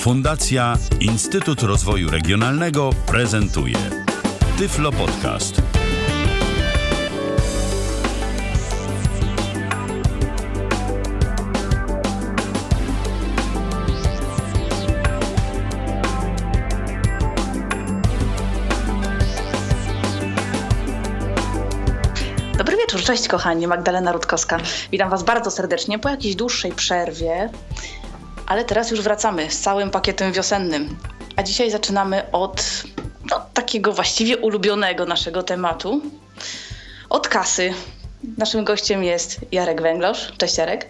Fundacja Instytut Rozwoju Regionalnego prezentuje Tyflo Podcast. Dobry wieczór, cześć kochani, Magdalena Rutkowska. Witam Was bardzo serdecznie po jakiejś dłuższej przerwie, ale teraz już wracamy z całym pakietem wiosennym. A dzisiaj zaczynamy od no, takiego właściwie ulubionego naszego tematu. Od kasy. Naszym gościem jest Jarek Węglosz. Cześć Jarek.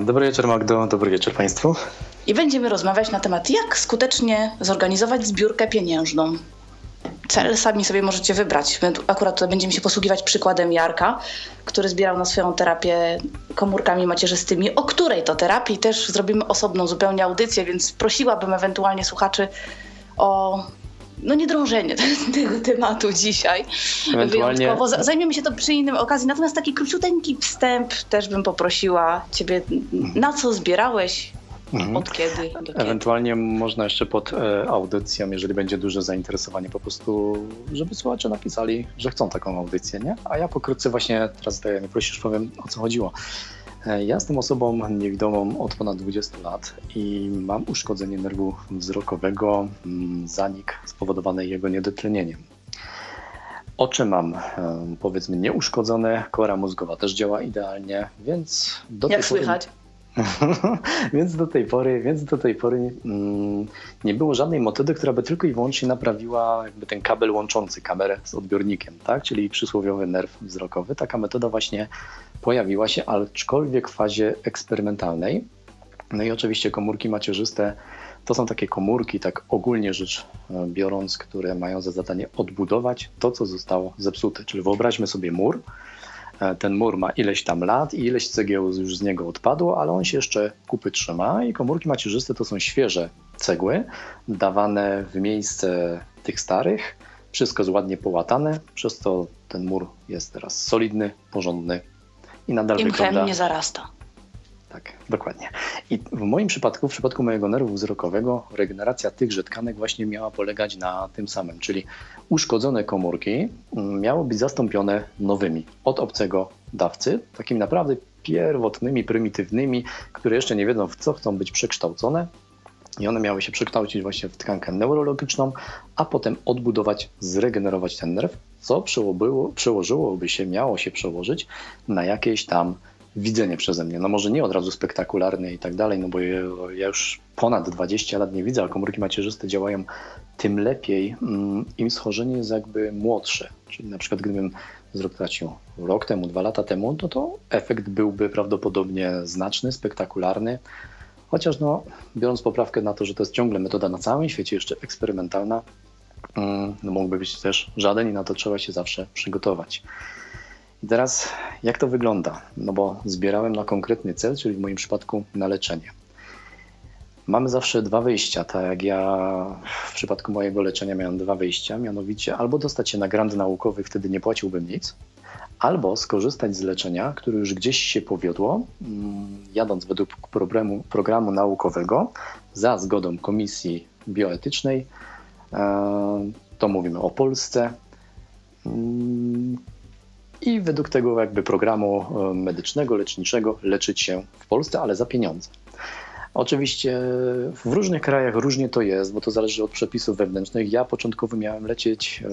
Dobry wieczór Magdo, dobry wieczór Państwu. I będziemy rozmawiać na temat, jak skutecznie zorganizować zbiórkę pieniężną. Cel sami sobie możecie wybrać. Akurat tutaj będziemy się posługiwać przykładem Jarka, który zbierał na swoją terapię komórkami macierzystymi, o której to terapii też zrobimy osobną zupełnie audycję, więc prosiłabym ewentualnie słuchaczy o no nie drążenie tego tematu dzisiaj. Ewentualnie- Wyjątkowo. Zajmiemy się to przy innym okazji. Natomiast taki króciuteńki wstęp też bym poprosiła ciebie. Na co zbierałeś? Mhm. Od kiedy? Do kiedy? Ewentualnie można jeszcze pod e, audycją, jeżeli będzie duże zainteresowanie, po prostu, żeby słuchacze napisali, że chcą taką audycję, nie? A ja pokrótce właśnie teraz, tak jak prosisz, powiem o co chodziło. E, Ja jestem osobą niewidomą od ponad 20 lat i mam uszkodzenie nerwu wzrokowego, mm, zanik spowodowany jego niedotlenieniem. Oczy mam, e, powiedzmy, nieuszkodzone, kora mózgowa też działa idealnie, więc do Jak tej pory słychać? więc do tej pory, więc do tej pory mm, nie było żadnej metody, która by tylko i wyłącznie naprawiła jakby ten kabel łączący kamerę z odbiornikiem, tak? czyli przysłowiowy nerw wzrokowy. Taka metoda właśnie pojawiła się, aczkolwiek w fazie eksperymentalnej. No i oczywiście komórki macierzyste to są takie komórki, tak ogólnie rzecz e, biorąc, które mają za zadanie odbudować to, co zostało zepsute. Czyli wyobraźmy sobie mur, ten mur ma ileś tam lat i ileś cegieł już z niego odpadło, ale on się jeszcze kupy trzyma i komórki macierzyste to są świeże cegły dawane w miejsce tych starych. Wszystko jest ładnie połatane, przez to ten mur jest teraz solidny, porządny i nadal Im wygląda... nie zarasta. Tak, dokładnie. I w moim przypadku, w przypadku mojego nerwu wzrokowego, regeneracja tychże tkanek właśnie miała polegać na tym samym, czyli uszkodzone komórki mm, miały być zastąpione nowymi od obcego dawcy, takimi naprawdę pierwotnymi, prymitywnymi, które jeszcze nie wiedzą w co chcą być przekształcone. I one miały się przekształcić właśnie w tkankę neurologiczną, a potem odbudować, zregenerować ten nerw, co przełożyło, przełożyłoby się, miało się przełożyć na jakieś tam widzenie przeze mnie. No może nie od razu spektakularne i tak dalej, no bo ja już ponad 20 lat nie widzę, a komórki macierzyste działają tym lepiej, mm, im schorzenie jest jakby młodsze. Czyli na przykład gdybym wzrok tracił rok temu, dwa lata temu, no to efekt byłby prawdopodobnie znaczny, spektakularny. Chociaż no, biorąc poprawkę na to, że to jest ciągle metoda na całym świecie jeszcze eksperymentalna, mm, no mógłby być też żaden i na to trzeba się zawsze przygotować. I teraz jak to wygląda? No bo zbierałem na konkretny cel, czyli w moim przypadku na leczenie. Mamy zawsze dwa wyjścia, tak jak ja w przypadku mojego leczenia miałem dwa wyjścia, mianowicie albo dostać się na grant naukowy, wtedy nie płaciłbym nic, albo skorzystać z leczenia, które już gdzieś się powiodło, mm, jadąc według programu, programu naukowego za zgodą Komisji Bioetycznej. E, To mówimy o Polsce. I według tego jakby programu e, medycznego, leczniczego leczyć się w Polsce, ale za pieniądze. Oczywiście w różnych krajach różnie to jest, bo to zależy od przepisów wewnętrznych. Ja początkowo miałem lecieć,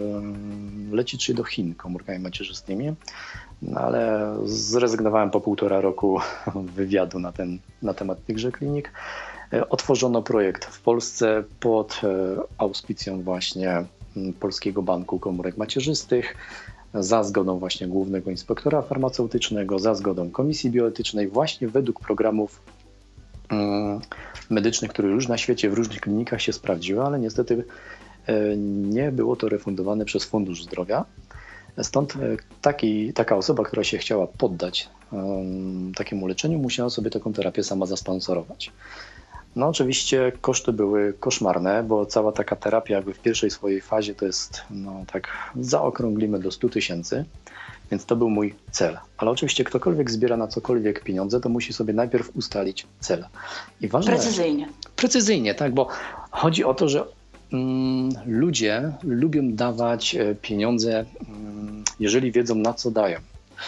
lecieć się do Chin komórkami macierzystymi, no ale zrezygnowałem po półtora roku wywiadu na, ten, na temat tychże klinik. E, Otworzono projekt w Polsce pod e, auspicją właśnie Polskiego Banku Komórek Macierzystych za zgodą właśnie głównego inspektora farmaceutycznego, za zgodą komisji bioetycznej, właśnie według programów mm, medycznych, które już na świecie w różnych klinikach się sprawdziły, ale niestety e, nie było to refundowane przez Fundusz Zdrowia. Stąd e, taki, taka osoba, która się chciała poddać em, takiemu leczeniu, musiała sobie taką terapię sama zasponsorować. No oczywiście koszty były koszmarne, bo cała taka terapia jakby w pierwszej swojej fazie to jest, no tak zaokrąglimy do 100 tysięcy, więc to był mój cel. Ale oczywiście ktokolwiek zbiera na cokolwiek pieniądze, to musi sobie najpierw ustalić cel. I ważne, Precyzyjnie. precyzyjnie, tak, bo chodzi o to, że mm, ludzie lubią dawać e, pieniądze, mm, jeżeli wiedzą na co dają.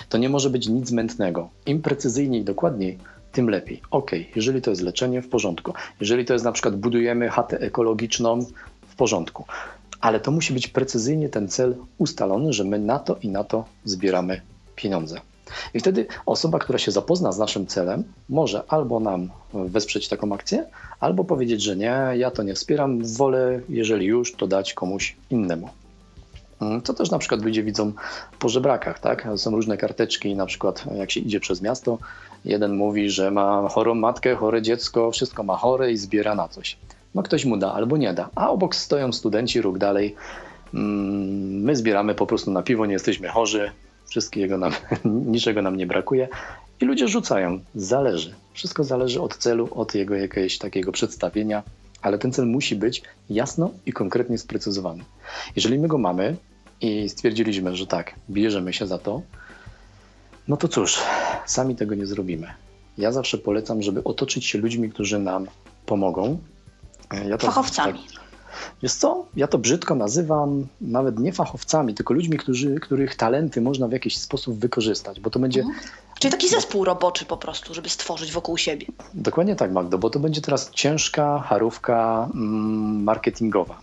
To nie może być nic mętnego. Im precyzyjniej, dokładniej, tym lepiej. Ok, jeżeli to jest leczenie, w porządku. Jeżeli to jest na przykład budujemy chatę ekologiczną, w porządku. Ale to musi być precyzyjnie ten cel ustalony, że my na to i na to zbieramy pieniądze. I wtedy osoba, która się zapozna z naszym celem, może albo nam wesprzeć taką akcję, albo powiedzieć, że nie, ja to nie wspieram, wolę, jeżeli już, to dać komuś innemu. Mm, to też na przykład ludzie widzą po żebrakach, tak? Są różne karteczki, na przykład jak się idzie przez miasto, jeden mówi, że ma chorą matkę, chore dziecko, wszystko ma chore i zbiera na coś. No ktoś mu da albo nie da, a obok stoją studenci, róg dalej. Mm, my zbieramy po prostu na piwo, nie jesteśmy chorzy, wszystkiego nam, niczego nam nie brakuje i ludzie rzucają. Zależy. Wszystko zależy od celu, od jego jakiegoś takiego przedstawienia, ale ten cel musi być jasno i konkretnie sprecyzowany. Jeżeli my go mamy i stwierdziliśmy, że tak, bierzemy się za to, no to cóż, sami tego nie zrobimy. Ja zawsze polecam, żeby otoczyć się ludźmi, którzy nam pomogą. Ja to, Fachowcami. Tak, Wiesz co, ja to brzydko nazywam nawet nie fachowcami, tylko ludźmi, którzy, których talenty można w jakiś sposób wykorzystać, bo to będzie... Mhm. Czyli taki zespół roboczy po prostu, żeby stworzyć wokół siebie. Dokładnie tak, Magdo, bo to będzie teraz ciężka harówka mm, marketingowa.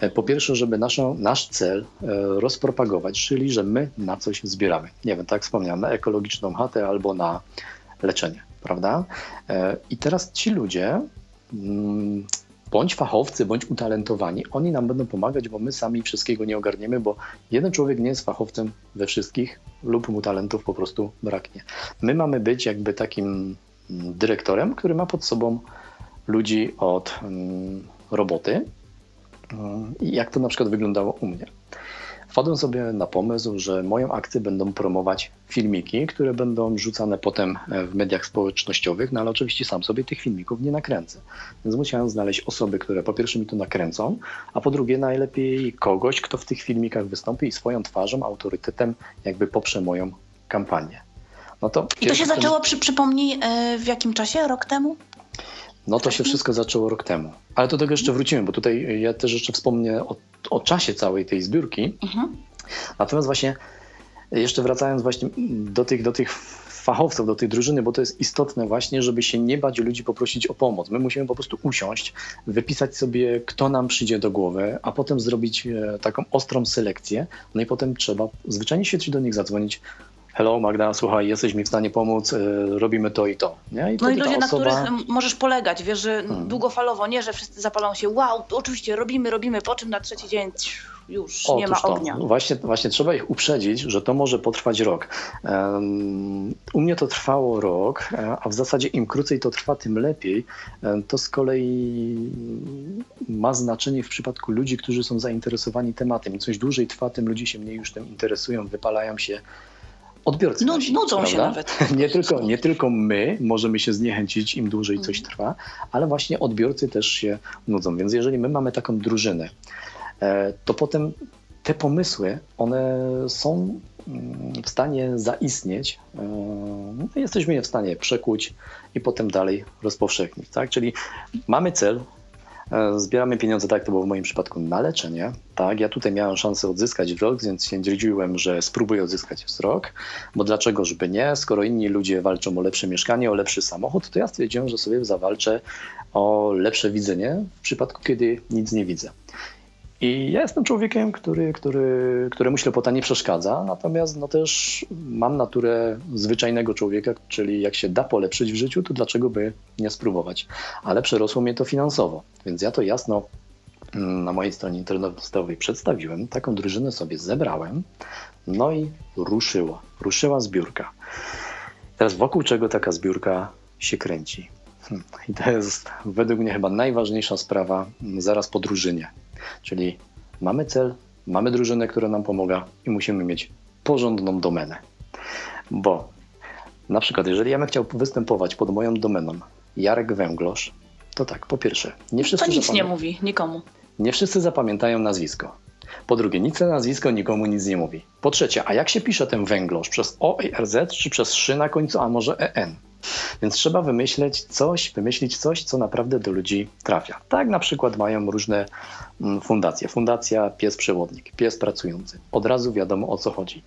E, po pierwsze, żeby naszą, nasz cel e, rozpropagować, czyli że my na coś zbieramy. Nie wiem, tak wspomniałem, na ekologiczną chatę albo na leczenie, prawda? E, I teraz ci ludzie mm, bądź fachowcy, bądź utalentowani, oni nam będą pomagać, bo my sami wszystkiego nie ogarniemy, bo jeden człowiek nie jest fachowcem we wszystkich lub mu talentów po prostu braknie. My mamy być jakby takim mm, dyrektorem, który ma pod sobą ludzi od mm, roboty. I jak to na przykład wyglądało u mnie? wpadłem sobie na pomysł, że moją akcję będą promować filmiki, które będą rzucane potem w mediach społecznościowych, no ale oczywiście sam sobie tych filmików nie nakręcę. Więc musiałem znaleźć osoby, które po pierwsze mi to nakręcą, a po drugie najlepiej kogoś, kto w tych filmikach wystąpi i swoją twarzą, autorytetem jakby poprze moją kampanię. No to I to się zaczęło, przy, przypomnij, e, w jakim czasie? Rok temu? No to się wszystko zaczęło rok temu. Ale do tego jeszcze wrócimy, bo tutaj ja też jeszcze wspomnę o, o czasie całej tej zbiórki. Mhm. Natomiast właśnie jeszcze wracając właśnie do tych, do tych fachowców, do tej drużyny, bo to jest istotne właśnie, żeby się nie bać ludzi poprosić o pomoc. My musimy po prostu usiąść, wypisać sobie, kto nam przyjdzie do głowy, a potem zrobić e, taką ostrą selekcję. No i potem trzeba zwyczajnie świetnie do nich zadzwonić, hello Magda, słuchaj, jesteś mi w stanie pomóc, y, robimy to i to. Nie? I no i ludzie, osoba... na których możesz polegać, wiesz, że hmm. długofalowo, nie, że wszyscy zapalą się, wow, oczywiście robimy, robimy, po czym na trzeci dzień już Otóż nie ma ognia. To. Właśnie, właśnie trzeba ich uprzedzić, że to może potrwać rok. Um, u mnie to trwało rok, e, a w zasadzie im krócej to trwa, tym lepiej. E, to z kolei ma znaczenie w przypadku ludzi, którzy są zainteresowani tematem. Im coś dłużej trwa, tym ludzie się mniej już tym interesują, wypalają się odbiorcy. No, nasi, nudzą prawda? się nawet. Nie tylko, nie tylko my możemy się zniechęcić, im dłużej coś mhm. trwa, ale właśnie odbiorcy też się nudzą. Więc jeżeli my mamy taką drużynę, e, to potem te pomysły, one są mm, w stanie zaistnieć, e, no jesteśmy je w stanie przekuć i potem dalej rozpowszechnić. Tak? Czyli mamy cel, zbieramy pieniądze, tak to było w moim przypadku, na leczenie. Tak, ja tutaj miałem szansę odzyskać wzrok, więc się dzierdziłem, że spróbuję odzyskać wzrok, bo dlaczego, żeby nie? Skoro inni ludzie walczą o lepsze mieszkanie, o lepszy samochód, to ja stwierdziłem, że sobie zawalczę o lepsze widzenie w przypadku, kiedy nic nie widzę. I ja jestem człowiekiem, który, który, któremu ślepota nie przeszkadza, natomiast no też mam naturę zwyczajnego człowieka, czyli jak się da polepszyć w życiu, to dlaczego by nie spróbować? Ale przerosło mnie to finansowo, więc ja to jasno mm, na mojej stronie internetowej przedstawiłem, taką drużynę sobie zebrałem, no i ruszyła, ruszyła zbiórka. Teraz wokół czego taka zbiórka się kręci? Hmm, I to jest według mnie chyba najważniejsza sprawa zaraz po drużynie. Czyli mamy cel, mamy drużynę, która nam pomaga i musimy mieć porządną domenę. Bo na przykład, jeżeli ja bym chciał występować pod moją domeną Jarek Węglosz, to tak, po pierwsze, nie wszyscy. To nic nie mówi nikomu. Nie wszyscy zapamiętają nazwisko. Po drugie, nic na nazwisko nikomu nic nie mówi. Po trzecie, a jak się pisze ten węglosz? Przez O i RZ, czy przez szy na końcu, a może EN? Więc trzeba wymyśleć coś, wymyślić coś, co naprawdę do ludzi trafia. Tak na przykład mają różne mm, fundacje. Fundacja Pies Przewodnik, Pies Pracujący. Od razu wiadomo o co chodzi.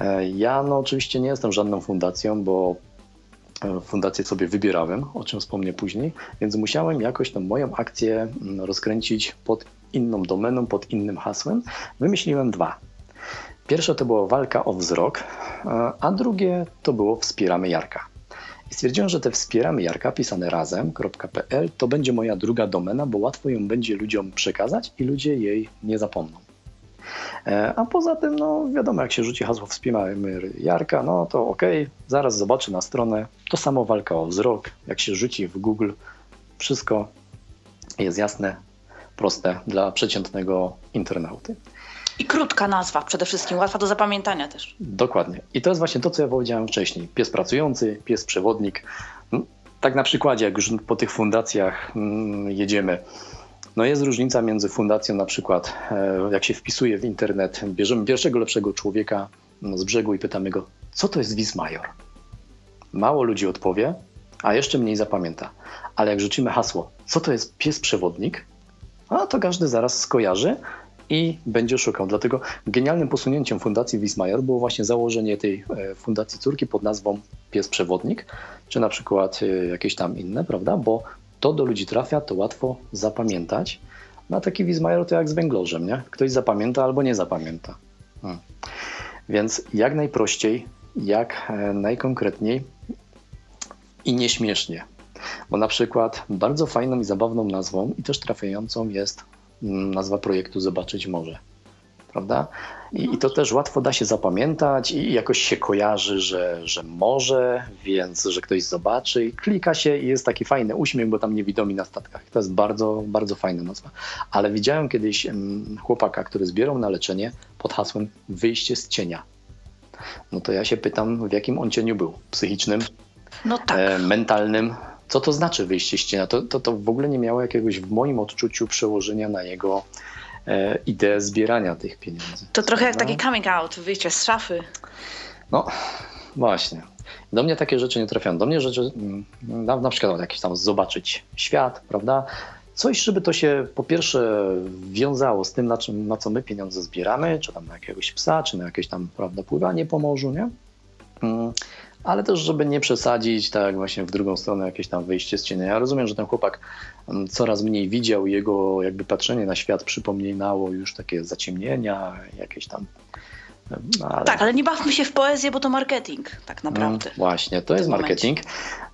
E, ja no oczywiście nie jestem żadną fundacją, bo e, fundację sobie wybierałem, o czym wspomnę później, więc musiałem jakoś tą moją akcję mm, rozkręcić pod inną domeną, pod innym hasłem. Wymyśliłem dwa. Pierwsze to była walka o wzrok, e, a drugie to było wspieramy Jarka. I stwierdziłem, że te wspieramy Jarka pisane razem.pl to będzie moja druga domena, bo łatwo ją będzie ludziom przekazać i ludzie jej nie zapomną. E, a poza tym, no wiadomo, jak się rzuci hasło wspieramy Jarka, no to ok, zaraz zobaczę na stronę. To samo walka o wzrok. Jak się rzuci w Google, wszystko jest jasne, proste dla przeciętnego internauty. I krótka nazwa przede wszystkim, łatwa do zapamiętania też. Dokładnie. I to jest właśnie to, co ja powiedziałem wcześniej. Pies pracujący, pies przewodnik. Mm, tak na przykładzie, jak już po tych fundacjach mm, jedziemy, no jest różnica między fundacją na przykład, e, jak się wpisuje w internet, bierzemy pierwszego lepszego człowieka mm, z brzegu i pytamy go, co to jest Wismajor? Mało ludzi odpowie, a jeszcze mniej zapamięta. Ale jak rzucimy hasło, co to jest pies przewodnik, a to każdy zaraz skojarzy i będzie szukał. Dlatego genialnym posunięciem Fundacji Wismajer było właśnie założenie tej e, fundacji córki pod nazwą Pies Przewodnik, czy na przykład e, jakieś tam inne, prawda? Bo to do ludzi trafia, to łatwo zapamiętać. No a taki Wismajer to jak z węglorzem, nie? Ktoś zapamięta albo nie zapamięta. Hmm. Więc jak najprościej, jak e, najkonkretniej i nieśmiesznie. Bo na przykład bardzo fajną i zabawną nazwą i też trafiającą jest nazwa projektu Zobaczyć Może. Prawda? I, I, to też łatwo da się zapamiętać i jakoś się kojarzy, że, że może, więc że ktoś zobaczy i klika się i jest taki fajny uśmiech, bo tam niewidomi na statkach. To jest bardzo, bardzo fajna nazwa. Ale widziałem kiedyś chłopaka, który zbierał na leczenie pod hasłem wyjście z cienia. No to ja się pytam, w jakim on cieniu był? Psychicznym? No tak. E, mentalnym? Co to znaczy wyjście z cienia? To, to, to w ogóle nie miało jakiegoś w moim odczuciu przełożenia na jego e, ideę zbierania tych pieniędzy. To trochę jak taki coming out, wyjście z szafy. No, właśnie. Do mnie takie rzeczy nie trafiają. Do mnie rzeczy, mm, na, na przykład jakieś tam zobaczyć świat, prawda? Coś, żeby to się po pierwsze wiązało z tym, na, czym, na co my pieniądze zbieramy, czy tam na jakiegoś psa, czy na jakieś tam prawda, pływanie po morzu, nie? Mm ale też, żeby nie przesadzić, tak właśnie w drugą stronę jakieś tam wyjście z cienia. Ja rozumiem, że ten chłopak mm, coraz mniej widział, jego jakby patrzenie na świat przypominało już takie zaciemnienia, jakieś tam no, ale... Tak, ale nie bawmy się w poezję, bo to marketing tak naprawdę. Mm, właśnie, to jest marketing.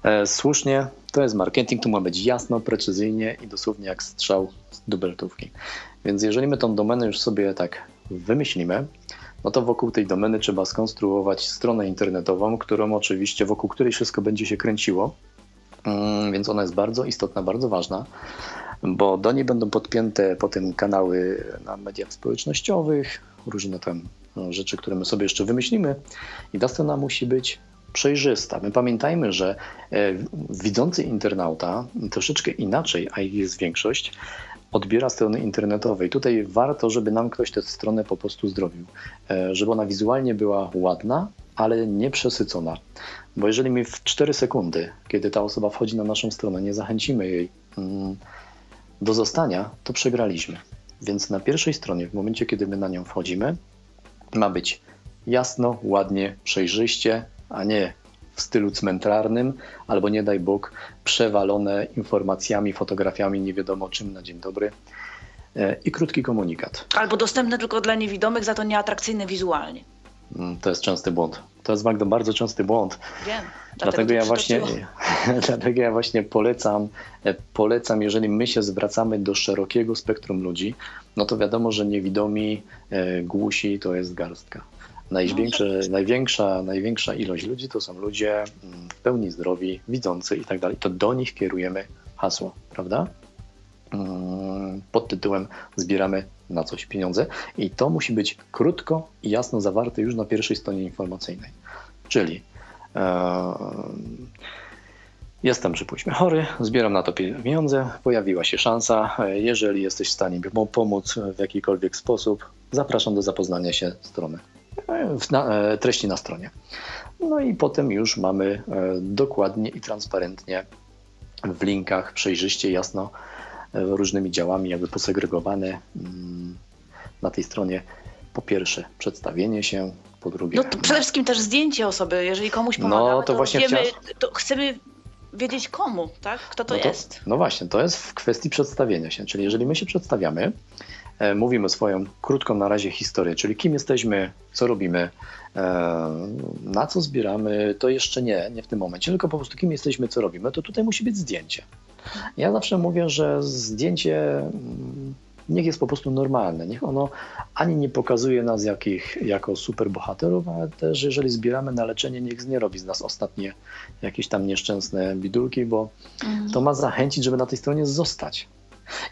E, słusznie, to jest marketing, tu ma być jasno, precyzyjnie i dosłownie jak strzał z dubeltówki. Więc jeżeli my tą domenę już sobie tak wymyślimy, no to wokół tej domeny trzeba skonstruować stronę internetową, którą oczywiście wokół której wszystko będzie się kręciło. Mm, więc ona jest bardzo istotna, bardzo ważna, bo do niej będą podpięte potem kanały na mediach społecznościowych, różne tam no, rzeczy, które my sobie jeszcze wymyślimy i ta strona musi być przejrzysta. My pamiętajmy, że e, widzący internauta troszeczkę inaczej, a ich jest większość, odbiera strony internetowej. Tutaj warto, żeby nam ktoś tę stronę po prostu zdrowił, e, żeby ona wizualnie była ładna, ale nie przesycona. Bo jeżeli my w 4 sekundy, kiedy ta osoba wchodzi na naszą stronę, nie zachęcimy jej mm, do zostania, to przegraliśmy. Więc na pierwszej stronie, w momencie, kiedy my na nią wchodzimy, ma być jasno, ładnie, przejrzyście, a nie w stylu cmentarnym, albo nie daj Bóg, przewalone informacjami, fotografiami, nie wiadomo czym na dzień dobry. E, I krótki komunikat. Albo dostępne tylko dla niewidomych, za to nieatrakcyjne wizualnie. Mm, to jest częsty błąd. To jest Magdo, bardzo częsty błąd. Wiem. Dlatego, ja właśnie, dlatego ja właśnie polecam, e, polecam, jeżeli my się zwracamy do szerokiego spektrum ludzi, no to wiadomo, że niewidomi, e, głusi to jest garstka. Największe, największa, największa ilość ludzi to są ludzie mm, w pełni zdrowi, widzący i tak dalej. To do nich kierujemy hasło, prawda? Mm, pod tytułem zbieramy na coś pieniądze i to musi być krótko i jasno zawarte już na pierwszej stronie informacyjnej. Czyli e, Jestem, przypuśćmy, chory, zbieram na to pieniądze, pojawiła się szansa. Jeżeli jesteś w stanie pomóc w jakikolwiek sposób, zapraszam do zapoznania się strony, na, e, treści na stronie. No i potem już mamy e, dokładnie i transparentnie w linkach, przejrzyście, jasno, e, różnymi działami, jakby posegregowane mm, na tej stronie. Po pierwsze, przedstawienie się, po drugie. No to przede wszystkim też zdjęcie osoby, jeżeli komuś pomagamy, no, to, to właśnie wiemy, to chcemy wiedzieć komu, tak? Kto to, no to, jest. No właśnie, to jest w kwestii przedstawienia się. Czyli jeżeli my się przedstawiamy, mówimy swoją krótką na razie historię, czyli kim jesteśmy, co robimy, e, na co zbieramy, to jeszcze nie, nie w tym momencie, tylko po prostu kim jesteśmy, co robimy, to tutaj musi być zdjęcie. Ja zawsze mówię, że zdjęcie mm, niech jest po prostu normalne. Niech ono ani nie pokazuje nas jakich, jako superbohaterów, ale też jeżeli zbieramy na leczenie, niech nie robi z nas ostatnie jakieś tam nieszczęsne bidulki, bo mhm. to ma zachęcić, żeby na tej stronie zostać.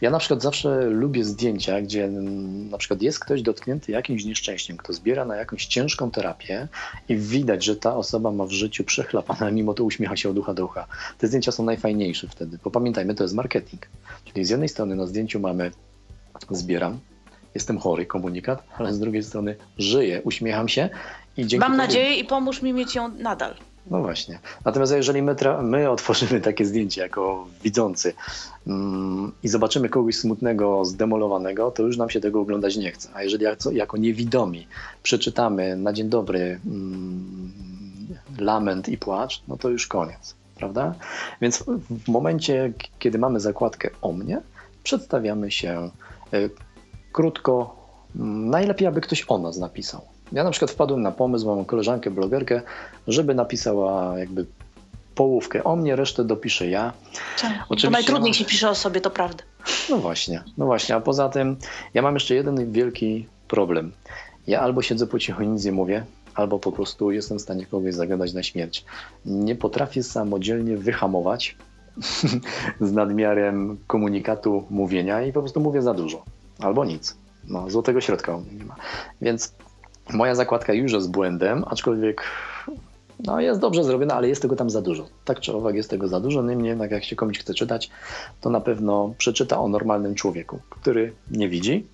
Ja na przykład zawsze lubię zdjęcia, gdzie mm, na przykład jest ktoś dotknięty jakimś nieszczęściem, kto zbiera na jakąś ciężką terapię i widać, że ta osoba ma w życiu przechlapane, mimo to uśmiecha się od ucha do ucha. Te zdjęcia są najfajniejsze wtedy, bo pamiętajmy, to jest marketing. Czyli z jednej strony na zdjęciu mamy zbieram, jestem chory, komunikat, ale z drugiej strony żyję, uśmiecham się i dzięki Mam nadzieję i pomóż mi mieć ją nadal. No właśnie. Natomiast jeżeli my, my otworzymy takie zdjęcie jako widzący mm, i zobaczymy kogoś smutnego, zdemolowanego, to już nam się tego oglądać nie chce. A jeżeli jako, jako niewidomi przeczytamy na dzień dobry mm, lament i płacz, no to już koniec, prawda? Więc w momencie, kiedy mamy zakładkę o mnie, przedstawiamy się E, krótko, mm, najlepiej, aby ktoś o nas napisał. Ja na przykład wpadłem na pomysł, mam koleżankę, blogerkę, żeby napisała jakby połówkę o mnie, resztę dopiszę ja. Oczywiście, to najtrudniej się pisze o sobie, to prawda. No właśnie, no właśnie, a poza tym ja mam jeszcze jeden wielki problem. Ja albo siedzę po cichu i nic nie mówię, albo po prostu jestem w stanie kogoś zagadać na śmierć. Nie potrafię samodzielnie wyhamować z nadmiarem komunikatu, mówienia i po prostu mówię za dużo. Albo nic. No, złotego środka u mnie nie ma. Więc moja zakładka już jest błędem, aczkolwiek no, jest dobrze zrobiona, ale jest tego tam za dużo. Tak czy owak jest tego za dużo. Niemniej jednak jak się komuś chce czytać, to na pewno przeczyta o normalnym człowieku, który nie widzi.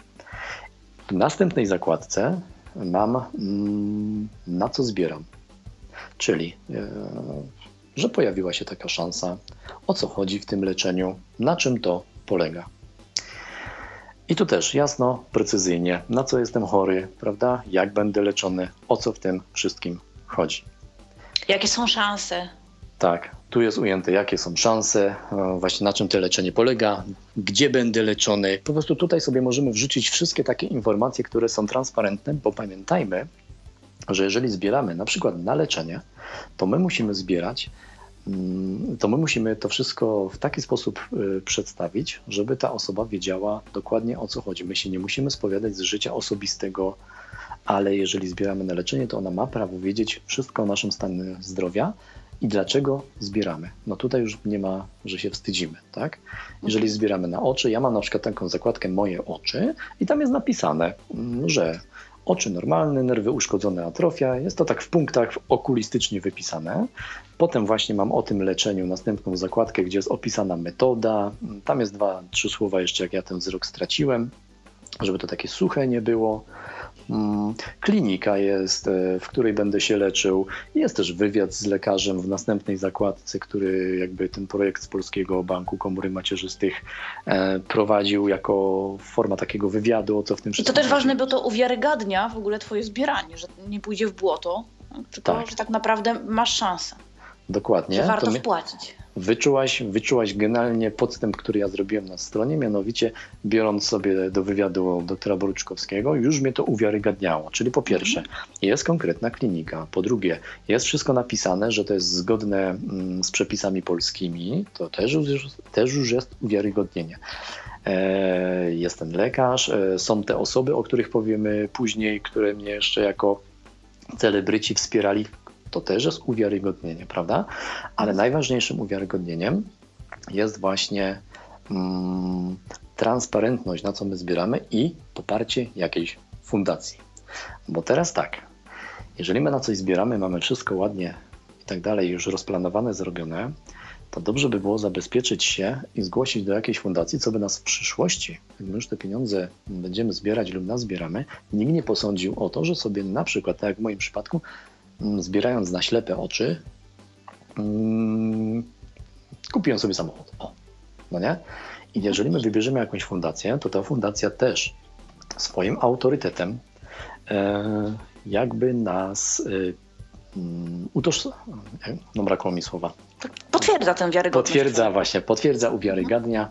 W następnej zakładce mam mm, na co zbieram. Czyli e, że pojawiła się taka szansa, o co chodzi w tym leczeniu, na czym to polega. I tu też jasno, precyzyjnie, na co jestem chory, prawda? Jak będę leczony, o co w tym wszystkim chodzi. Jakie są szanse? Tak, tu jest ujęte, jakie są szanse, e, właśnie na czym to leczenie polega, gdzie będę leczony. Po prostu tutaj sobie możemy wrzucić wszystkie takie informacje, które są transparentne, bo pamiętajmy, że jeżeli zbieramy na przykład na leczenie, to my musimy zbierać, to my musimy to wszystko w taki sposób y, przedstawić, żeby ta osoba wiedziała dokładnie o co chodzi. My się nie musimy spowiadać z życia osobistego, ale jeżeli zbieramy na leczenie, to ona ma prawo wiedzieć wszystko o naszym stanie zdrowia i dlaczego zbieramy. No tutaj już nie ma, że się wstydzimy, tak? Jeżeli zbieramy na oczy, ja mam na przykład taką zakładkę moje oczy i tam jest napisane, mm, że Oczy normalne, nerwy uszkodzone, atrofia. Jest to tak w punktach okulistycznie wypisane. Potem właśnie mam o tym leczeniu następną zakładkę, gdzie jest opisana metoda. Tam jest dwa, trzy słowa jeszcze, jak ja ten wzrok straciłem, żeby to takie suche nie było. Mm, klinika jest, e, w której będę się leczył. Jest też wywiad z lekarzem w następnej zakładce, który jakby ten projekt z Polskiego Banku Komory Macierzystych e, prowadził jako forma takiego wywiadu, o co w tym wszystkim. I to też ważne, bo to uwiarygadnia w ogóle twoje zbieranie, że nie pójdzie w błoto, tylko tak. że tak naprawdę masz szansę. Dokładnie. Że warto wpłacić wyczułaś, wyczułaś generalnie podstęp, który ja zrobiłem na stronie, mianowicie biorąc sobie do wywiadu doktora Boruczkowskiego, już mnie to uwiarygadniało. Czyli po pierwsze, mhm. jest konkretna klinika, po drugie, jest wszystko napisane, że to jest zgodne mm, z przepisami polskimi, to też już, też już jest uwiarygodnienie. E, jest ten lekarz, e, są te osoby, o których powiemy później, które mnie jeszcze jako celebryci wspierali to też jest uwiarygodnienie, prawda? Ale najważniejszym uwiarygodnieniem jest właśnie mm, transparentność, na co my zbieramy i poparcie jakiejś fundacji. Bo teraz tak, jeżeli my na coś zbieramy, mamy wszystko ładnie i tak dalej już rozplanowane, zrobione, to dobrze by było zabezpieczyć się i zgłosić do jakiejś fundacji, co by nas w przyszłości, jak my już te pieniądze będziemy zbierać lub nazbieramy, nikt nie posądził o to, że sobie na przykład, tak jak w moim przypadku, zbierając na ślepe oczy, mm, kupiłem sobie samochód. O, no nie? I jeżeli my wybierzemy jakąś fundację, to ta fundacja też swoim autorytetem e, jakby nas e, mm, utożsamia. No brakło mi słowa. Potwierdza tę wiarygodność. Potwierdza właśnie, potwierdza, uwiarygadnia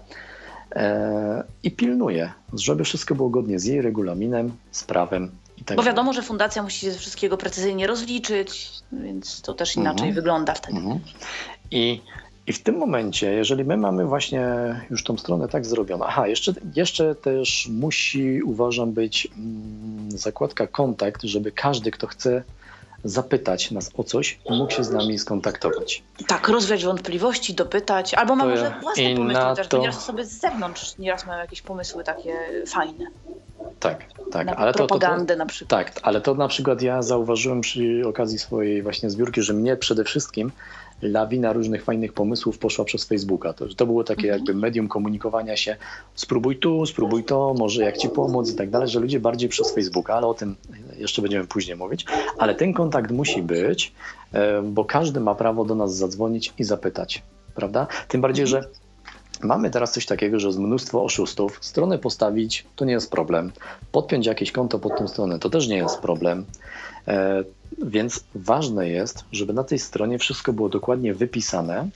e, i pilnuje, żeby wszystko było godnie z jej regulaminem, z prawem tak Bo wiadomo, że fundacja musi się ze wszystkiego precyzyjnie rozliczyć, więc to też inaczej Mhm. wygląda wtedy. Mhm. I, I w tym momencie, jeżeli my mamy właśnie już tą stronę tak zrobioną, aha, jeszcze, jeszcze też musi, uważam, być mm, zakładka kontakt, żeby każdy, kto chce zapytać nas o coś, mógł się z nami skontaktować. Tak, rozwiać wątpliwości, dopytać, albo ma To może własne pomysły, chociażby to- nieraz osoby z zewnątrz nieraz mają jakieś pomysły takie fajne, Tak, tak, na ale to, to, to, propagandę na przykład. Tak, ale to na przykład ja zauważyłem przy okazji swojej właśnie zbiórki, że mnie przede wszystkim lawina różnych fajnych pomysłów poszła przez Facebooka. To, to było takie jakby medium komunikowania się, spróbuj tu, spróbuj to, może jak ci pomóc i tak dalej, że ludzie bardziej przez Facebooka, ale o tym jeszcze będziemy później mówić. Ale ten kontakt musi być, e, bo każdy ma prawo do nas zadzwonić i zapytać, prawda? Tym bardziej, że Mamy teraz coś takiego, że jest mnóstwo oszustów. Stronę postawić to nie jest problem. Podpiąć jakieś konto pod tą stronę to też nie jest problem. E, więc ważne jest, żeby na tej stronie wszystko było dokładnie wypisane,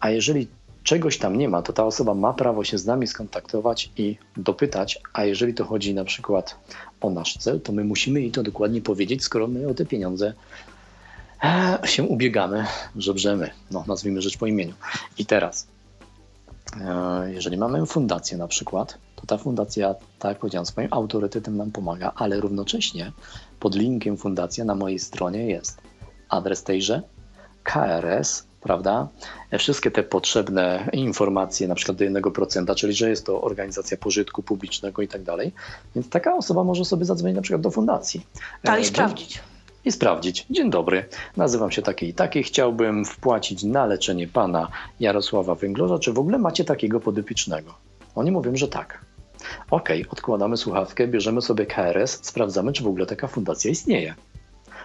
a jeżeli czegoś tam nie ma, to ta osoba ma prawo się z nami skontaktować i dopytać, a jeżeli to chodzi na przykład o nasz cel, to my musimy jej to dokładnie powiedzieć, skoro my o te pieniądze e, się ubiegamy, żebrzemy, no nazwijmy rzecz po imieniu. I teraz jeżeli mamy fundację na przykład, to ta fundacja, tak jak powiedziałem, swoim autorytetem nam pomaga, ale równocześnie pod linkiem fundacja na mojej stronie jest adres tejże, KRS, prawda? E, Wszystkie te potrzebne informacje, na przykład do 1%, czyli że jest to organizacja pożytku publicznego i tak dalej. Więc taka osoba może sobie zadzwonić na przykład do fundacji. Tak, E, i dzień- sprawdzić. I sprawdzić. Dzień dobry, nazywam się taki i taki. Chciałbym wpłacić na leczenie pana Jarosława Węglorza. Czy w ogóle macie takiego podopiecznego? Oni mówią, że tak. Okej, odkładamy słuchawkę, bierzemy sobie KRS, sprawdzamy, czy w ogóle taka fundacja istnieje.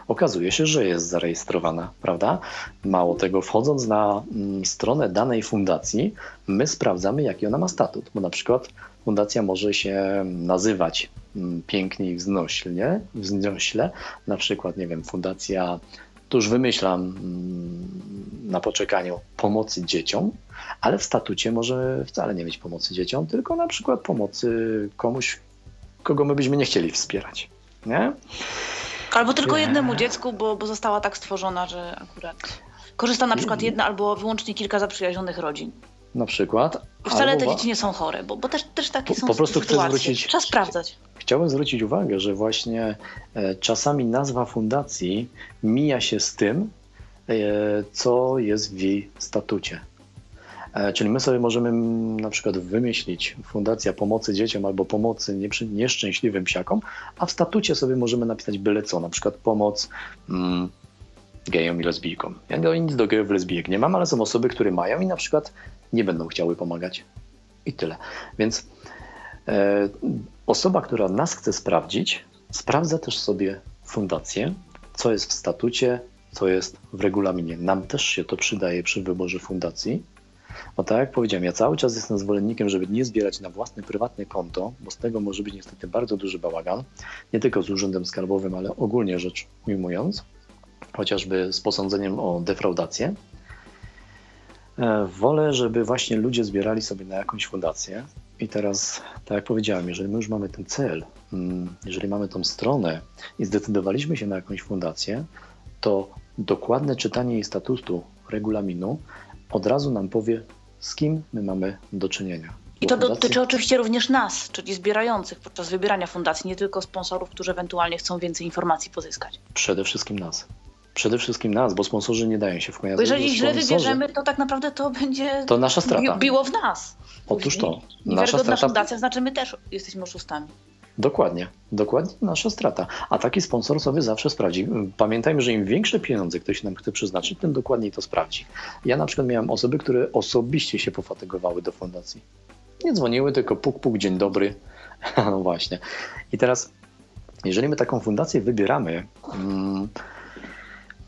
Okazuje się, że jest zarejestrowana, prawda? Mało tego, wchodząc na mm, stronę danej fundacji, my sprawdzamy, jaki ona ma statut, bo na przykład fundacja może się nazywać mm, pięknie i wznośle, wznośle, na przykład, nie wiem, fundacja, to już wymyślam mm, na poczekaniu, pomocy dzieciom, ale w statucie może wcale nie mieć pomocy dzieciom, tylko na przykład pomocy komuś, kogo my byśmy nie chcieli wspierać. Nie? Albo tylko jednemu dziecku, bo, bo została tak stworzona, że akurat korzysta na przykład jedna albo wyłącznie kilka zaprzyjaźnionych rodzin. Na przykład. Wcale albo te dzieci nie są chore, bo, bo też, też takie Po- są po prostu chcę sytuacje. zwrócić- Trzeba sprawdzać. Chciałbym zwrócić uwagę, że właśnie e, czasami nazwa fundacji mija się z tym, e, co jest w jej statucie. E, Czyli my sobie możemy mm, na przykład wymyślić Fundacja Pomocy Dzieciom albo Pomocy nieprzy- Nieszczęśliwym Psiakom, a w statucie sobie możemy napisać byle co, na przykład pomoc mm, gejom i lesbijkom. Ja no, nic do gejów, lesbijek nie mam, ale są osoby, które mają i na przykład nie będą chciały pomagać. I tyle. Więc e, osoba, która nas chce sprawdzić, sprawdza też sobie fundację, co jest w statucie, co jest w regulaminie. Nam też się to przydaje przy wyborze fundacji. Bo tak jak powiedziałem, ja cały czas jestem zwolennikiem, żeby nie zbierać na własne prywatne konto, bo z tego może być niestety bardzo duży bałagan. Nie tylko z urzędem skarbowym, ale ogólnie rzecz ujmując, chociażby z posądzeniem o defraudację. E, Wolę, żeby właśnie ludzie zbierali sobie na jakąś fundację. I teraz, tak jak powiedziałem, jeżeli my już mamy ten cel, mm, jeżeli mamy tą stronę i zdecydowaliśmy się na jakąś fundację, to dokładne czytanie jej statutu, regulaminu od razu nam powie, z kim my mamy do czynienia. I to fundacje- dotyczy oczywiście również nas, czyli zbierających podczas wybierania fundacji, nie tylko sponsorów, którzy ewentualnie chcą więcej informacji pozyskać. Przede wszystkim nas. Przede wszystkim nas, bo sponsorzy nie dają się wchłaniać. Bo jeżeli źle wybierzemy, to tak naprawdę to będzie To nasza strata. bi- biło w nas. Otóż to. Nasza strata fundacja znaczy my też jesteśmy oszustami. Dokładnie, dokładnie nasza strata. A taki sponsor sobie zawsze sprawdzi. Pamiętajmy, że im większe pieniądze ktoś nam chce przeznaczyć, tym dokładniej to sprawdzi. Ja na przykład miałem osoby, które osobiście się pofatygowały do fundacji. Nie dzwoniły, tylko puk, puk, dzień dobry. no właśnie. I teraz, jeżeli my taką fundację wybieramy, mm,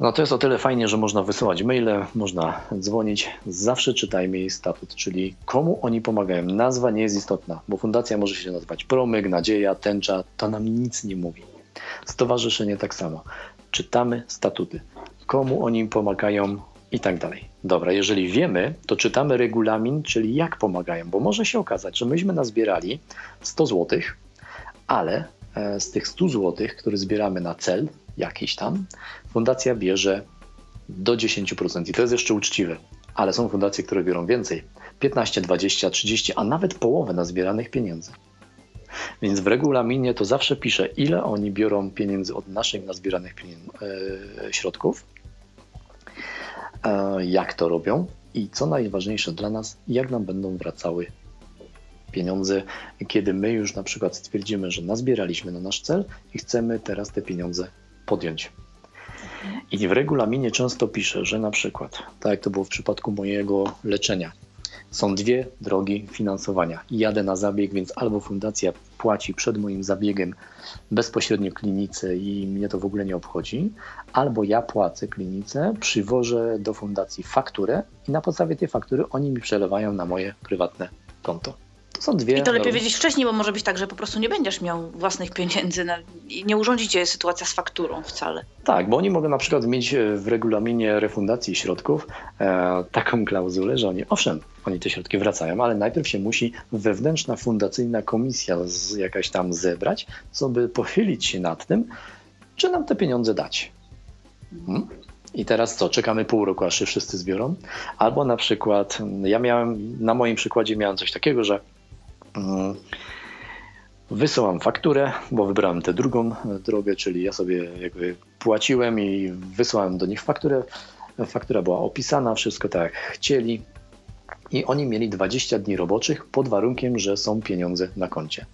no to jest o tyle fajnie, że można wysyłać maile, można dzwonić. Zawsze czytajmy jej statut, czyli komu oni pomagają. Nazwa nie jest istotna, bo fundacja może się nazywać Promyk, Nadzieja, Tęcza, to nam nic nie mówi. Stowarzyszenie tak samo. Czytamy statuty. Komu oni pomagają i tak dalej. Dobra, jeżeli wiemy, to czytamy regulamin, czyli jak pomagają, bo może się okazać, że myśmy nazbierali 100 zł, ale e, z tych 100 zł, które zbieramy na cel, jakiś tam, fundacja bierze do 10%. I to jest jeszcze uczciwe, ale są fundacje, które biorą więcej 15, 20, 30, a nawet połowę na zbieranych pieniędzy. Więc w regulaminie to zawsze pisze, ile oni biorą pieniędzy od naszych nazbieranych e, środków, e, jak to robią i co najważniejsze dla nas, jak nam będą wracały pieniądze, kiedy my już na przykład stwierdzimy, że nazbieraliśmy na nasz cel i chcemy teraz te pieniądze podjąć. I w regulaminie często pisze, że na przykład, tak jak to było w przypadku mojego leczenia, są dwie drogi finansowania. Jadę na zabieg, więc albo fundacja płaci przed moim zabiegiem bezpośrednio klinice i mnie to w ogóle nie obchodzi, albo ja płacę klinice, przywożę do fundacji fakturę i na podstawie tej faktury oni mi przelewają na moje prywatne konto są dwie. I to lepiej wiedzieć wcześniej, bo może być tak, że po prostu nie będziesz miał własnych pieniędzy na, i nie urządzi cię sytuacja z fakturą wcale. Tak, bo oni mogą na przykład mieć e, w regulaminie refundacji środków e, taką klauzulę, że oni, owszem, oni te środki wracają, ale najpierw się musi wewnętrzna fundacyjna komisja z, jakaś tam zebrać, co by pochylić się nad tym, czy nam te pieniądze dać. Hmm? I teraz co? Czekamy pół roku, aż się wszyscy zbiorą. Albo na przykład, ja miałem, na moim przykładzie miałem coś takiego, że Mm. Wysyłam fakturę, bo wybrałem tę drugą drogę, czyli ja sobie jakby płaciłem i wysłałem do nich fakturę. Faktura była opisana, wszystko tak jak chcieli. I oni mieli 20 dni roboczych pod warunkiem, że są pieniądze na koncie.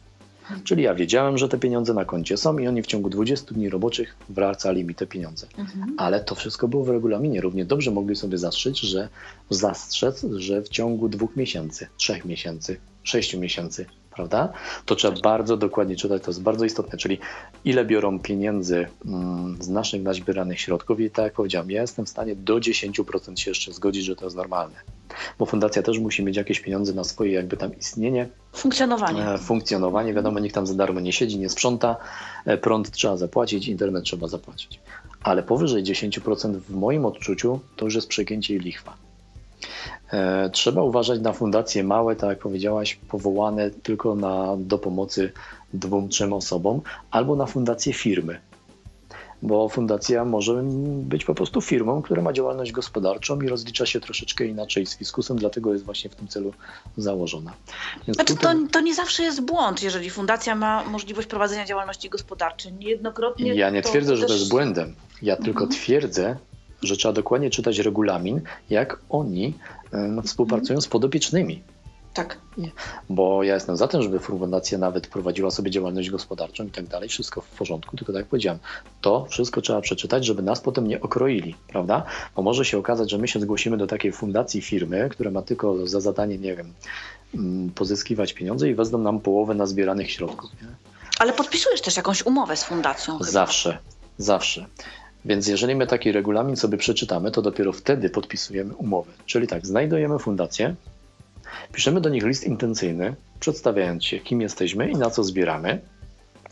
Czyli ja wiedziałem, że te pieniądze na koncie są i oni w ciągu 20 dni roboczych wracali mi te pieniądze. Mhm. Ale to wszystko było w regulaminie. Równie dobrze mogli sobie zastrzec, że zastrzec, że w ciągu dwóch miesięcy, trzech miesięcy 6 miesięcy, prawda? To trzeba bardzo dokładnie czytać, to jest bardzo istotne, czyli ile biorą pieniędzy mm, z naszych nazbieranych środków i tak jak powiedziałem, ja jestem w stanie do 10% się jeszcze zgodzić, że to jest normalne. Bo fundacja też musi mieć jakieś pieniądze na swoje jakby tam istnienie. Funkcjonowanie. E, funkcjonowanie, wiadomo, nikt tam za darmo nie siedzi, nie sprząta, e, prąd trzeba zapłacić, internet trzeba zapłacić. Ale powyżej 10% w moim odczuciu to już jest przegięcie i lichwa. E, trzeba uważać na fundacje małe, tak jak powiedziałaś, powołane tylko na, do pomocy dwóm, trzem osobom, albo na fundacje firmy. Bo fundacja może być po prostu firmą, która ma działalność gospodarczą i rozlicza się troszeczkę inaczej z fiskusem, dlatego jest właśnie w tym celu założona. Więc znaczy, tutaj... to, to nie zawsze jest błąd, jeżeli fundacja ma możliwość prowadzenia działalności gospodarczej. Niejednokrotnie. Ja nie twierdzę, też... że to jest błędem. Ja mhm. tylko twierdzę, że trzeba dokładnie czytać regulamin, jak oni no, współpracują z podopiecznymi. Tak. Bo ja jestem za tym, żeby fundacja nawet prowadziła sobie działalność gospodarczą i tak dalej, wszystko w porządku, tylko tak jak powiedziałem, to wszystko trzeba przeczytać, żeby nas potem nie okroili, prawda? Bo może się okazać, że my się zgłosimy do takiej fundacji firmy, która ma tylko za zadanie, nie wiem, mm, pozyskiwać pieniądze i wezmą nam połowę na zbieranych środków. Nie? Ale podpisujesz też jakąś umowę z fundacją? Zawsze, chyba. zawsze. Więc jeżeli my taki regulamin sobie przeczytamy, to dopiero wtedy podpisujemy umowę. Czyli tak, znajdujemy fundację, piszemy do nich list intencyjny, przedstawiając się, kim jesteśmy i na co zbieramy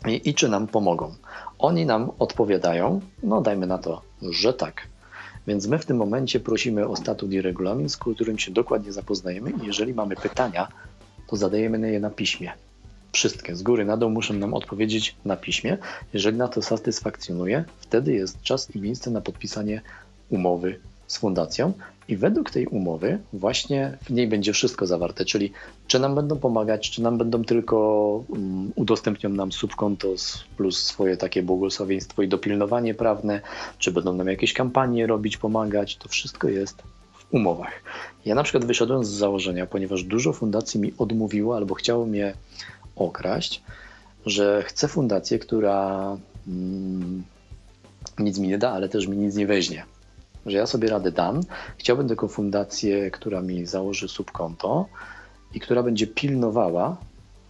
i, i czy nam pomogą. Oni nam odpowiadają, no dajmy na to, że tak. Więc my w tym momencie prosimy o statut i regulamin, z którym się dokładnie zapoznajemy i jeżeli mamy pytania, to zadajemy je na piśmie wszystkie z góry na dół muszą nam odpowiedzieć na piśmie. Jeżeli na to satysfakcjonuje, wtedy jest czas i miejsce na podpisanie umowy z fundacją i według tej umowy właśnie w niej będzie wszystko zawarte, czyli czy nam będą pomagać, czy nam będą tylko um, udostępnią nam subkonto plus swoje takie błogosławieństwo i dopilnowanie prawne, czy będą nam jakieś kampanie robić, pomagać, to wszystko jest w umowach. Ja na przykład wyszedłem z założenia, ponieważ dużo fundacji mi odmówiło albo chciało mnie okraść, że chcę fundację, która mm, nic mi nie da, ale też mi nic nie weźmie. Że ja sobie radę dam. Chciałbym taką fundację, która mi założy subkonto i która będzie pilnowała,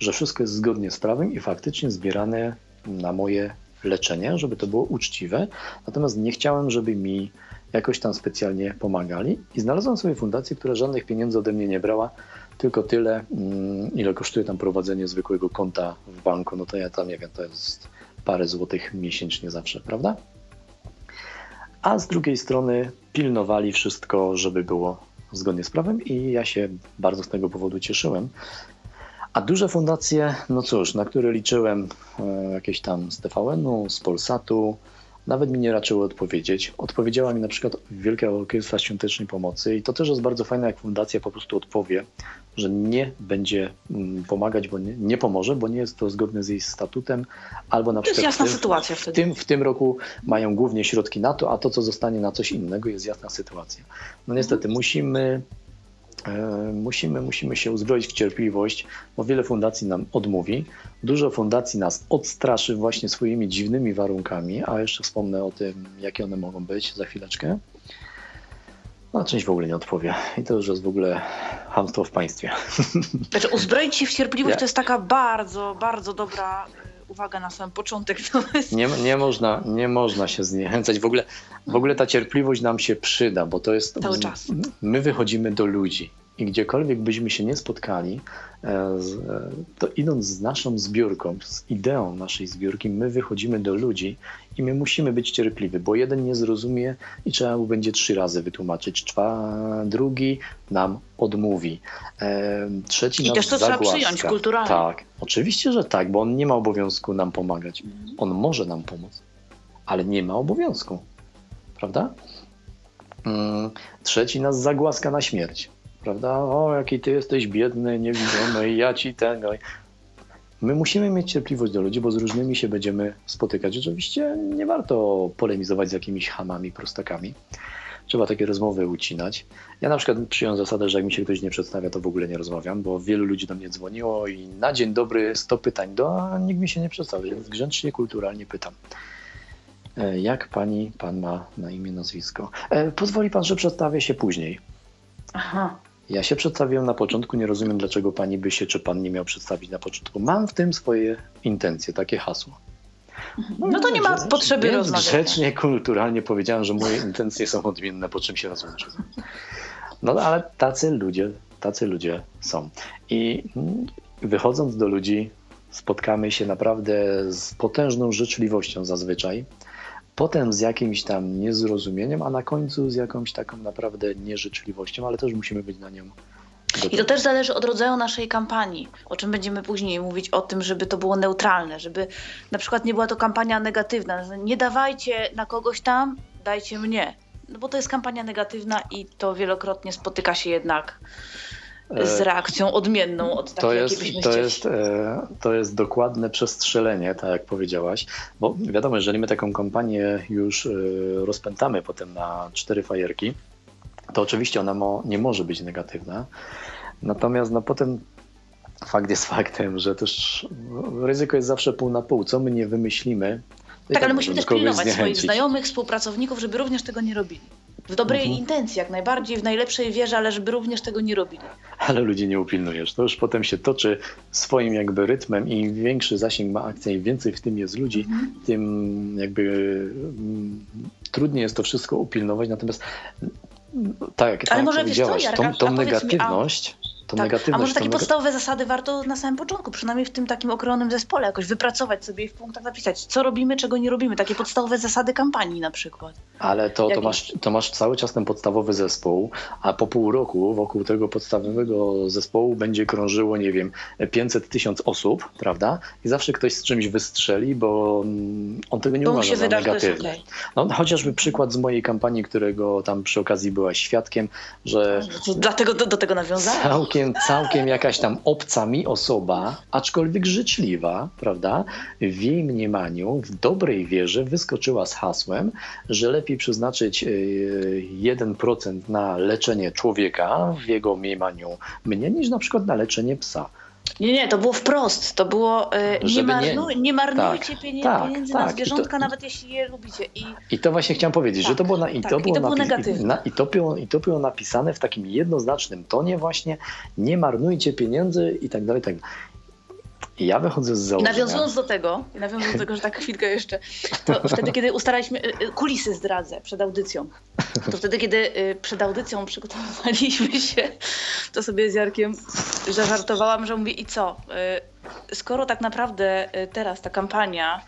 że wszystko jest zgodnie z prawem i faktycznie zbierane na moje leczenie, żeby to było uczciwe. Natomiast nie chciałem, żeby mi jakoś tam specjalnie pomagali i znalazłem sobie fundację, która żadnych pieniędzy ode mnie nie brała, tylko tyle, mm, ile kosztuje tam prowadzenie zwykłego konta w banku. No to ja tam nie wiem, to jest parę złotych miesięcznie zawsze, prawda? A z drugiej strony pilnowali wszystko, żeby było zgodnie z prawem i ja się bardzo z tego powodu cieszyłem. A duże fundacje, no cóż, na które liczyłem e, jakieś tam z TVN-u, z Polsatu, nawet mi nie raczyły odpowiedzieć. Odpowiedziała mi na przykład Wielka Orkiestra Świątecznej Pomocy i to też jest bardzo fajne, jak fundacja po prostu odpowie, że nie będzie mm, pomagać, bo nie, nie pomoże, bo nie jest to zgodne z jej statutem, albo na to przykład jest jasna w tym, sytuacja wtedy. W tym, w tym roku mają głównie środki na to, a to, co zostanie na coś innego, jest jasna sytuacja. No niestety mhm. musimy musimy, musimy się uzbroić w cierpliwość, bo wiele fundacji nam odmówi. Dużo fundacji nas odstraszy właśnie swoimi dziwnymi warunkami, a jeszcze wspomnę o tym, jakie one mogą być za chwileczkę. No, część w ogóle nie odpowie. I to już jest w ogóle hamstwo w państwie. Znaczy, uzbroić się w cierpliwość to jest taka bardzo, bardzo dobra e, uwaga na sam początek. Nie, nie, można, nie można się zniechęcać. W ogóle, w ogóle ta cierpliwość nam się przyda, bo to jest. Cały czas. My wychodzimy do ludzi i gdziekolwiek byśmy się nie spotkali, e, e, to idąc z naszą zbiórką, z ideą naszej zbiórki, my wychodzimy do ludzi i my musimy być cierpliwi, bo jeden nie zrozumie i trzeba mu będzie trzy razy wytłumaczyć, czwa, drugi nam odmówi, e, trzeci I nas też to zagłaska. trzeba przyjąć kulturalnie. Tak, oczywiście, że tak, bo on nie ma obowiązku nam pomagać. On może nam pomóc, ale nie ma obowiązku, prawda? Mm, trzeci nas zagłaska na śmierć prawda? O, jaki ty jesteś biedny, niewidomy ja ci tego. My musimy mieć cierpliwość do ludzi, bo z różnymi się będziemy spotykać. Oczywiście nie warto polemizować z jakimiś hamami, prostakami. Trzeba takie rozmowy ucinać. Ja na przykład przyjąłem zasadę, że jak mi się ktoś nie przedstawia, to w ogóle nie rozmawiam, bo wielu ludzi do mnie dzwoniło i na dzień dobry 100 pytań, do, a nikt mi się nie przedstawia, więc grzecznie, kulturalnie pytam. E, jak pani, pan ma na imię, nazwisko? E, pozwoli pan, że przedstawię się później. Aha. Ja się przedstawiłem na początku, nie rozumiem, dlaczego pani by się, czy pan nie miał przedstawić na początku. Mam w tym swoje intencje, takie hasło. No, no to nie ma potrzeby rozmawiania. Grzecznie, kulturalnie powiedziałem, że moje intencje są odmienne, po czym się rozłączyłem. No ale tacy ludzie, tacy ludzie są. I wychodząc do ludzi, spotkamy się naprawdę z potężną życzliwością zazwyczaj potem z jakimś tam niezrozumieniem, a na końcu z jakąś taką naprawdę nieżyczliwością, ale też musimy być na nią. I to też zależy od rodzaju naszej kampanii, o czym będziemy później mówić, o tym, żeby to było neutralne, żeby na przykład nie była to kampania negatywna. Nie dawajcie na kogoś tam, dajcie mnie. No bo to jest kampania negatywna i to wielokrotnie spotyka się jednak z e, reakcją odmienną od takiej, to jest, to jest, e, to jest dokładne przestrzelenie, tak jak powiedziałaś, bo wiadomo, jeżeli my taką kampanię już e, rozpętamy potem na cztery fajerki, to oczywiście ona mo, nie może być negatywna, natomiast no potem fakt jest faktem, że też ryzyko jest zawsze pół na pół. Co my nie wymyślimy, tak, tak ale musimy też pilnować swoich znajomych, współpracowników, żeby również tego nie robili. W dobrej mhm. intencji, jak najbardziej, w najlepszej wierze, ale żeby również tego nie robili. Ale ludzi nie upilnujesz. To już potem się toczy swoim jakby rytmem i im większy zasięg ma akcja, im więcej w tym jest ludzi, mhm. tym jakby mm, trudniej jest to wszystko upilnować. Natomiast tak, tak ale może powiedziałaś, wiesz co, Jarka, tą, tą negatywność... Mi, a tak. A może takie podstawowe zasady warto na samym początku, przynajmniej w tym takim okrojonym zespole, jakoś wypracować sobie i w punktach napisać, co robimy, czego nie robimy. Takie podstawowe zasady kampanii na przykład. Ale to, to, masz, to masz cały czas ten podstawowy zespół, a po pół roku wokół tego podstawowego zespołu będzie krążyło, nie wiem, 500 tysiąc osób, prawda? I zawsze ktoś z czymś wystrzeli, bo mm, on tego nie uważa za negatywne. Okay. No, chociażby przykład z mojej kampanii, którego tam przy okazji byłaś świadkiem, że... Dlatego do, do tego nawiązałem. Całkiem całkiem, jakaś tam obca mi osoba, aczkolwiek życzliwa, prawda, w jej mniemaniu, w dobrej wierze wyskoczyła z hasłem, że lepiej przeznaczyć 1% e, na leczenie człowieka w jego mniemaniu mnie, niż na przykład na leczenie psa. Nie, nie, to było wprost. To było e, nie, Żeby nie- marnu, nie marnujcie Tak, pienie, tak, pieniędzy tak. na zwierzątka, to- nawet jeśli je lubicie. I I to właśnie chciałem powiedzieć, że Tak, to było, na, i tak, to i było, to było negatywne. i, na, i, to było, I to było napisane w takim jednoznacznym tonie właśnie, nie marnujcie pieniędzy i tak dalej, i tak dalej. I ja wychodzę z założenia... nawiązując do tego, nawiązując do tego, że tak chwilkę jeszcze, to wtedy, kiedy ustalaliśmy, y, y, kulisy zdradzę przed audycją, to wtedy, kiedy y, przed audycją przygotowywaliśmy się, to sobie z Jarkiem zażartowałam, że mówię i co, y, skoro tak naprawdę y, teraz ta kampania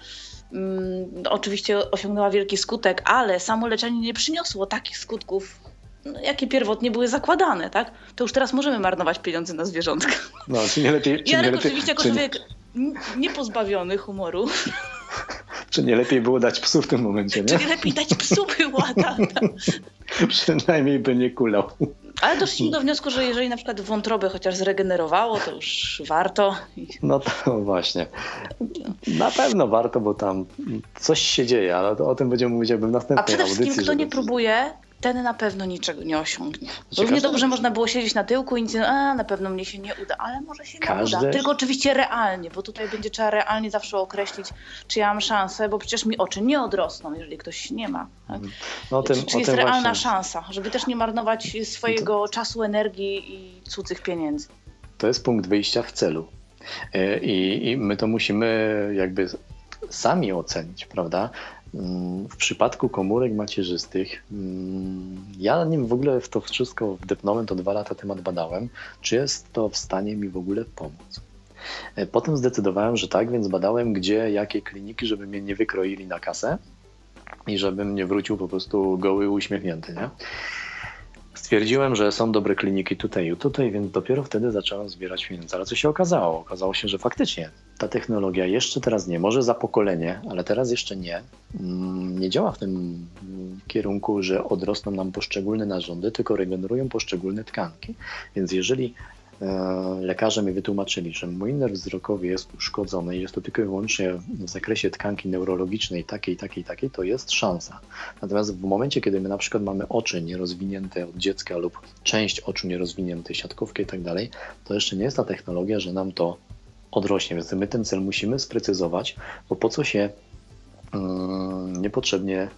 mm, oczywiście osiągnęła wielki skutek, ale samo leczenie nie przyniosło takich skutków, no, jakie pierwotnie były zakładane, tak? To już teraz możemy marnować pieniądze na zwierzątka. No, czy nie lepiej, czy nie Jarek lepiej, oczywiście jako czy, człowiek niepozbawiony humoru, czy nie lepiej było dać psu w tym momencie, nie? czyli lepiej dać psu wyłata. Przynajmniej by nie kulał. Ale doszliśmy do wniosku, że jeżeli na przykład wątrobę chociaż zregenerowało, to już warto. No to właśnie. Na pewno warto, bo tam coś się dzieje, ale o tym będziemy mówić jakby w A następnej przede wszystkim audycji. kto nie żeby- próbuje, ten na pewno niczego nie osiągnie. Równie dobrze można było siedzieć na tyłku i nic, nie- a na pewno mnie się nie uda, ale może się nie Każdy- uda. Tylko oczywiście realnie, bo tutaj będzie trzeba realnie zawsze określić, czy ja mam szansę, bo przecież mi oczy nie odrosną, jeżeli ktoś nie ma. Tak? No, o tym, czy czy jest realna właśnie. szansa, żeby też nie marnować swojego czasu, energii i cudzych pieniędzy? To jest punkt wyjścia w celu. E, I, I my to musimy jakby sami ocenić, prawda? Mm, W przypadku komórek macierzystych, mm, ja nim w ogóle w to wszystko wdepnąłem, to dwa lata temat badałem, czy jest to w stanie mi w ogóle pomóc. E, Potem zdecydowałem, że tak, więc badałem, gdzie, jakie kliniki, żeby mnie nie wykroili na kasę i żebym nie wrócił po prostu goły, uśmiechnięty, nie? Stwierdziłem, że są dobre kliniki tutaj i tutaj, więc dopiero wtedy zacząłem zbierać pieniądze. Ale co się okazało? Okazało się, że faktycznie ta technologia jeszcze teraz nie, może za pokolenie, ale teraz jeszcze nie, mm, nie działa w tym kierunku, że odrosną nam poszczególne narządy, tylko regenerują poszczególne tkanki. Więc jeżeli lekarze mi wytłumaczyli, że mój nerw wzrokowy jest uszkodzony i jest to tylko i wyłącznie w zakresie tkanki neurologicznej takiej, takiej, takiej, to jest szansa. Natomiast w momencie, kiedy my na przykład mamy oczy nierozwinięte od dziecka lub część oczu nierozwinięte, siatkówkę i tak dalej, to jeszcze nie jest ta technologia, że nam to odrośnie. Więc my ten cel musimy sprecyzować, bo po co się mm, niepotrzebnie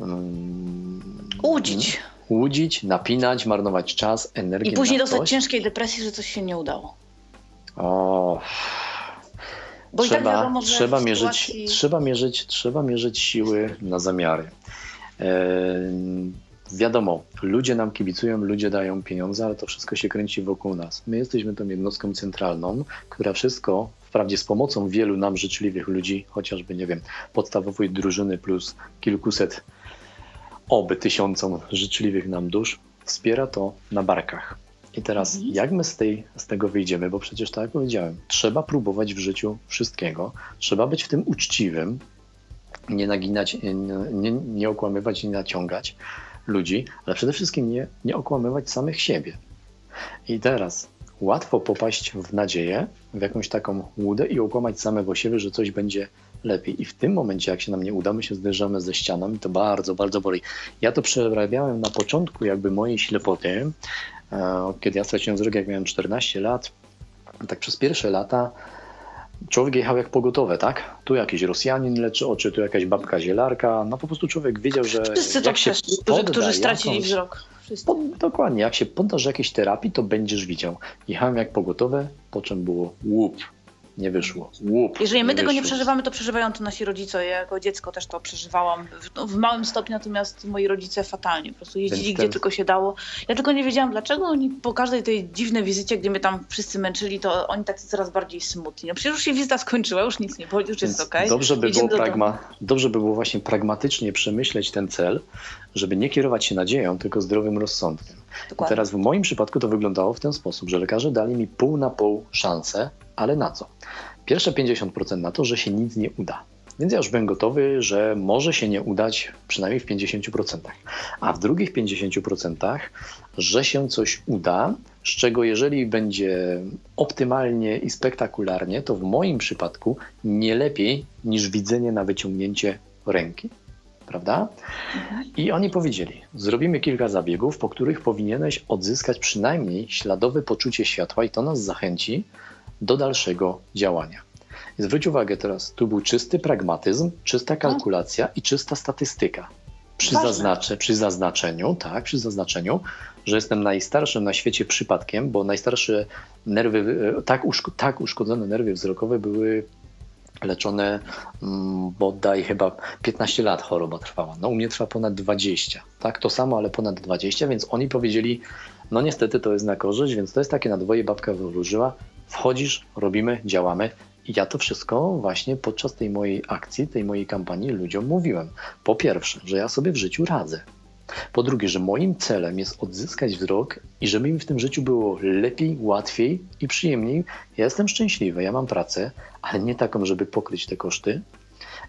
mm, Łudzić. Łudzić, napinać, marnować czas, energię I później dostać ciężkiej depresji, że coś się nie udało. O, Bo tak trzeba, wiadomo, że trzeba, w mierzyć, sytuacji... trzeba, mierzyć, trzeba mierzyć siły na zamiary. E, wiadomo, ludzie nam kibicują, ludzie dają pieniądze, ale to wszystko się kręci wokół nas. My jesteśmy tą jednostką centralną, która wszystko, wprawdzie z pomocą wielu nam życzliwych ludzi, chociażby, nie wiem, podstawowej drużyny plus kilkuset, oby tysiącom życzliwych nam dusz, wspiera to na barkach. I teraz, Mhm. jak my z, tej, z tego wyjdziemy? Bo przecież, tak jak powiedziałem, trzeba próbować w życiu wszystkiego, trzeba być w tym uczciwym, nie naginać, nie, nie, nie okłamywać, nie naciągać ludzi, ale przede wszystkim nie, nie okłamywać samych siebie. I teraz łatwo popaść w nadzieję, w jakąś taką łudę i okłamać samego siebie, że coś będzie lepiej. I w tym momencie, jak się nam nie uda, my się zderzamy ze ścianą i to bardzo, bardzo boli. Ja to przerabiałem na początku jakby mojej ślepoty, e, kiedy ja straciłem wzrok, jak miałem 14 lat. Tak przez pierwsze lata człowiek jechał jak pogotowe, tak? Tu jakiś Rosjanin leczy oczy, tu jakaś babka zielarka. No po prostu człowiek wiedział, że Wszyscy to jak się którzy, podda którzy stracili jakąś- wzrok. Wszyscy. po, dokładnie, jak się poddasz jakiejś terapii, to będziesz widział. Jechałem jak pogotowe, po czym było łup. Nie wyszło. Łup. Jeżeli my tego nie wyszło. przeżywamy, to przeżywają to nasi rodzice. Ja jako dziecko też to przeżywałam w, no, w małym stopniu, natomiast moi rodzice fatalnie. Po prostu jeździli Więc gdzie ten- tylko się dało. Ja tylko nie wiedziałam, dlaczego oni po każdej tej dziwnej wizycie, gdzie mnie tam wszyscy męczyli, to oni tacy coraz bardziej smutni. No przecież już się wizyta skończyła, już nic nie boli, już jest okej. Dobrze by, było do pragma, dobrze by było właśnie pragmatycznie przemyśleć ten cel, żeby nie kierować się nadzieją, tylko zdrowym rozsądkiem. Teraz w moim przypadku to wyglądało w ten sposób, że lekarze dali mi pół na pół szansę, ale na co? Pierwsze 50% na to, że się nic nie uda. Więc ja już byłem gotowy, że może się nie udać przynajmniej w 50%. A w drugich 50%, że się coś uda, z czego jeżeli będzie optymalnie i spektakularnie, to w moim przypadku nie lepiej niż widzenie na wyciągnięcie ręki. Prawda? I oni powiedzieli: Zrobimy kilka zabiegów, po których powinieneś odzyskać przynajmniej śladowe poczucie światła, i to nas zachęci do dalszego działania. Zwróć uwagę teraz, tu był czysty pragmatyzm, czysta kalkulacja i czysta statystyka. Przy, zaznacze, przy zaznaczeniu, tak, przy zaznaczeniu, że jestem najstarszym na świecie przypadkiem, bo najstarsze nerwy, e, tak, tak uszkodzone nerwy wzrokowe były leczone mm, bodaj chyba 15 lat choroba trwała. No u mnie trwa ponad 20. Tak, to samo, ale ponad 20, więc oni powiedzieli, no niestety to jest na korzyść, więc to jest takie na dwoje babka wywróżyła. Wchodzisz, robimy, działamy. I ja to wszystko właśnie podczas tej mojej akcji, tej mojej kampanii ludziom mówiłem. Po pierwsze, że ja sobie w życiu radzę. Po drugie, że moim celem jest odzyskać wzrok i żeby mi w tym życiu było lepiej, łatwiej i przyjemniej. Ja jestem szczęśliwy, ja mam pracę, ale nie taką, żeby pokryć te koszty.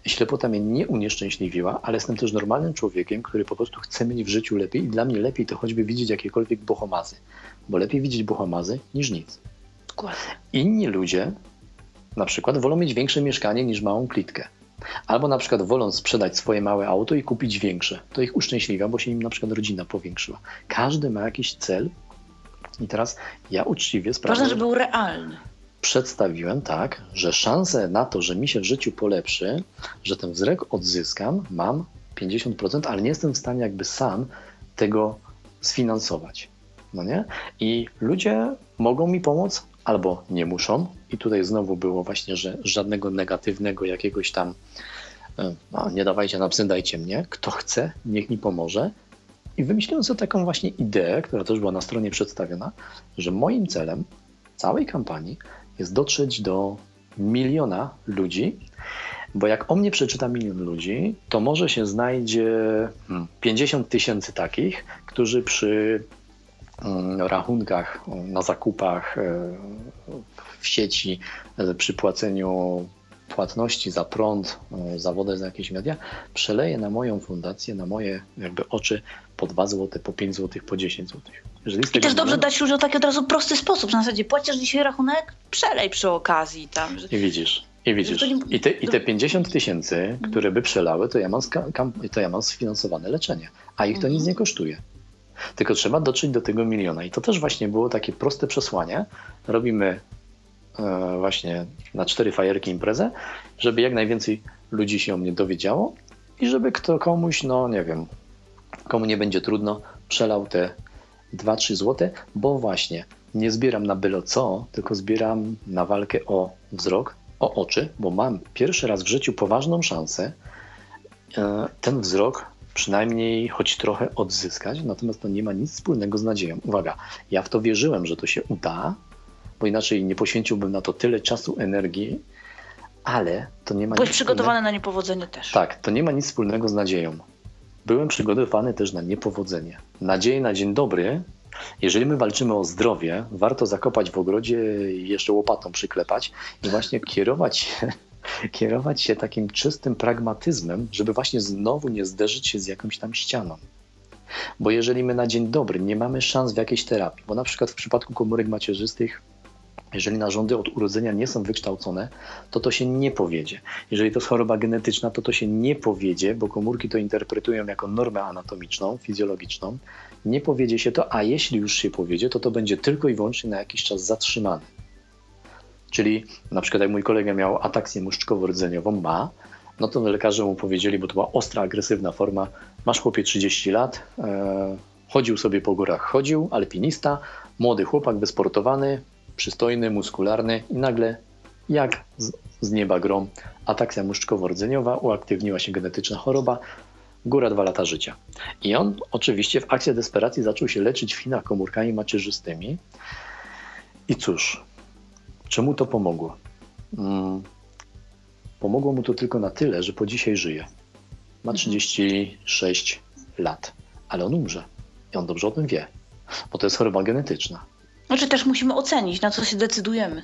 Ślepota mnie nie unieszczęśliwiła, ale jestem też normalnym człowiekiem, który po prostu chce mieć w życiu lepiej i dla mnie lepiej to choćby widzieć jakiekolwiek bohomazy, bo lepiej widzieć bohomazy niż nic. Inni ludzie na przykład wolą mieć większe mieszkanie niż małą klitkę. Albo na przykład wolą sprzedać swoje małe auto i kupić większe. To ich uszczęśliwia, bo się im na przykład rodzina powiększyła. Każdy ma jakiś cel i teraz ja uczciwie sprawdzę. Ważne, żeby był realny. Przedstawiłem tak, że szanse na to, że mi się w życiu polepszy, że ten wzrok odzyskam, mam 50%, ale nie jestem w stanie jakby sam tego sfinansować. No nie? I ludzie mogą mi pomóc, albo nie muszą. I tutaj znowu było właśnie, że żadnego negatywnego jakiegoś tam no, nie dawajcie na psy, dajcie mnie. Kto chce, niech mi pomoże. I wymyśliłem sobie taką właśnie ideę, która też była na stronie przedstawiona, że moim celem całej kampanii jest dotrzeć do miliona ludzi, bo jak o mnie przeczyta milion ludzi, to może się znajdzie 50 hmm, tysięcy takich, którzy przy rachunkach, na zakupach e, w sieci, e, przy płaceniu płatności za prąd, e, za wodę, za jakieś media, przeleję na moją fundację, na moje jakby oczy po 2 zł, po 5 zł, po 10 zł. I też dobrze dać ludziom taki od razu prosty sposób. Na zasadzie płacisz dzisiaj rachunek, przelej przy okazji. Tam, że... I widzisz. I widzisz, i te, i te 50 tysięcy, które by przelały, to ja, mam to ja mam sfinansowane leczenie, a ich to nic nie kosztuje. Tylko trzeba dotrzeć do tego miliona. I to też właśnie było takie proste przesłanie. Robimy e, właśnie na cztery fajerki imprezę, żeby jak najwięcej ludzi się o mnie dowiedziało i żeby kto komuś, no nie wiem, komu nie będzie trudno, przelał te 2-3 złote, bo właśnie nie zbieram na byle co, tylko zbieram na walkę o wzrok, o oczy, bo mam pierwszy raz w życiu poważną szansę e, ten wzrok przynajmniej choć trochę odzyskać, natomiast to nie ma nic wspólnego z nadzieją. Uwaga, ja w to wierzyłem, że to się uda, bo inaczej nie poświęciłbym na to tyle czasu, energii, ale to nie ma Byłeś przygotowany na niepowodzenie też. Tak, to nie ma nic wspólnego z nadzieją. Byłem przygotowany też na niepowodzenie. Nadzieję na dzień dobry. Jeżeli my walczymy o zdrowie, warto zakopać w ogrodzie i jeszcze łopatą przyklepać i właśnie kierować się kierować się takim czystym pragmatyzmem, żeby właśnie znowu nie zderzyć się z jakąś tam ścianą. Bo jeżeli my na dzień dobry nie mamy szans w jakiejś terapii, bo na przykład w przypadku komórek macierzystych jeżeli narządy od urodzenia nie są wykształcone, to to się nie powiedzie. Jeżeli to jest choroba genetyczna, to to się nie powiedzie, bo komórki to interpretują jako normę anatomiczną, fizjologiczną. Nie powiedzie się to, a jeśli już się powiedzie, to to będzie tylko i wyłącznie na jakiś czas zatrzymane. Czyli na przykład jak mój kolega miał ataksję muszczkowo-rdzeniową, ma, no to lekarze mu powiedzieli, bo to była ostra, agresywna forma, masz chłopie 30 lat, e, chodził sobie po górach, chodził, alpinista, młody chłopak, wysportowany, przystojny, muskularny i nagle jak z, z nieba grom, ataksja muszczkowo-rdzeniowa, uaktywniła się genetyczna choroba, góra dwa lata życia. I on oczywiście w akcji desperacji zaczął się leczyć w Chinach komórkami macierzystymi. I cóż, Czemu to pomogło? Hmm. Pomogło mu to tylko na tyle, że po dzisiaj żyje. Ma 36 mhm. lat, ale on umrze. I on dobrze o tym wie, bo to jest choroba genetyczna. Znaczy też musimy ocenić, na co się decydujemy.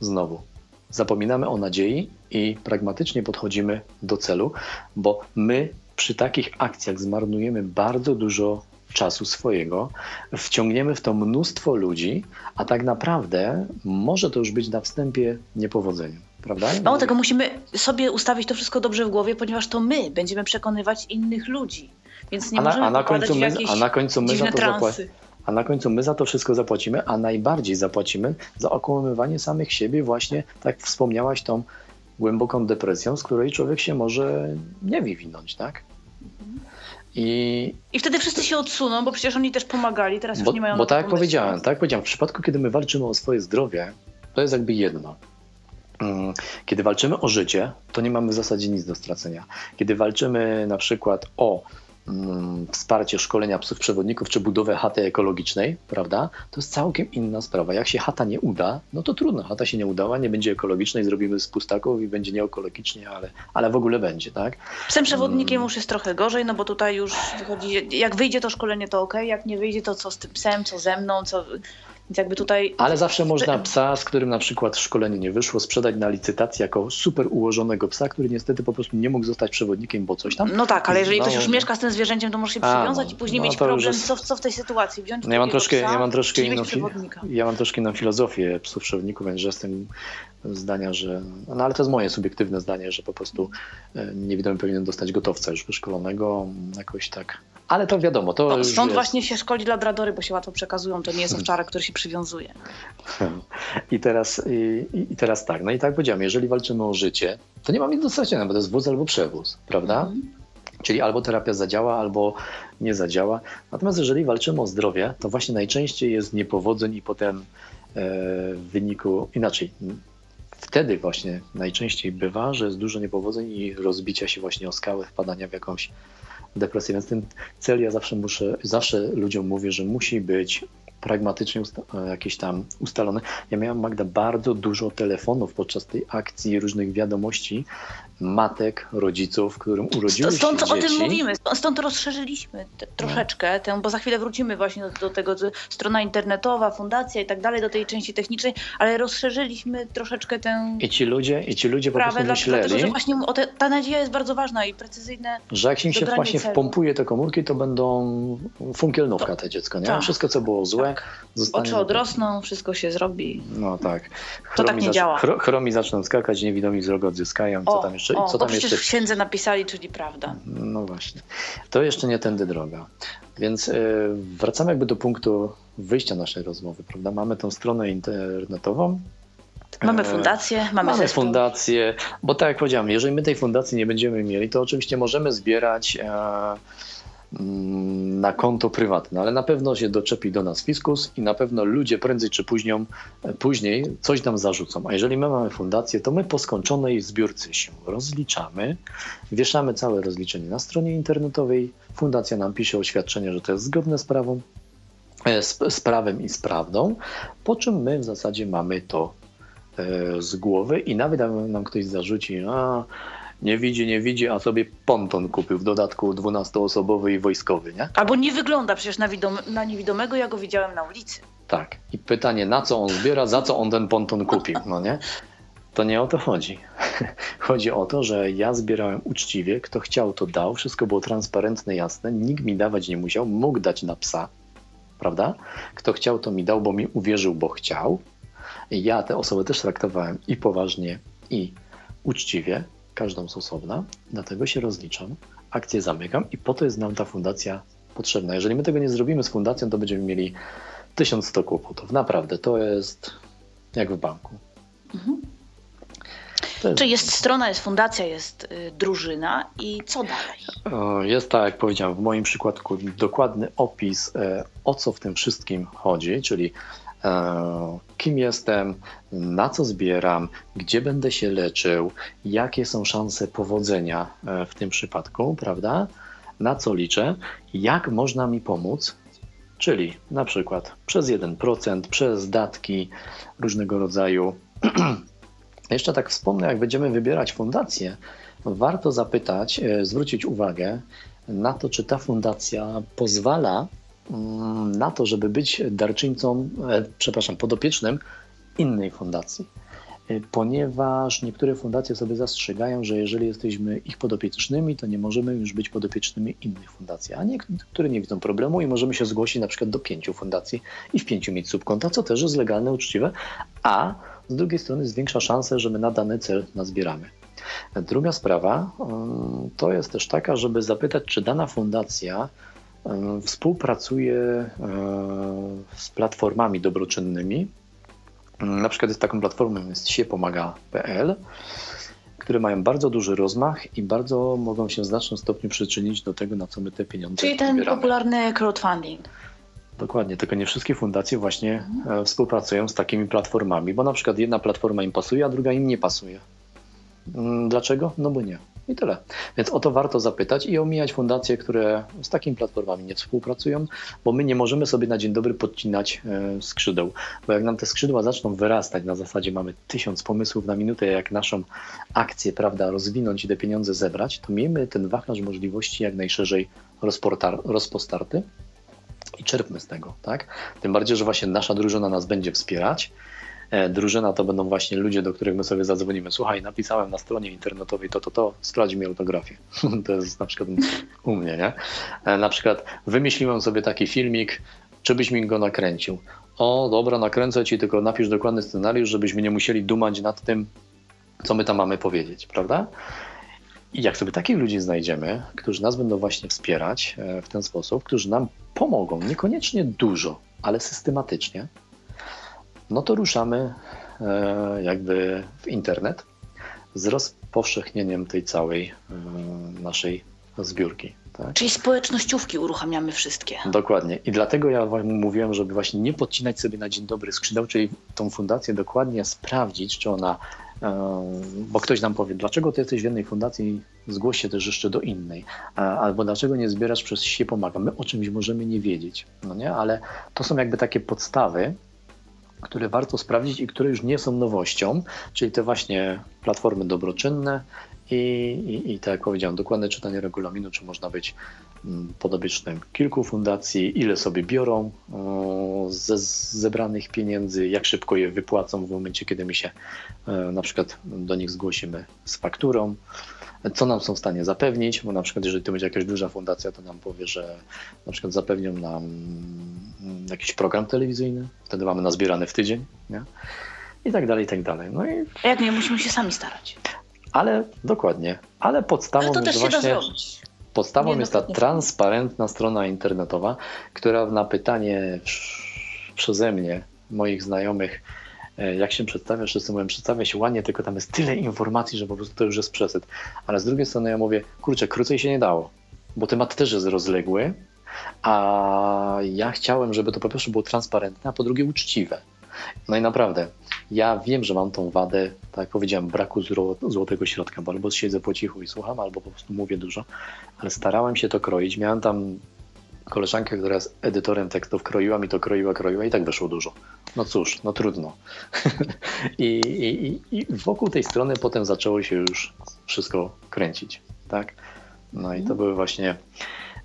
Znowu, zapominamy o nadziei i pragmatycznie podchodzimy do celu, bo my przy takich akcjach zmarnujemy bardzo dużo czasu swojego, wciągniemy w to mnóstwo ludzi, a tak naprawdę może to już być na wstępie niepowodzeniem. Prawda? Mało tego, musimy sobie ustawić to wszystko dobrze w głowie, ponieważ to my będziemy przekonywać innych ludzi. Więc nie a na, możemy a na końcu my, A na końcu my za to a na końcu my za to wszystko zapłacimy, a najbardziej zapłacimy za okłamywanie samych siebie właśnie, tak wspomniałaś, tą głęboką depresją, z której człowiek się może nie wywinąć, tak? I, I wtedy wszyscy się odsuną, bo przecież oni też pomagali, teraz bo, już nie mają Bo tak jak powiedziałem, tak jak powiedziałem, w przypadku, kiedy my walczymy o swoje zdrowie, to jest jakby jedno. Mm, kiedy walczymy o życie, to nie mamy w zasadzie nic do stracenia. Kiedy walczymy na przykład o wsparcie szkolenia psów przewodników czy budowę chaty ekologicznej, prawda? To jest całkiem inna sprawa. Jak się chata nie uda, no to trudno, chata się nie udała, nie będzie ekologiczna i zrobimy z pustaków i będzie nieekologicznie, ale, ale w ogóle będzie, tak? Psem przewodnikiem hmm. już jest trochę gorzej, no bo tutaj już wychodzi, jak wyjdzie to szkolenie to ok, jak nie wyjdzie to co z tym psem, co ze mną, co więc jakby tutaj... Ale zawsze można psa, z którym na przykład szkolenie nie wyszło, sprzedać na licytacji jako super ułożonego psa, który niestety po prostu nie mógł zostać przewodnikiem, bo coś tam. No tak, ale jeżeli ktoś już mieszka z tym zwierzęciem, to może się przywiązać A, no, i później no, mieć problem, jest... co, co w tej sytuacji wziąć. No ja mam troszkę, psa, ja mam troszkę inną, ja mam troszkę inną filozofię psów przewodników, więc jestem zdania, że. No ale to jest moje subiektywne zdanie, że po prostu e, niewidomy powinien dostać gotowca już wyszkolonego, jakoś tak. Ale to wiadomo. To no, stąd jest... właśnie się szkoli labradory, bo się łatwo przekazują. To nie jest owczarek, który się przywiązuje. I teraz, i, i, teraz tak. No i tak powiedziałem, jeżeli walczymy o życie, to nie mamy nic do stracenia, bo to jest wóz albo przewóz, prawda? Mhm. Czyli albo terapia zadziała, albo nie zadziała. Natomiast jeżeli walczymy o zdrowie, to właśnie najczęściej jest niepowodzeń i potem e, w wyniku inaczej wtedy właśnie najczęściej bywa, że jest dużo niepowodzeń i rozbicia się właśnie o skałę, wpadania w jakąś depresję. Więc ten cel ja zawsze muszę, zawsze ludziom mówię, że musi być pragmatycznie e, jakieś tam ustalone. Ja miałem, Magda, bardzo dużo telefonów podczas tej akcji, różnych wiadomości matek, rodziców, którym urodziły się Stąd dzieci. o tym mówimy, stąd rozszerzyliśmy te, troszeczkę, tę, bo za chwilę wrócimy właśnie do, do tego, strona internetowa, fundacja i tak dalej, do tej części technicznej, ale rozszerzyliśmy troszeczkę tę I ci ludzie, i ci ludzie po prostu myśleli, dlatego, że właśnie te, ta nadzieja jest bardzo ważna i precyzyjne Że jak im się właśnie celu. wpompuje te komórki, to będą funkielnówka to, te dziecko, nie? Tak. Wszystko, co było złe, tak. zostanie... Oczy odrosną, wszystko się zrobi. No tak. Chromi to tak nie działa. Chromi zaczną skakać, niewidomi wzrok odzyskają, co tam jeszcze jeszcze, o, co tam jeszcze... w księdze napisali, czyli prawda. No właśnie. To jeszcze nie tędy droga. Więc yy, wracamy jakby do punktu wyjścia naszej rozmowy, prawda? Mamy tą stronę internetową, Mamy e, fundację, mamy, mamy fundację, bo tak jak powiedziałem, jeżeli my tej fundacji nie będziemy mieli, to oczywiście możemy zbierać e, na konto prywatne, ale na pewno się doczepi do nas fiskus i na pewno ludzie prędzej czy później, później coś nam zarzucą. A jeżeli my mamy fundację, to my po skończonej zbiórce się rozliczamy, wieszamy całe rozliczenie na stronie internetowej, fundacja nam pisze oświadczenie, że to jest zgodne z prawem, z, z prawem i z prawdą, po czym my w zasadzie mamy to e, z głowy i nawet nam ktoś zarzuci, a nie widzi, nie widzi, a sobie ponton kupił, w dodatku 12-osobowy i wojskowy, nie? Albo nie wygląda przecież na, widom, na niewidomego, ja go widziałem na ulicy. Tak. I pytanie, na co on zbiera, za co on ten ponton kupił, no nie? To nie o to chodzi. Chodzi o to, że ja zbierałem uczciwie, kto chciał to dał, wszystko było transparentne, jasne, nikt mi dawać nie musiał, mógł dać na psa, prawda? Kto chciał to mi dał, bo mi uwierzył, bo chciał. Ja te osoby też traktowałem i poważnie, i uczciwie, każdą z osobna, dlatego się rozliczam, akcję zamykam i po to jest nam ta fundacja potrzebna. Jeżeli my tego nie zrobimy z fundacją, to będziemy mieli 1100 kłopotów. Naprawdę, to jest jak w banku. Mhm. Jest... Czy jest strona, jest fundacja, jest y, drużyna i co dalej? Jest tak, jak powiedziałem, w moim przypadku dokładny opis, e, o co w tym wszystkim chodzi, czyli kim jestem, na co zbieram, gdzie będę się leczył, jakie są szanse powodzenia e, w tym przypadku, prawda? Na co liczę, jak można mi pomóc, czyli na przykład przez 1%, przez datki różnego rodzaju. Jeszcze tak wspomnę, jak będziemy wybierać fundację, warto zapytać, e, zwrócić uwagę na to, czy ta fundacja pozwala na to, żeby być darczyńcą, e, przepraszam, podopiecznym innej fundacji. E, ponieważ niektóre fundacje sobie zastrzegają, że jeżeli jesteśmy ich podopiecznymi, to nie możemy już być podopiecznymi innych fundacji, a niektóre nie widzą problemu i możemy się zgłosić na przykład do pięciu fundacji i w pięciu mieć subkonta, co też jest legalne, uczciwe, a z drugiej strony zwiększa szansę, że my na dany cel nazbieramy. Druga sprawa mm, to jest też taka, żeby zapytać, czy dana fundacja współpracuje z platformami dobroczynnymi. Na przykład jest taką platformą jest siepomaga.pl, które mają bardzo duży rozmach i bardzo mogą się w znacznym stopniu przyczynić do tego, na co my te pieniądze Czyli ten zbieramy. popularny crowdfunding. Dokładnie, tylko nie wszystkie fundacje właśnie e, współpracują z takimi platformami, bo na przykład jedna platforma im pasuje, a druga im nie pasuje. Mm, Dlaczego? No bo nie. I tyle. Więc o to warto zapytać i omijać fundacje, które z takimi platformami nie współpracują, bo my nie możemy sobie na dzień dobry podcinać e, skrzydeł. Bo jak nam te skrzydła zaczną wyrastać, na zasadzie mamy tysiąc pomysłów na minutę, jak naszą akcję, prawda, rozwinąć i te pieniądze zebrać, to miejmy ten wachlarz możliwości jak najszerzej rozpostarty i czerpmy z tego, tak? Tym bardziej, że właśnie nasza drużyna nas będzie wspierać. E, Drużyna to będą właśnie ludzie, do których my sobie zadzwonimy. Słuchaj, napisałem na stronie internetowej to, to, to, sprawdź mi autografię. To jest na przykład u mnie, nie? E, Na przykład wymyśliłem sobie taki filmik, czy byś mi go nakręcił. O, dobra, nakręcę ci, tylko napisz dokładny scenariusz, żebyśmy nie musieli dumać nad tym, co my tam mamy powiedzieć, prawda? I jak sobie takich ludzi znajdziemy, którzy nas będą właśnie wspierać e, w ten sposób, którzy nam pomogą, niekoniecznie dużo, ale systematycznie, no to ruszamy e, jakby w internet z rozpowszechnieniem tej całej e, naszej zbiórki. Tak? Czyli społecznościówki uruchamiamy wszystkie. Dokładnie. I dlatego ja wam mówiłem, żeby właśnie nie podcinać sobie na dzień dobry skrzydeł, czyli tą fundację dokładnie sprawdzić, czy ona, e, bo ktoś nam powie, dlaczego ty jesteś w jednej fundacji, zgłoś się też jeszcze do innej, albo dlaczego nie zbierasz przez się pomaga. My o czymś możemy nie wiedzieć, no nie? Ale to są jakby takie podstawy, które warto sprawdzić i które już nie są nowością, czyli te właśnie platformy dobroczynne i, i, i tak jak powiedziałem, dokładne czytanie regulaminu, czy można być mm, podobiecznym kilku fundacji, ile sobie biorą o, ze zebranych pieniędzy, jak szybko je wypłacą w momencie, kiedy my się e, na przykład do nich zgłosimy z fakturą, co nam są w stanie zapewnić, bo na przykład jeżeli to będzie jakaś duża fundacja, to nam powie, że na przykład zapewnią nam jakiś program telewizyjny, wtedy mamy nazbierany w tydzień, nie? i tak dalej, i tak dalej. No i, jak nie, musimy się sami starać. ale dokładnie, ale podstawą Ale to też jest się da właśnie zrobić. Podstawą jest ta transparentna strona internetowa, która na pytanie przeze mnie, moich znajomych, e, jak się przedstawia, wszyscy mówią, przedstawia się ładnie, tylko tam jest tyle informacji, że po prostu to już jest przesyt. Ale z drugiej strony ja mówię, kurczę, krócej się nie dało, bo temat też jest rozległy, a ja chciałem, żeby to po pierwsze było transparentne, a po drugie uczciwe. No i naprawdę, ja wiem, że mam tą wadę, tak jak powiedziałem, braku zło- złotego środka, bo albo siedzę po cichu i słucham, albo po prostu mówię dużo, ale starałem się to kroić. Miałem tam koleżankę, która jest edytorem tekstów, kroiła mi to, kroiła, kroiła i tak wyszło dużo. No cóż, no trudno. I, i, i- I wokół tej strony potem zaczęło się już wszystko kręcić, tak? No i to były właśnie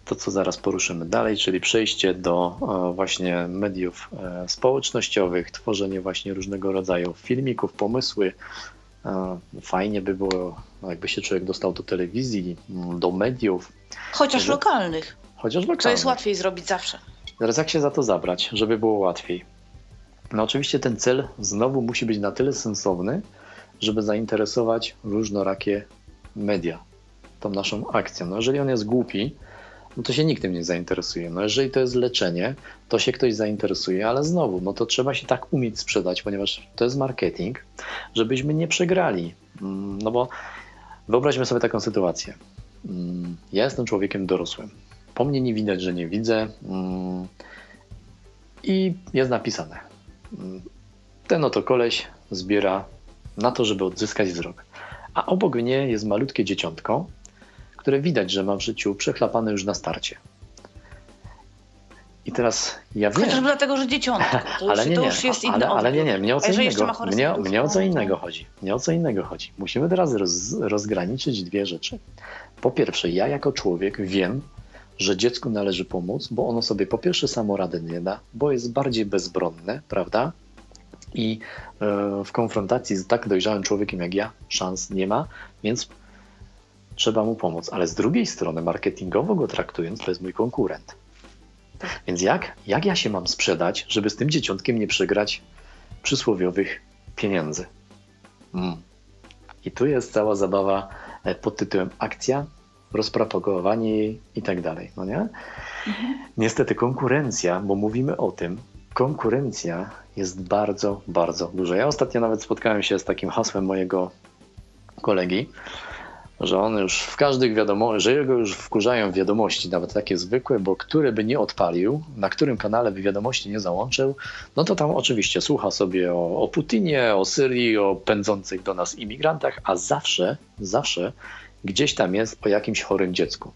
to, co zaraz poruszymy dalej, czyli przejście do e, właśnie mediów e, społecznościowych, tworzenie właśnie różnego rodzaju filmików, pomysły. E, Fajnie by było, no, jakby się człowiek dostał do telewizji, m, do mediów, Chociaż lokalnych. chociaż To lokalnych. jest łatwiej zrobić zawsze. Teraz jak się za to zabrać, żeby było łatwiej? No oczywiście ten cel znowu musi być na tyle sensowny, żeby zainteresować różnorakie media tą naszą akcją. No jeżeli on jest głupi, no to się nikt tym nie zainteresuje. No jeżeli to jest leczenie, to się ktoś zainteresuje, ale znowu, no to trzeba się tak umieć sprzedać, ponieważ to jest marketing, żebyśmy nie przegrali. Mm, No bo wyobraźmy sobie taką sytuację. Mm, Ja jestem człowiekiem dorosłym. Po mnie nie widać, że nie widzę. mm, I jest napisane. Ten oto koleś zbiera na to, żeby odzyskać wzrok. A obok mnie jest malutkie dzieciątko, które widać, że ma w życiu przechlapane już na starcie. I teraz ja wiem. Chociażby dlatego, że dzieciątko. To już, Ale nie, to nie, już jest inny ale, ale nie, nie, mnie o co innego, mnie, mnie o co innego chodzi. Mnie o co innego chodzi. Musimy teraz roz, rozgraniczyć dwie rzeczy. Po pierwsze, ja jako człowiek wiem, że dziecku należy pomóc, bo ono sobie po pierwsze samo rady nie da, bo jest bardziej bezbronne, prawda? I e, w konfrontacji z tak dojrzałym człowiekiem jak ja szans nie ma, więc trzeba mu pomóc. Ale z drugiej strony, marketingowo go traktując, to jest mój konkurent. Więc jak, jak ja się mam sprzedać, żeby z tym dzieciątkiem nie przegrać przysłowiowych pieniędzy? Mm. I tu jest cała zabawa e, pod tytułem akcja rozpropagowani i tak dalej, no nie? Mhm. Niestety konkurencja, bo mówimy o tym, konkurencja jest bardzo, bardzo duża. Ja ostatnio nawet spotkałem się z takim hasłem mojego kolegi, że on już w każdych wiadomości, że jego już wkurzają wiadomości, nawet takie zwykłe, bo który by nie odpalił, na którym kanale by wiadomości nie załączył, no to tam oczywiście słucha sobie o, o Putinie, o Syrii, o pędzących do nas imigrantach, a zawsze, zawsze gdzieś tam jest o jakimś chorym dziecku.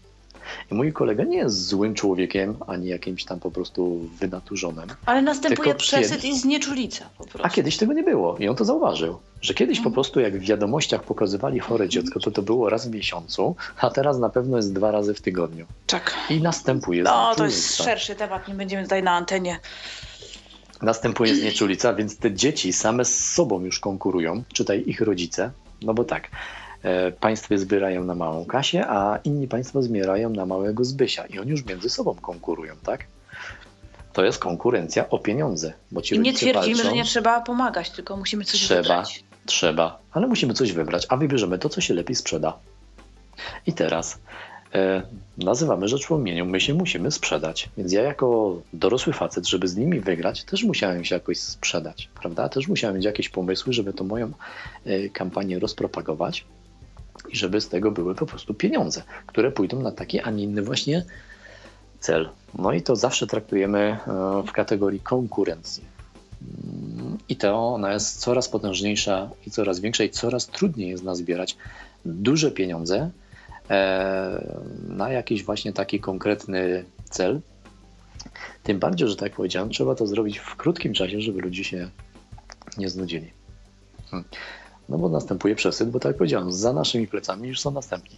I mój kolega nie jest złym człowiekiem, ani jakimś tam po prostu wynaturzonym. Ale następuje przesyt i znieczulica po prostu. A kiedyś tego nie było i on to zauważył, że kiedyś po mhm. prostu jak w wiadomościach pokazywali chore dziecko, to to było raz w miesiącu, a teraz na pewno jest dwa razy w tygodniu. Tak. I następuje No, to jest szerszy temat, nie będziemy tutaj na antenie następuje znieczulica, więc te dzieci same z sobą już konkurują, czytaj ich rodzice, no bo tak, państwo zbierają na małą Kasię, a inni państwo zbierają na małego Zbysia i oni już między sobą konkurują, tak? To jest konkurencja o pieniądze. Bo ci I nie twierdzimy, walczą. że nie trzeba pomagać, tylko musimy coś trzeba, wybrać. Trzeba, ale musimy coś wybrać, a wybierzemy to, co się lepiej sprzeda. I teraz e, nazywamy rzecz w imieniu, my się musimy sprzedać. Więc ja jako dorosły facet, żeby z nimi wygrać, też musiałem się jakoś sprzedać, prawda? Też musiałem mieć jakieś pomysły, żeby tą moją e, kampanię rozpropagować i żeby z tego były po prostu pieniądze, które pójdą na taki, a nie inny właśnie cel. No i to zawsze traktujemy e, w kategorii konkurencji. Mm, I to ona jest coraz potężniejsza i coraz większa i coraz trudniej jest nazbierać duże pieniądze e, na jakiś właśnie taki konkretny cel. Tym bardziej, że tak powiedziałem, trzeba to zrobić w krótkim czasie, żeby ludzie się nie znudzili. No bo następuje przesyt, bo tak jak powiedziałem, za naszymi plecami już są następni.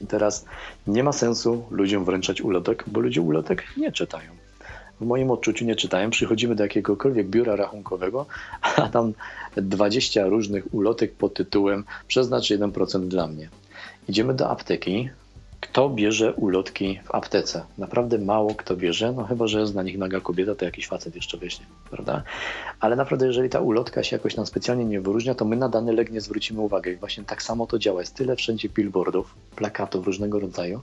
I teraz nie ma sensu ludziom wręczać ulotek, bo ludzie ulotek nie czytają. W moim odczuciu nie czytają. Przychodzimy do jakiegokolwiek biura rachunkowego, a tam 20 różnych ulotek pod tytułem przeznacz 1% dla mnie. Idziemy do apteki, kto bierze ulotki w aptece? Naprawdę mało kto bierze, no chyba, że jest na nich naga kobieta, to jakiś facet jeszcze weźmie, prawda? Ale naprawdę, jeżeli ta ulotka się jakoś nam specjalnie nie wyróżnia, to my na dany lek nie zwrócimy uwagi. I właśnie tak samo to działa. Jest tyle wszędzie billboardów, plakatów różnego rodzaju,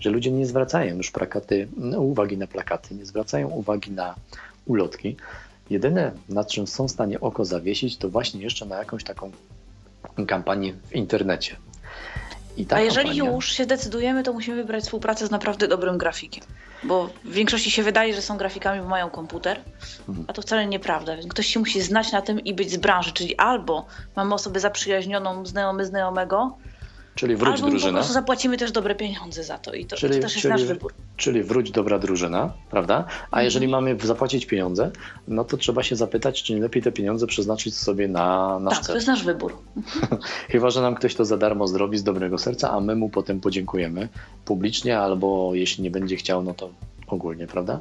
że ludzie nie zwracają już plakaty, no, uwagi na plakaty, nie zwracają uwagi na ulotki. Jedyne, na czym są w stanie oko zawiesić, to właśnie jeszcze na jakąś taką kampanię w internecie. A jeżeli już się decydujemy, to musimy wybrać współpracę z naprawdę dobrym grafikiem. Bo w większości się wydaje, że są grafikami, bo mają komputer, mhm. a to wcale nieprawda. Więc ktoś się musi znać na tym i być z branży, czyli albo mamy osobę zaprzyjaźnioną, znajomy znajomego, Czyli wróć Albo drużyna. po prostu zapłacimy też dobre pieniądze za to i to, czyli, to też jest czyli, nasz wybór. Czyli wróć dobra drużyna, prawda? A mhm. jeżeli mamy zapłacić pieniądze, no to trzeba się zapytać, czy nie lepiej te pieniądze przeznaczyć sobie na nasz tak, cel. to jest nasz wybór. Chyba, że nam ktoś to za darmo zrobi z dobrego serca, a my mu potem podziękujemy publicznie, albo jeśli nie będzie chciał, no to ogólnie, prawda?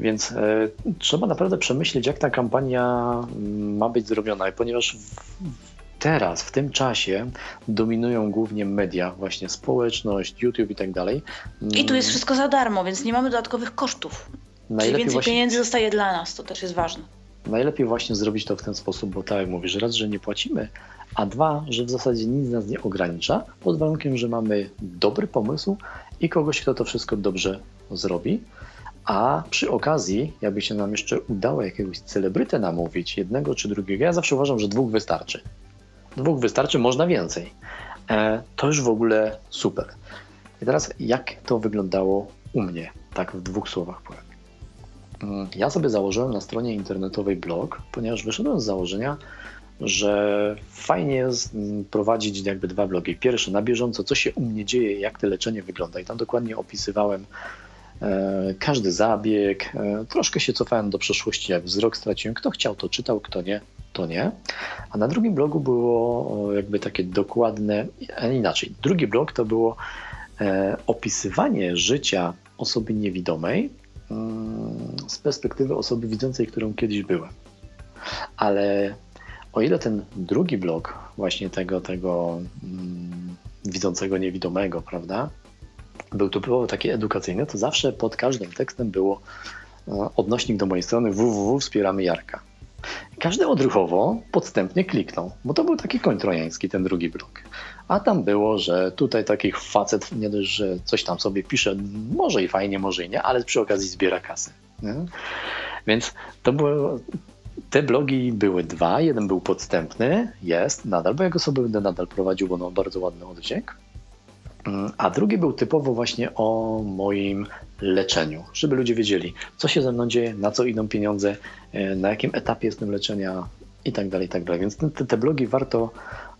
Więc e, trzeba naprawdę przemyśleć, jak ta kampania mm, ma być zrobiona, ponieważ w, teraz, w tym czasie dominują głównie media, właśnie społeczność, YouTube i tak dalej. I tu jest wszystko za darmo, więc nie mamy dodatkowych kosztów. Najlepiej Czyli więcej właśnie... pieniędzy zostaje dla nas, to też jest ważne. Najlepiej właśnie zrobić to w ten sposób, bo tak jak mówisz, raz, że nie płacimy, a dwa, że w zasadzie nic nas nie ogranicza, pod warunkiem, że mamy dobry pomysł i kogoś, kto to wszystko dobrze zrobi. A przy okazji, jakby się nam jeszcze udało jakiegoś celebrytę namówić, jednego czy drugiego, ja zawsze uważam, że dwóch wystarczy dwóch wystarczy, można więcej. E, to już w ogóle super. I teraz jak to wyglądało u mnie, tak w dwóch słowach powiem. Mm, ja sobie założyłem na stronie internetowej blog, ponieważ wyszedłem z założenia, że fajnie jest mm, prowadzić jakby dwa blogi. Pierwszy na bieżąco, co się u mnie dzieje, jak to leczenie wygląda. I tam dokładnie opisywałem każdy zabieg. E, troszkę się cofałem do przeszłości, jak wzrok straciłem. Kto chciał, to czytał, kto nie, to nie. A na drugim blogu było jakby takie dokładne, inaczej. Drugi blog to było e, opisywanie życia osoby niewidomej mm, z perspektywy osoby widzącej, którą kiedyś byłem. Ale o ile ten drugi blog właśnie tego, tego mm, widzącego niewidomego, prawda, był typowo taki edukacyjny, to zawsze pod każdym tekstem było e, odnośnik do mojej strony www wspieramy Jarka. każdy odruchowo podstępnie kliknął, bo to był taki koń trojański, ten drugi blog. A tam było, że tutaj taki facet nie dość, że coś tam sobie pisze, może i fajnie, może i nie, ale przy okazji zbiera kasę. Nie? Więc to było, te blogi były dwa. Jeden był podstępny, jest nadal, bo ja go sobie będę nadal prowadził, bo on ma bardzo ładny oddźwięk. Mm, a drugi był typowo właśnie o moim leczeniu, żeby ludzie wiedzieli, co się ze mną dzieje, na co idą pieniądze, e, na jakim etapie jestem leczenia i tak dalej, i tak dalej. Więc te, te blogi warto,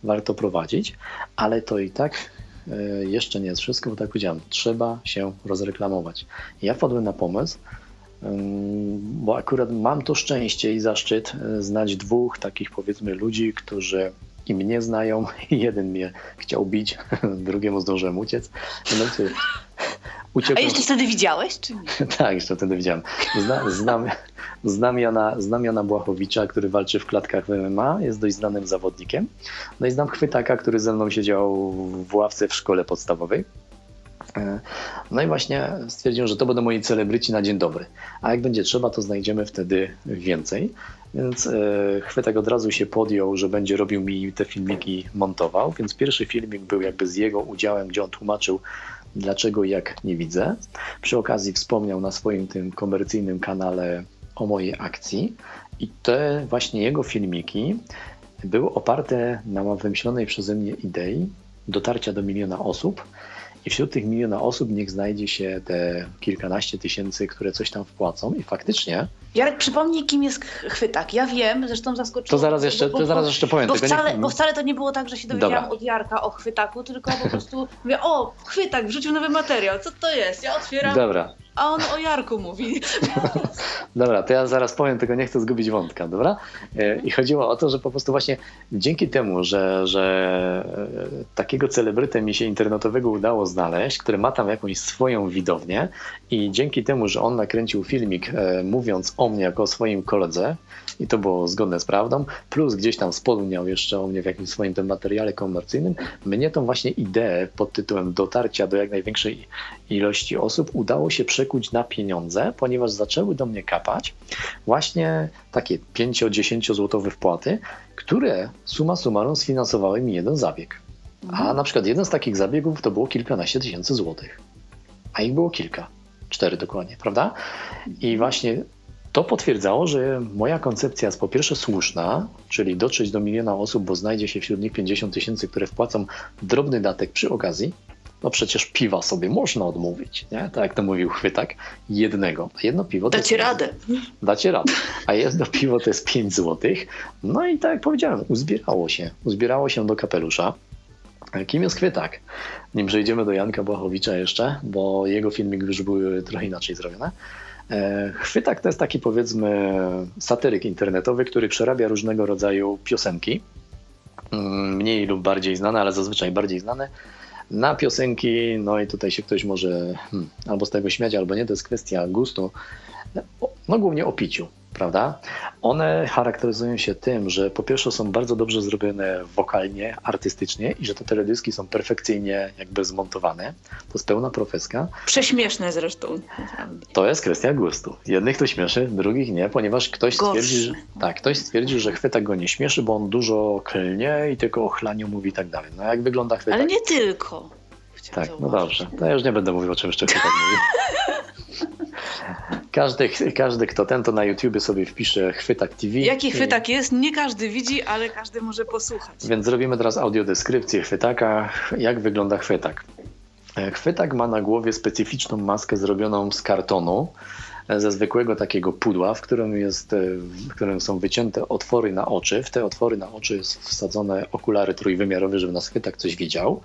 warto prowadzić, ale to i tak e, jeszcze nie jest wszystko, bo tak powiedziałem, trzeba się rozreklamować. Ja wpadłem na pomysł, bo akurat mam to szczęście i zaszczyt e, znać dwóch takich powiedzmy ludzi, którzy i mnie znają. Jeden mnie chciał bić, drugiemu zdążyłem uciec. Znaczy, uciekłem... A jeszcze wtedy widziałeś, czy nie? tak, jeszcze wtedy widziałem. Zna, znam, znam, Jana, znam Jana Błachowicza, który walczy w klatkach w MMA, jest dość znanym zawodnikiem. No i znam Chwytaka, który ze mną siedział w ławce w szkole podstawowej. E, no i właśnie stwierdziłem, że to będą moi celebryci na dzień dobry. A jak będzie trzeba, to znajdziemy wtedy więcej. Więc e, Chwytek od razu się podjął, że będzie robił mi te filmiki, montował. Więc pierwszy filmik był jakby z jego udziałem, gdzie on tłumaczył, dlaczego jak nie widzę. Przy okazji wspomniał na swoim tym komercyjnym kanale o mojej akcji. I te właśnie jego filmiki były oparte na wymyślonej przeze mnie idei dotarcia do miliona osób i wśród tych miliona osób niech znajdzie się te kilkanaście tysięcy, które coś tam wpłacą i faktycznie... Jarek, przypomnij, kim jest chwytak. Ja wiem, zresztą zaskoczyło. To zaraz jeszcze, bo, bo, to zaraz jeszcze powiem. Bo wcale, nie... bo wcale to nie było tak, że się dowiedziałam Dobra. od Jarka o chwytaku, tylko po prostu mówię, o, chwytak, wrzucił nowy materiał, co to jest? Ja otwieram. Dobra, a on o Jarku mówi. dobra, to ja zaraz powiem, tylko nie chcę zgubić wątka, dobra? E, I chodziło o to, że po prostu właśnie dzięki temu, że, że e, takiego celebrytę mi się internetowego udało znaleźć, który ma tam jakąś swoją widownię i dzięki temu, że on nakręcił filmik e, mówiąc o mnie jako o swoim koledze i to było zgodne z prawdą, plus gdzieś tam wspomniał jeszcze o mnie w jakimś swoim tym materiale komercyjnym, mnie tą właśnie ideę pod tytułem dotarcia do jak największej ilości osób udało się przejść przekuć na pieniądze, ponieważ zaczęły do mnie kapać właśnie takie 5-10 złotowe wpłaty, które suma summarum sfinansowały mi jeden zabieg. A mhm. na przykład jeden z takich zabiegów to było kilkanaście tysięcy złotych. A ich było kilka. Cztery dokładnie, prawda? I właśnie to potwierdzało, że moja koncepcja jest po pierwsze słuszna, czyli dotrzeć do miliona osób, bo znajdzie się wśród nich 50 tysięcy, które wpłacą drobny datek przy okazji, no przecież piwa sobie można odmówić, nie? Tak jak to mówił Chwytak, jednego. Jedno piwo to Dacie radę. Dacie radę. A jedno piwo to jest 5 złotych. No i tak jak powiedziałem, uzbierało się. Uzbierało się do kapelusza. Kim jest Chwytak? Nim przejdziemy do Janka Błachowicza jeszcze, bo jego filmik już był trochę inaczej zrobione. Chwytak to jest taki powiedzmy satyryk internetowy, który przerabia różnego rodzaju piosenki, mm, mniej lub bardziej znane, ale zazwyczaj bardziej znane, na piosenki, no i tutaj się ktoś może hmm, albo z tego śmiać, albo nie, to jest kwestia gustu, no głównie o piciu prawda? One charakteryzują się tym, że po pierwsze są bardzo dobrze zrobione wokalnie, artystycznie i że te teledyski są perfekcyjnie jakby zmontowane. To jest pełna profeska. Prześmieszne zresztą. To jest kwestia gustu. Jednych to śmieszy, drugich nie, ponieważ ktoś stwierdzi, że, tak, ktoś stwierdził, że chwytak go nie śmieszy, bo on dużo klnie i tylko o chlaniu mówi i tak dalej. No jak wygląda chwytak? Ale nie tylko. tak, no dobrze. To ja już nie będę mówił o czym jeszcze chwytak mówi. Każdy, każdy, kto ten, to na YouTubie sobie wpisze Chwytak TV. Jaki chwytak jest? Nie każdy widzi, ale każdy może posłuchać. Więc zrobimy teraz audiodeskrypcję chwytaka. Jak wygląda chwytak? E, chwytak ma na głowie specyficzną maskę zrobioną z kartonu ze zwykłego takiego pudła, w którym, jest, e, w którym są wycięte otwory na oczy. W te otwory na oczy jest wsadzone okulary trójwymiarowe, żeby nas chwytak coś widział.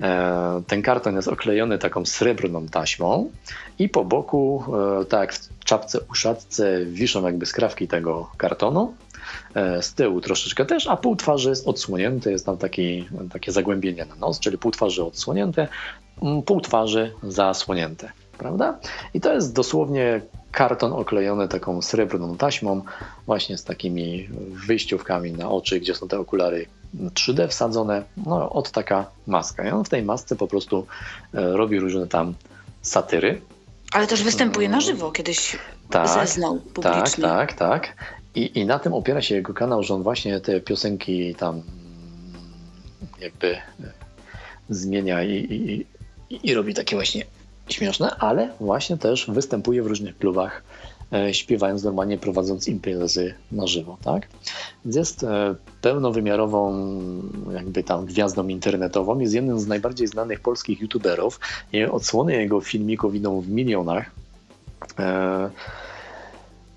E, ten karton jest oklejony taką srebrną taśmą i po boku, e, tak jak w czapce uszatce, wiszą jakby skrawki tego kartonu. Z tyłu troszeczkę też, a pół twarzy jest odsłonięte, jest tam taki, takie zagłębienie na nos, czyli pół twarzy odsłonięte, pół twarzy zasłonięte prawda? I to jest dosłownie karton oklejony taką srebrną taśmą, właśnie z takimi wyjściówkami na oczy, gdzie są te okulary 3D wsadzone. No, od taka maska. I on w tej masce po prostu e, robi różne tam satyry. Ale też występuje na żywo, kiedyś tak, zeznał publicznie. Tak, tak, tak. I, I na tym opiera się jego kanał, że on właśnie te piosenki tam jakby zmienia i, i, i robi takie właśnie śmieszne, ale właśnie też występuje w różnych klubach, e, śpiewając normalnie, prowadząc imprezy na żywo, tak? Więc jest e, pełnowymiarową jakby tam gwiazdą internetową, jest jednym z najbardziej znanych polskich youtuberów odsłony jego filmików idą w milionach. E,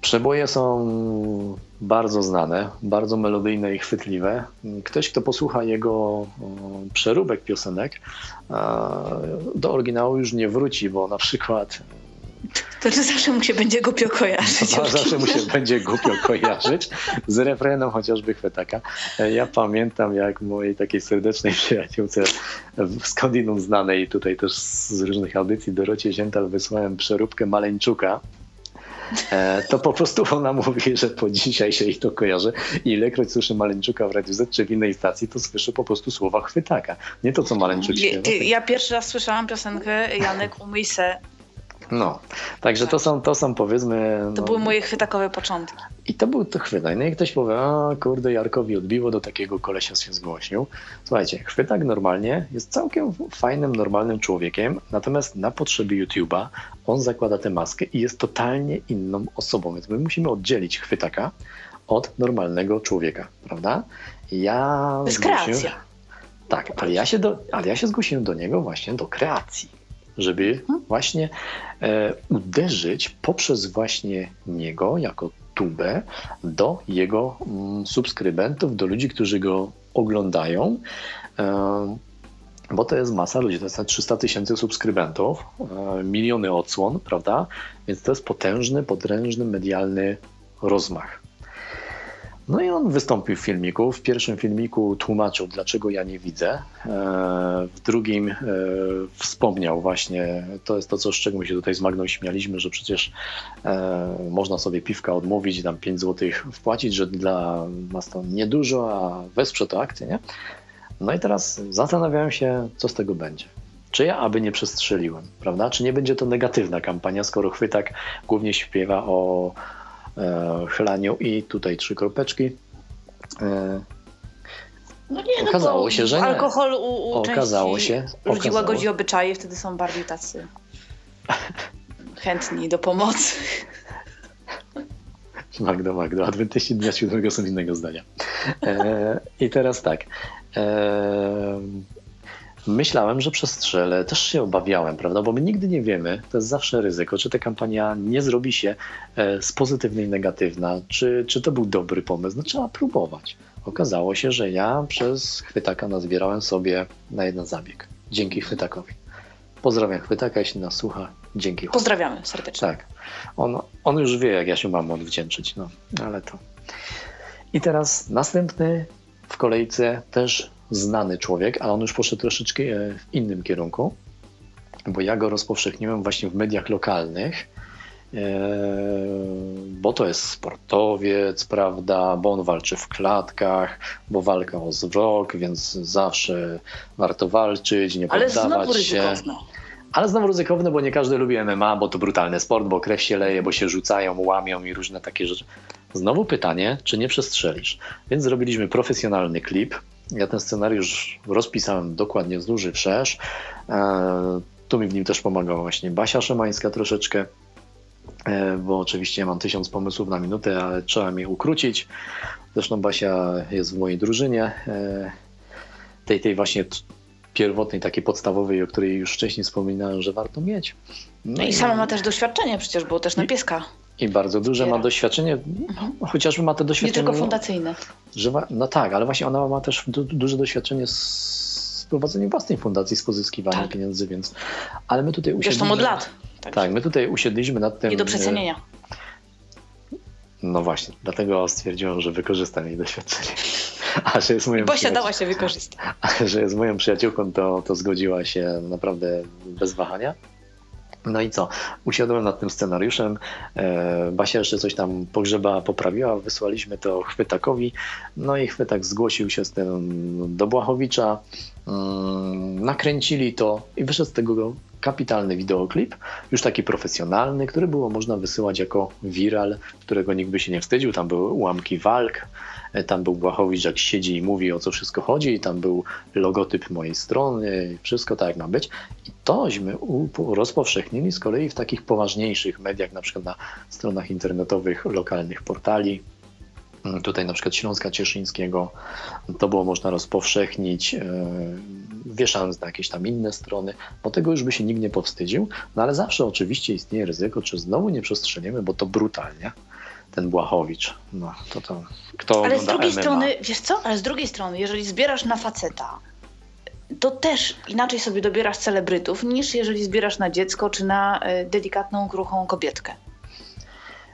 Przeboje są bardzo znane, bardzo melodyjne i chwytliwe. Ktoś, kto posłucha jego przeróbek piosenek, do oryginału już nie wróci, bo na przykład to że zawsze mu się będzie głupio kojarzyć. To zawsze mu się będzie głupio kojarzyć z refrenem chociażby chwytaka. Ja pamiętam, jak mojej takiej serdecznej przyjaciółce skądinąd znanej tutaj też z różnych audycji Dorocie Ziętal wysłałem przeróbkę Maleńczuka to po prostu ona mówi, że po dzisiaj się ich to kojarzy i ilekroć słyszy Maleńczuka w Radiu Z czy w innej stacji, to słyszy po prostu słowa chwytaka. Nie to, co Maleńczuk śpiewa. Ja pierwszy raz słyszałam piosenkę Janek umyj se no, także tak. to, są, to są powiedzmy... To no, były moje chwytakowe początki. I to był to chwytak. No i ktoś powie, a kurde, Jarkowi odbiło, do takiego kolesia się zgłosił. Słuchajcie, chwytak normalnie jest całkiem fajnym, normalnym człowiekiem, natomiast na potrzeby YouTube'a on zakłada tę maskę i jest totalnie inną osobą, więc my musimy oddzielić chwytaka od normalnego człowieka, prawda? Ja... To jest kreacja. Tak, ale ja, się do, ale ja się zgłosiłem do niego właśnie do kreacji żeby mhm. właśnie e, uderzyć poprzez właśnie niego jako tubę do jego mm, subskrybentów, do ludzi, którzy go oglądają. E, bo to jest masa ludzi, to jest 300 tysięcy subskrybentów, e, miliony odsłon, prawda? Więc to jest potężny, potężny medialny rozmach. No i on wystąpił w filmiku. W pierwszym filmiku tłumaczył, dlaczego ja nie widzę. E, w drugim e, wspomniał właśnie, to jest to, co z czego my się tutaj z Magną śmialiśmy, że przecież można sobie piwka odmówić tam 5 zł wpłacić, że dla nas to niedużo, a wesprze to akcję, nie? No i teraz zastanawiałem się, co z tego będzie. Czy ja aby nie przestrzeliłem, prawda? Czy nie będzie to negatywna kampania, skoro chwytak głównie śpiewa o E, chlaniu i tutaj trzy kropeczki. E, no nie, no okazało się, że nie. Alkohol u, u okazało się, ludzi okazało. łagodzi obyczaje, wtedy są bardziej tacy chętni do pomocy. Magdo, Magdo, adwentyści dnia siódmego są innego zdania. E, I teraz tak. Myślałem, że przestrzelę, też się obawiałem, prawda? Bo my nigdy nie wiemy, to jest zawsze ryzyko, czy ta kampania nie zrobi się e, z pozytywnej negatywna, czy, czy to był dobry pomysł. No trzeba próbować. Okazało się, że ja przez chwytaka nazbierałem sobie na jeden zabieg. Dzięki chwytakowi. Pozdrawiam chwytaka, jeśli nas słucha. Dzięki. Pozdrawiamy serdecznie. Tak. On, on już wie, jak ja się mam odwdzięczyć, no ale to. I teraz następny w kolejce też znany człowiek, ale on już poszedł troszeczkę e, w innym kierunku, bo ja go rozpowszechniłem właśnie w mediach lokalnych, e, bo to jest sportowiec, prawda, bo on walczy w klatkach, bo walka o zwrok, więc zawsze warto walczyć, nie ale poddawać się. Ryzykowne. Ale znowu ryzykowne, bo nie każdy lubi MMA, bo to brutalny sport, bo krew się leje, bo się rzucają, łamią i różne takie rzeczy. Znowu pytanie, czy nie przestrzelisz? Więc zrobiliśmy profesjonalny klip, ja ten scenariusz rozpisałem dokładnie z duży wszerz. E, tu mi w nim też pomagała właśnie Basia Szymańska troszeczkę, e, bo oczywiście mam tysiąc pomysłów na minutę, ale trzeba mi ukrócić. Zresztą Basia jest w mojej drużynie, e, tej, tej właśnie pierwotnej, takiej podstawowej, o której już wcześniej wspominałem, że warto mieć. No, i, i sama ma też doświadczenie przecież, bo też na pieska. I bardzo duże ma doświadczenie, mhm. chociażby ma to doświadczenie. Nie tylko fundacyjne. Że ma, no tak, ale właśnie ona ma też du, duże doświadczenie z prowadzeniem własnej fundacji, z pozyskiwaniem tak. pieniędzy, więc. Ale my tutaj usiedliśmy. Zresztą od lat. Tak. tak, my tutaj usiedliśmy nad tym. Nie do przecenienia. No właśnie, dlatego stwierdziłem, że wykorzystam jej doświadczenie. A że jest moją dała się wykorzystać. A że jest moją przyjaciółką, to, to zgodziła się naprawdę bez wahania. No i co? Usiadłem nad tym scenariuszem. E, Basia jeszcze coś tam pogrzeba poprawiła, wysłaliśmy to Chwytakowi. No i Chwytak zgłosił się z tym do Błachowicza. Mm, nakręcili to i wyszedł z tego kapitalny wideoklip, już taki profesjonalny, który było można wysyłać jako viral, którego nikt by się nie wstydził. Tam były ułamki walk, tam był Błachowicz, jak siedzi i mówi o co wszystko chodzi, tam był logotyp mojej strony, wszystko tak jak ma być. I tośmy rozpowszechnili z kolei w takich poważniejszych mediach, na przykład na stronach internetowych lokalnych portali, Mm, tutaj na przykład Śląska Cieszyńskiego, to było można rozpowszechnić, e, wieszając na jakieś tam inne strony, bo tego już by się nikt nie powstydził, no ale zawsze oczywiście istnieje ryzyko, czy znowu nie przestrzelimy, bo to brutalnie. Ten Błachowicz, no to to kto Ale z drugiej MMA? strony, wiesz co, ale z drugiej strony, jeżeli zbierasz na faceta, to też inaczej sobie dobierasz celebrytów, niż jeżeli zbierasz na dziecko, czy na e, delikatną, kruchą kobietkę.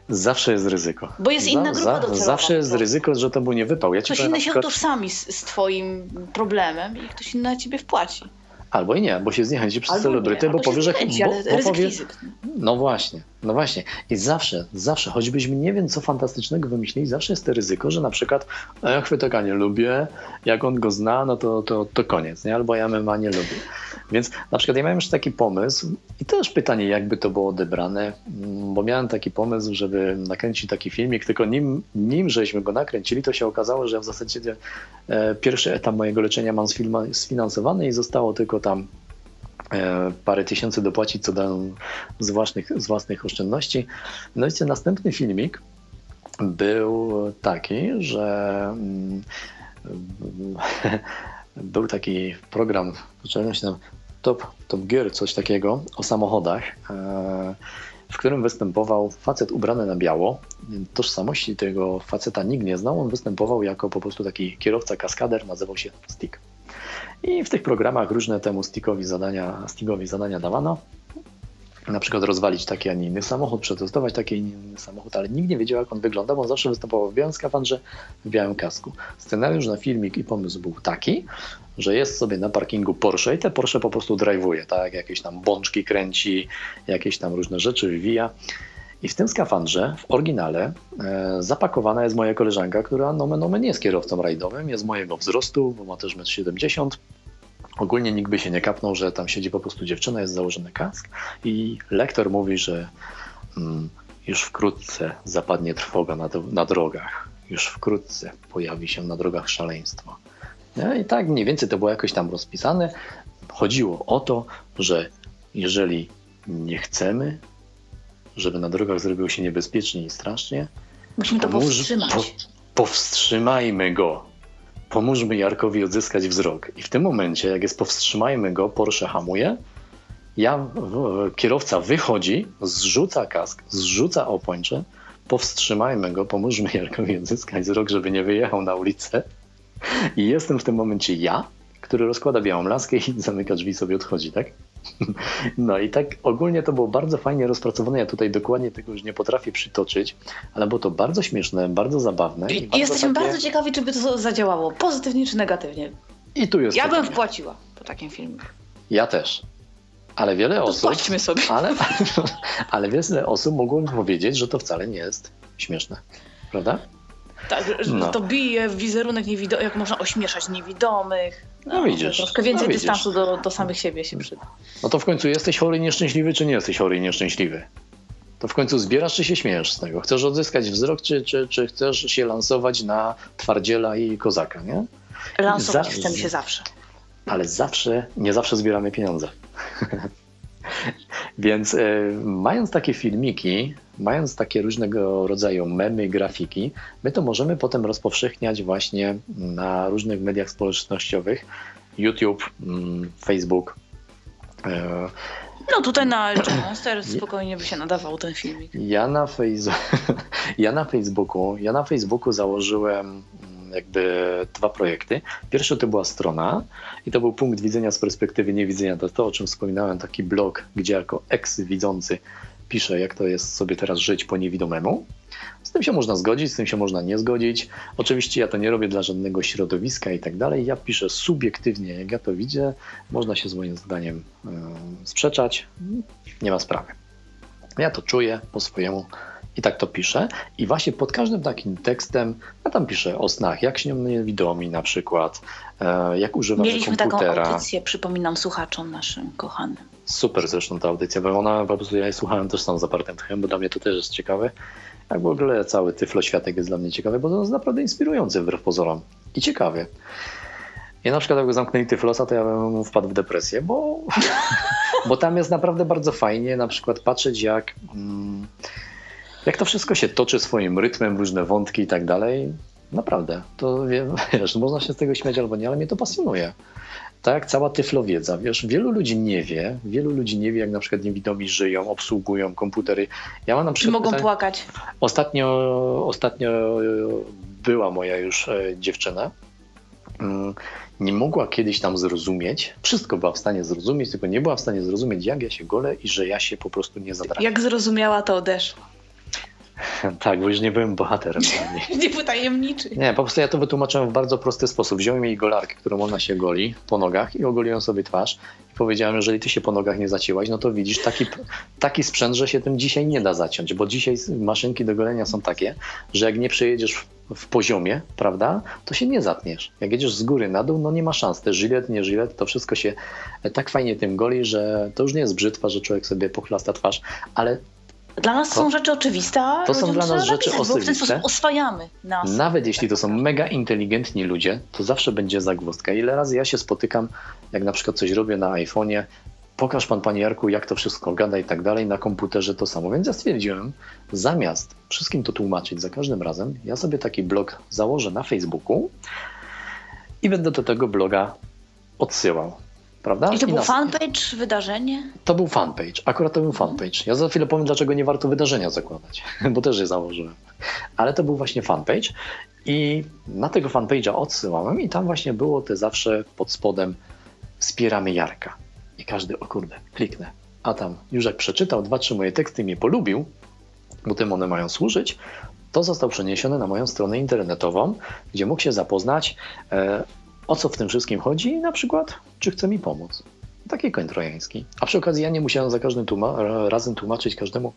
Zawsze jest ryzyko. Bo jest inna grupa docelowa Zawsze jest prostu. ryzyko, że to był nie wypał. Ja Ktoś inny się przykład- utożsami z, z twoim problemem i ktoś inny na ciebie wpłaci. Albo i nie, bo się zniechęci przez Albo celebrytę, nie, bo powie, że... bo, powie, fizyk. No właśnie, no właśnie. I zawsze, zawsze, choćbyśmy nie wiem co fantastycznego wymyślili, zawsze jest to ryzyko, że na przykład "A ja chwytaka nie lubię, jak on go zna, no to, to, to koniec, nie? Albo ja MMA nie lubię. Więc na przykład ja miałem już taki pomysł i też pytanie, jakby to było odebrane, mm, bo miałem taki pomysł, żeby nakręcić taki filmik, tylko nim, nim żeśmy go nakręcili, to się okazało, że w zasadzie e, pierwszy etap mojego leczenia mam sfinansowany i zostało tylko tam e, parę tysięcy dopłacić, co dałem z własnych, z własnych oszczędności. No i następny filmik był taki, że mm, był taki program, zacząłem się tam Top, Top Gear, coś takiego o samochodach, e, w którym występował facet ubrany na biało. Tożsamości tego faceta nikt nie znał. On występował jako po prostu taki kierowca kaskader, nazywał się Stick. I w tych programach różne temu Stickowi zadania, Stickowi zadania dawano. Na przykład rozwalić taki, a nie inny samochód, przetestować taki, a nie inny samochód, ale nikt nie wiedział, jak on wygląda, bo on zawsze występował w białym skafandrze, w białym kasku. Scenariusz na filmik i pomysł był taki, że jest sobie na parkingu Porsche i te Porsche po prostu drive'uje, tak? Jakieś tam bączki kręci, jakieś tam różne rzeczy wywija. I w tym skafandrze, w oryginale, e, zapakowana jest moja koleżanka, która nomen omen jest kierowcą rajdowym, jest mojego wzrostu, bo ma też 1,70 m. Ogólnie nikt by się nie kapnął, że tam siedzi po prostu dziewczyna, jest założony kask i lektor mówi, że mm, już wkrótce zapadnie trwoga na, na drogach. Już wkrótce pojawi się na drogach szaleństwo. No I tak mniej więcej to było jakoś tam rozpisane. Chodziło o to, że jeżeli nie chcemy, żeby na drogach zrobiło się niebezpiecznie i strasznie, Musimy to powstrzymać. po- powstrzymajmy go. Pomóżmy Jarkowi odzyskać wzrok. I w tym momencie, jak jest powstrzymajmy go, Porsche hamuje, ja, kierowca wychodzi, zrzuca kask, zrzuca opończe, powstrzymajmy go, pomóżmy Jarkowi odzyskać wzrok, żeby nie wyjechał na ulicę. I jestem w tym momencie ja, który rozkłada białą laskę i zamyka drzwi sobie odchodzi, tak? No i tak ogólnie to było bardzo fajnie rozpracowane. Ja tutaj dokładnie tego już nie potrafię przytoczyć, ale było to bardzo śmieszne, bardzo zabawne. I, bardzo jesteśmy takie... bardzo ciekawi, czy by to zadziałało, pozytywnie czy negatywnie. I tu jest Ja bym wpłaciła po takim filmie. Ja też. Ale wiele To osób. sobie. Ale, ale wiele osób mogło powiedzieć, że to wcale nie jest śmieszne. Prawda? Tak, No. to bije wizerunek niewidomych, jak można ośmieszać niewidomych. No widzisz, Troszkę więcej no dystansu do, do samych siebie się przyda. No to w końcu jesteś chory i nieszczęśliwy, czy nie jesteś chory i nieszczęśliwy? To w końcu zbierasz, czy się śmiejesz z tego? Chcesz odzyskać wzrok, czy, czy, czy chcesz się lansować na twardziela i kozaka, nie? Lansować chcemy się zawsze. ale zawsze, nie zawsze zbieramy pieniądze. Więc e, mając takie filmiki, mając takie różnego rodzaju memy, grafiki, my to możemy potem rozpowszechniać właśnie na różnych mediach społecznościowych, YouTube, mm, Facebook. E, No tutaj na Monster spokojnie by się nadawał ten filmik. Ja na, ja na Facebooku, ja na Facebooku założyłem jakby dwa projekty. Pierwszy to była strona i to był punkt widzenia z perspektywy niewidzenia. To to, o czym wspominałem, taki blog, gdzie jako eks-widzący piszę, jak to jest sobie teraz żyć po niewidomemu. Z tym się można zgodzić, z tym się można nie zgodzić. Oczywiście ja to nie robię dla żadnego środowiska i tak dalej. Ja piszę subiektywnie, jak ja to widzę. Można się z moim zdaniem e, sprzeczać. Nie ma sprawy. Ja to czuję po swojemu I tak to piszę. I właśnie pod każdym takim tekstem, ja tam piszę o snach, jak śnią niewidomi na przykład, e, jak używam Mieliśmy komputera. taką audycję, przypominam słuchaczom naszym kochanym. Super zresztą ta audycja, bo ona po prostu ja jej słuchałem też sam zapartym tchem, bo dla mnie to też jest ciekawe. Jak w ogóle cały tyflo światek jest dla mnie ciekawy, bo to jest naprawdę inspirujący wbrew pozorom i ciekawy. Ja na przykład jakby zamknęli Tyflosa, to ja bym wpadł w depresję, bo, bo tam jest naprawdę bardzo fajnie na przykład patrzeć jak, mm, jak to wszystko się toczy swoim rytmem, różne wątki i tak dalej. Naprawdę, to wiesz, można się z tego śmiać albo nie, ale mnie to pasjonuje. Tak cała tyflowiedza, wiesz, wielu ludzi nie wie, wielu ludzi nie wie, jak na przykład niewidomi żyją, obsługują komputery. Ja mam na przykład... Mogą pytanie, płakać. Ostatnio, ostatnio była moja już e, dziewczyna, mm, nie mogła kiedyś tam zrozumieć, wszystko była w stanie zrozumieć, tylko nie była w stanie zrozumieć, jak ja się golę i że ja się po prostu nie zadrapiam. Jak zrozumiała, to odeszła. tak, bo już nie byłem bohaterem. nie był tajemniczy. Nie, po prostu ja to wytłumaczyłem w bardzo prosty sposób. Wziąłem jej golarkę, którą ona się goli po nogach i ogoliłem sobie twarz. I powiedziałem, jeżeli ty się po nogach nie zacięłaś, no to widzisz taki, taki sprzęt, że się tym dzisiaj nie da zaciąć, bo dzisiaj maszynki do golenia są takie, że jak nie przejedziesz w poziomie, prawda, to się nie zatniesz. Jak jedziesz z góry na dół, no nie ma szans. Te żylet, nie żylet, to wszystko się tak fajnie tym goli, że to już nie jest brzytwa, że człowiek sobie pochlasta twarz, ale dla nas to, są rzeczy oczywiste, a to są dla nas rzeczy napisać, oczywiste. w ten sposób oswajamy nas. Nawet jeśli to są mega inteligentni ludzie, to zawsze będzie zagwozdka. Ile razy ja się spotykam, jak na przykład coś robię na iPhone'ie, pokaż pan, panie Jarku, jak to wszystko gada i tak dalej, na komputerze to samo. Więc ja stwierdziłem, zamiast wszystkim to tłumaczyć za każdym razem, ja sobie taki blog założę na Facebooku i będę do tego bloga odsyłał. Prawda? I to był fanpage, wydarzenie? To był fanpage, akurat to był fanpage. Ja za chwilę powiem, dlaczego nie warto wydarzenia zakładać, bo też je założyłem. Ale to był właśnie fanpage i na tego fanpage'a odsyłałem i tam właśnie było te zawsze pod spodem wspieramy Jarka. I każdy, o kurde, kliknę. A tam już jak przeczytał dwa, trzy moje teksty i mnie polubił, bo tym one mają służyć, to został przeniesiony na moją stronę internetową, gdzie mógł się zapoznać e, o co w tym wszystkim chodzi i na przykład, czy chce mi pomóc. Taki koń trojański. A przy okazji ja nie musiałem za każdym tłuma razem tłumaczyć każdemu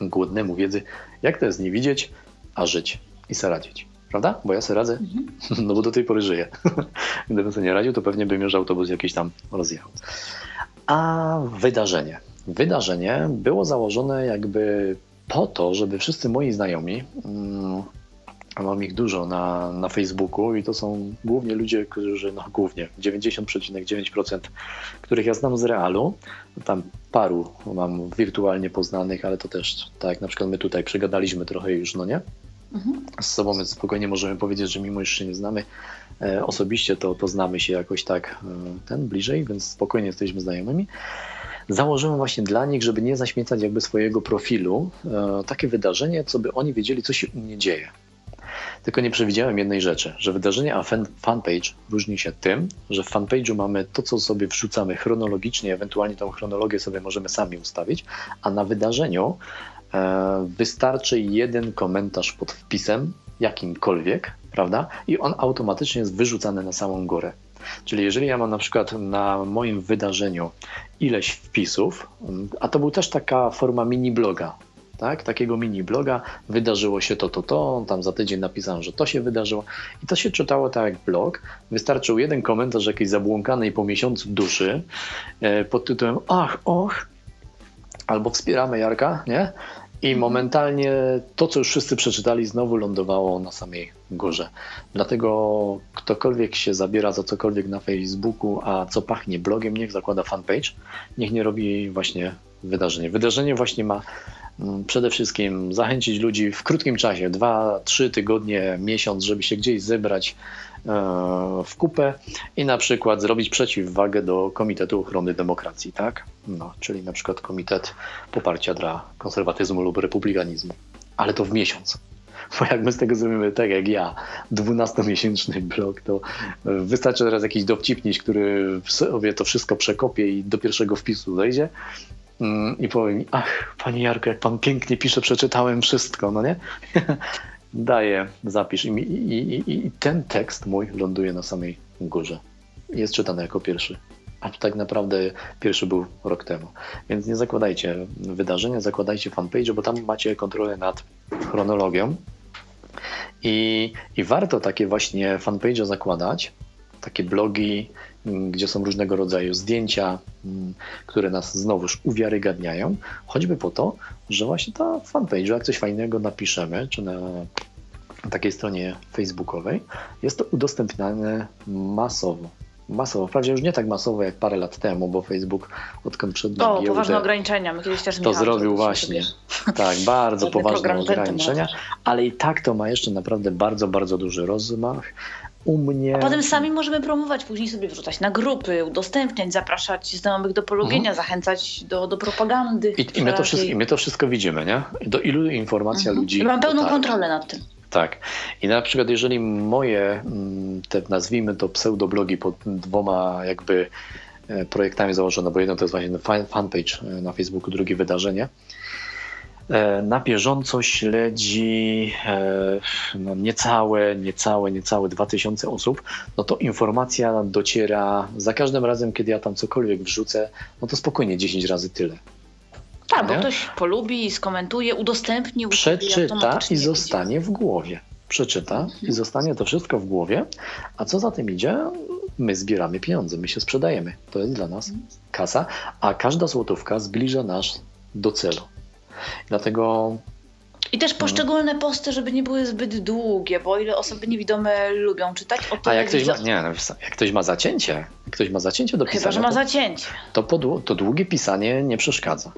głodnemu wiedzy, jak to jest nie widzieć, a żyć i sobie radzić. Prawda? Bo ja sobie radzę, mhm. no bo do tej pory żyję. Gdybym sobie nie radził, to pewnie bym już autobus jakiś tam rozjechał. A wydarzenie. Wydarzenie było założone jakby po to, żeby wszyscy moi znajomi, mm, a mam ich dużo na, na Facebooku i to są głównie ludzie, którzy, no głównie 90,9%, których ja znam z realu. Tam paru mam wirtualnie poznanych, ale to też tak na przykład my tutaj przegadaliśmy trochę już, no nie? Mhm. Z sobą, więc spokojnie możemy powiedzieć, że mimo się nie znamy e, osobiście, to, to znamy się jakoś tak e, ten bliżej, więc spokojnie jesteśmy znajomymi założyłem właśnie dla nich, żeby nie zaśmiecać jakby swojego profilu, e, takie wydarzenie, co by oni wiedzieli, co się u mnie dzieje. Tylko nie przewidziałem jednej rzeczy, że wydarzenie a fan, fanpage różni się tym, że w fanpage'u mamy to, co sobie wrzucamy chronologicznie, ewentualnie tą chronologię sobie możemy sami ustawić, a na wydarzeniu e, wystarczy jeden komentarz pod wpisem, jakimkolwiek, prawda? I on automatycznie jest wyrzucany na samą górę. Czyli jeżeli ja mam na przykład na moim wydarzeniu ileś wpisów, a to był też taka forma mini bloga, tak? takiego mini bloga, wydarzyło się to, to, to, tam za tydzień napisałem, że to się wydarzyło i to się czytało tak jak blog. Wystarczył jeden komentarz jakiejś zabłąkanej po miesiącu duszy e, pod tytułem ach, och, albo wspieramy Jarka, nie? I mhm. momentalnie to, co już wszyscy przeczytali, znowu lądowało na samej górze. Dlatego ktokolwiek się zabiera za cokolwiek na Facebooku, a co pachnie blogiem, niech zakłada fanpage, niech nie robi właśnie wydarzenie. Wydarzenie właśnie ma przede wszystkim zachęcić ludzi w krótkim czasie, dwa, trzy tygodnie, miesiąc, żeby się gdzieś zebrać e, w kupę i na przykład zrobić przeciwwagę do Komitetu Ochrony Demokracji, tak? No, czyli na przykład Komitet Poparcia dla Konserwatyzmu lub Republikanizmu. Ale to w miesiąc. Bo jak my z tego zrobimy tak jak ja, 12-miesięczny blog, to wystarczy teraz jakiś dowcipniś, który sobie to wszystko przekopie i do pierwszego wpisu zejdzie Mm, i powie mi, ach, panie Jarku, jak pan pięknie pisze, przeczytałem wszystko, no nie? Daję, zapisz. I, i, i, I ten tekst mój ląduje na samej górze. Jest czytany jako pierwszy. a tak naprawdę pierwszy był rok temu. Więc nie zakładajcie wydarzenia, zakładajcie fanpage, bo tam macie kontrolę nad chronologią. I, i warto takie właśnie fanpage zakładać, takie blogi, mm, gdzie są różnego rodzaju zdjęcia, mm, które nas znowuż uwiarygadniają, choćby po to, że właśnie ta fanpage, jak coś fajnego napiszemy, czy na takiej stronie facebookowej, jest to udostępniane masowo. Masowo, wprawdzie już nie tak masowo jak parę lat temu, bo Facebook odkąd przed O, poważne ograniczenia. My kiedyś też to Michał, zrobił właśnie. Tak, bardzo poważne ograniczenia, ale i tak to ma jeszcze naprawdę bardzo, bardzo duży rozmach. U mnie... A potem sami możemy promować, później sobie wrzucać na grupy, udostępniać, zapraszać znajomych do polubienia, mhm. zachęcać do, do propagandy. I, i, my to wszystko, I my to wszystko widzimy, nie? Do ilu informacja mhm. ludzi... mam pełną kontrolę nad tym. Tak. I na przykład jeżeli moje, mm, te nazwijmy to pseudoblogi pod dwoma jakby e, projektami założone, bo jedno to jest właśnie fanpage e, na Facebooku, drugie wydarzenie, na bieżąco śledzi no niecałe, niecałe, niecałe 2000 osób, no to informacja dociera za każdym razem, kiedy ja tam cokolwiek wrzucę, no to spokojnie 10 razy tyle. Tak, bo ktoś polubi, skomentuje, udostępni. Przeczyta i zostanie w głowie. Przeczyta mhm. i zostanie to wszystko w głowie. A co za tym idzie? My zbieramy pieniądze, my się sprzedajemy. To jest dla nas mhm. kasa, a każda złotówka zbliża nas do celu. Dlatego i też poszczególne posty, żeby nie były zbyt długie, bo o ile osoby niewidome lubią czytać, o A jak ktoś, ma, nie, no, jak ktoś ma zacięcie, jak ktoś ma zacięcie do pisania, Chyba, że ma zacięcie. To, to, to długie pisanie nie przeszkadza.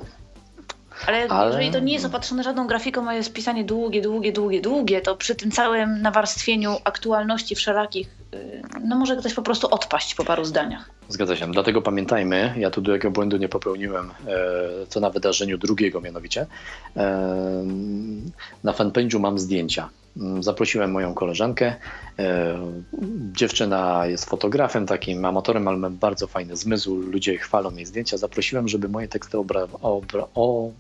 Ale, Ale, jeżeli to nie jest opatrzone żadną grafiką, a jest pisanie długie, długie, długie, długie, to przy tym całym nawarstwieniu aktualności wszelakich, no może ktoś po prostu odpaść po paru zdaniach. Zgadza się. Dlatego pamiętajmy, ja tu drugiego błędu nie popełniłem, e, co na wydarzeniu drugiego mianowicie. E, na fanpage'u mam zdjęcia. Mm, zaprosiłem moją koleżankę. E, dziewczyna jest fotografem, takim amatorem, ale ma bardzo fajny zmysł. Ludzie chwalą jej zdjęcia. Zaprosiłem, żeby moje teksty obra, obra, o,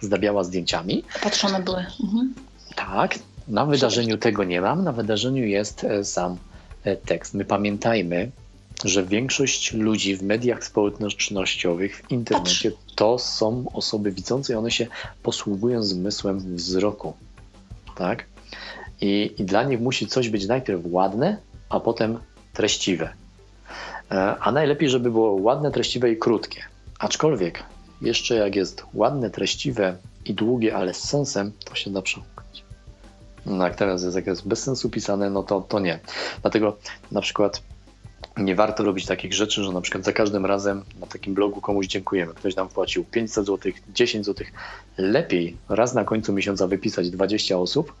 zdabiała zdjęciami. Patrzone były. Mhm. Tak. Na wydarzeniu tego nie mam. Na wydarzeniu jest sam tekst. My pamiętajmy, że większość ludzi w mediach społecznościowych, w internecie to są osoby widzące i one się posługują zmysłem wzroku. Tak? I, I dla nich musi coś być najpierw ładne, a potem treściwe. E, a najlepiej, żeby było ładne, treściwe i krótkie. Aczkolwiek jeszcze jak jest ładne, treściwe i długie, ale z sensem, to się przełknąć. No jak teraz jest, bez sensu pisane, no to, to nie. Dlatego na przykład nie warto robić takich rzeczy, że na przykład za każdym razem na takim blogu komuś dziękujemy. Ktoś nam wpłacił 500 zł, 10 zł. Lepiej raz na końcu miesiąca wypisać 20 osób,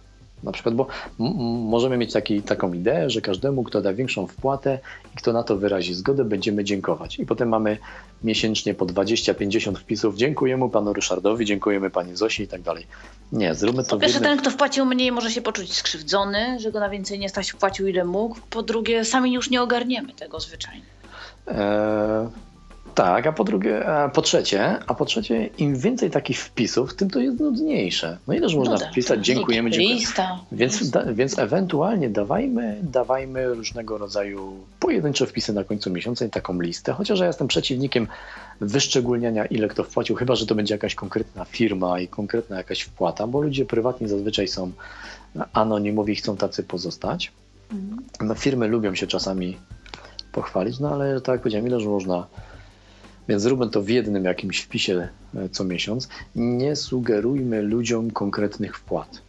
na przykład, bo możemy mieć taki, taką ideę, że każdemu, kto da większą wpłatę i kto na to wyrazi zgodę, będziemy dziękować. I potem mamy miesięcznie po 20-50 wpisów. Dziękujemy panu Ryszardowi, dziękujemy pani Zosi i tak dalej. Nie, zróbmy to. Po pierwsze, ten, kto wpłacił mniej, może się poczuć skrzywdzony, że go na więcej nie stać, wpłacił ile mógł. Po drugie, sami już nie ogarniemy tego zwyczajnie. Eee, tak, a po drugie, a po trzecie, a po trzecie, im więcej takich wpisów, tym to jest nudniejsze. No ileż można no tak, wpisać, dziękujemy, dziękujemy. Lista. Więc, da, więc ewentualnie dawajmy, dawajmy różnego rodzaju pojedyncze wpisy na końcu miesiąca i taką listę, chociaż ja jestem przeciwnikiem wyszczególniania, ile kto wpłacił, chyba, że to będzie jakaś konkretna firma i konkretna jakaś wpłata, bo ludzie prywatni zazwyczaj są anonimowi, chcą tacy pozostać. Mhm. No, firmy lubią się czasami pochwalić, no ale tak jak powiedziałem, ileż można więc zróbmy to w jednym jakimś wpisie e, co miesiąc. Nie sugerujmy ludziom konkretnych wpłat.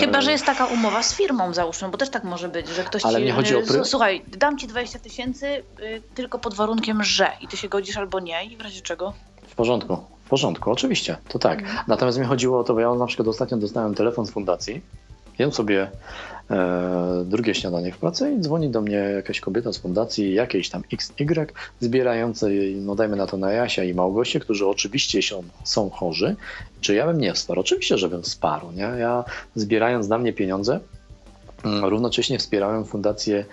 Chyba, e, że jest taka umowa z firmą, załóżmy, bo też tak może być, że ktoś Ale ci, nie chodzi o pry... Słuchaj, dam ci 20 tysięcy tylko pod warunkiem, że i ty się godzisz albo nie i w razie czego? W porządku, w porządku, oczywiście, to tak. Mhm. Natomiast mi chodziło o to, bo ja na przykład ostatnio dostałem telefon z fundacji, jem sobie e, drugie śniadanie w pracy i dzwoni do mnie jakaś kobieta z fundacji jakiejś tam XY zbierającej, no dajmy na to na Jasia i Małgosie, którzy oczywiście są, są chorzy. Czy ja bym nie wsparł? Oczywiście, że bym wsparł. Nie? Ja zbierając na mnie pieniądze, mm, równocześnie wspierałem fundację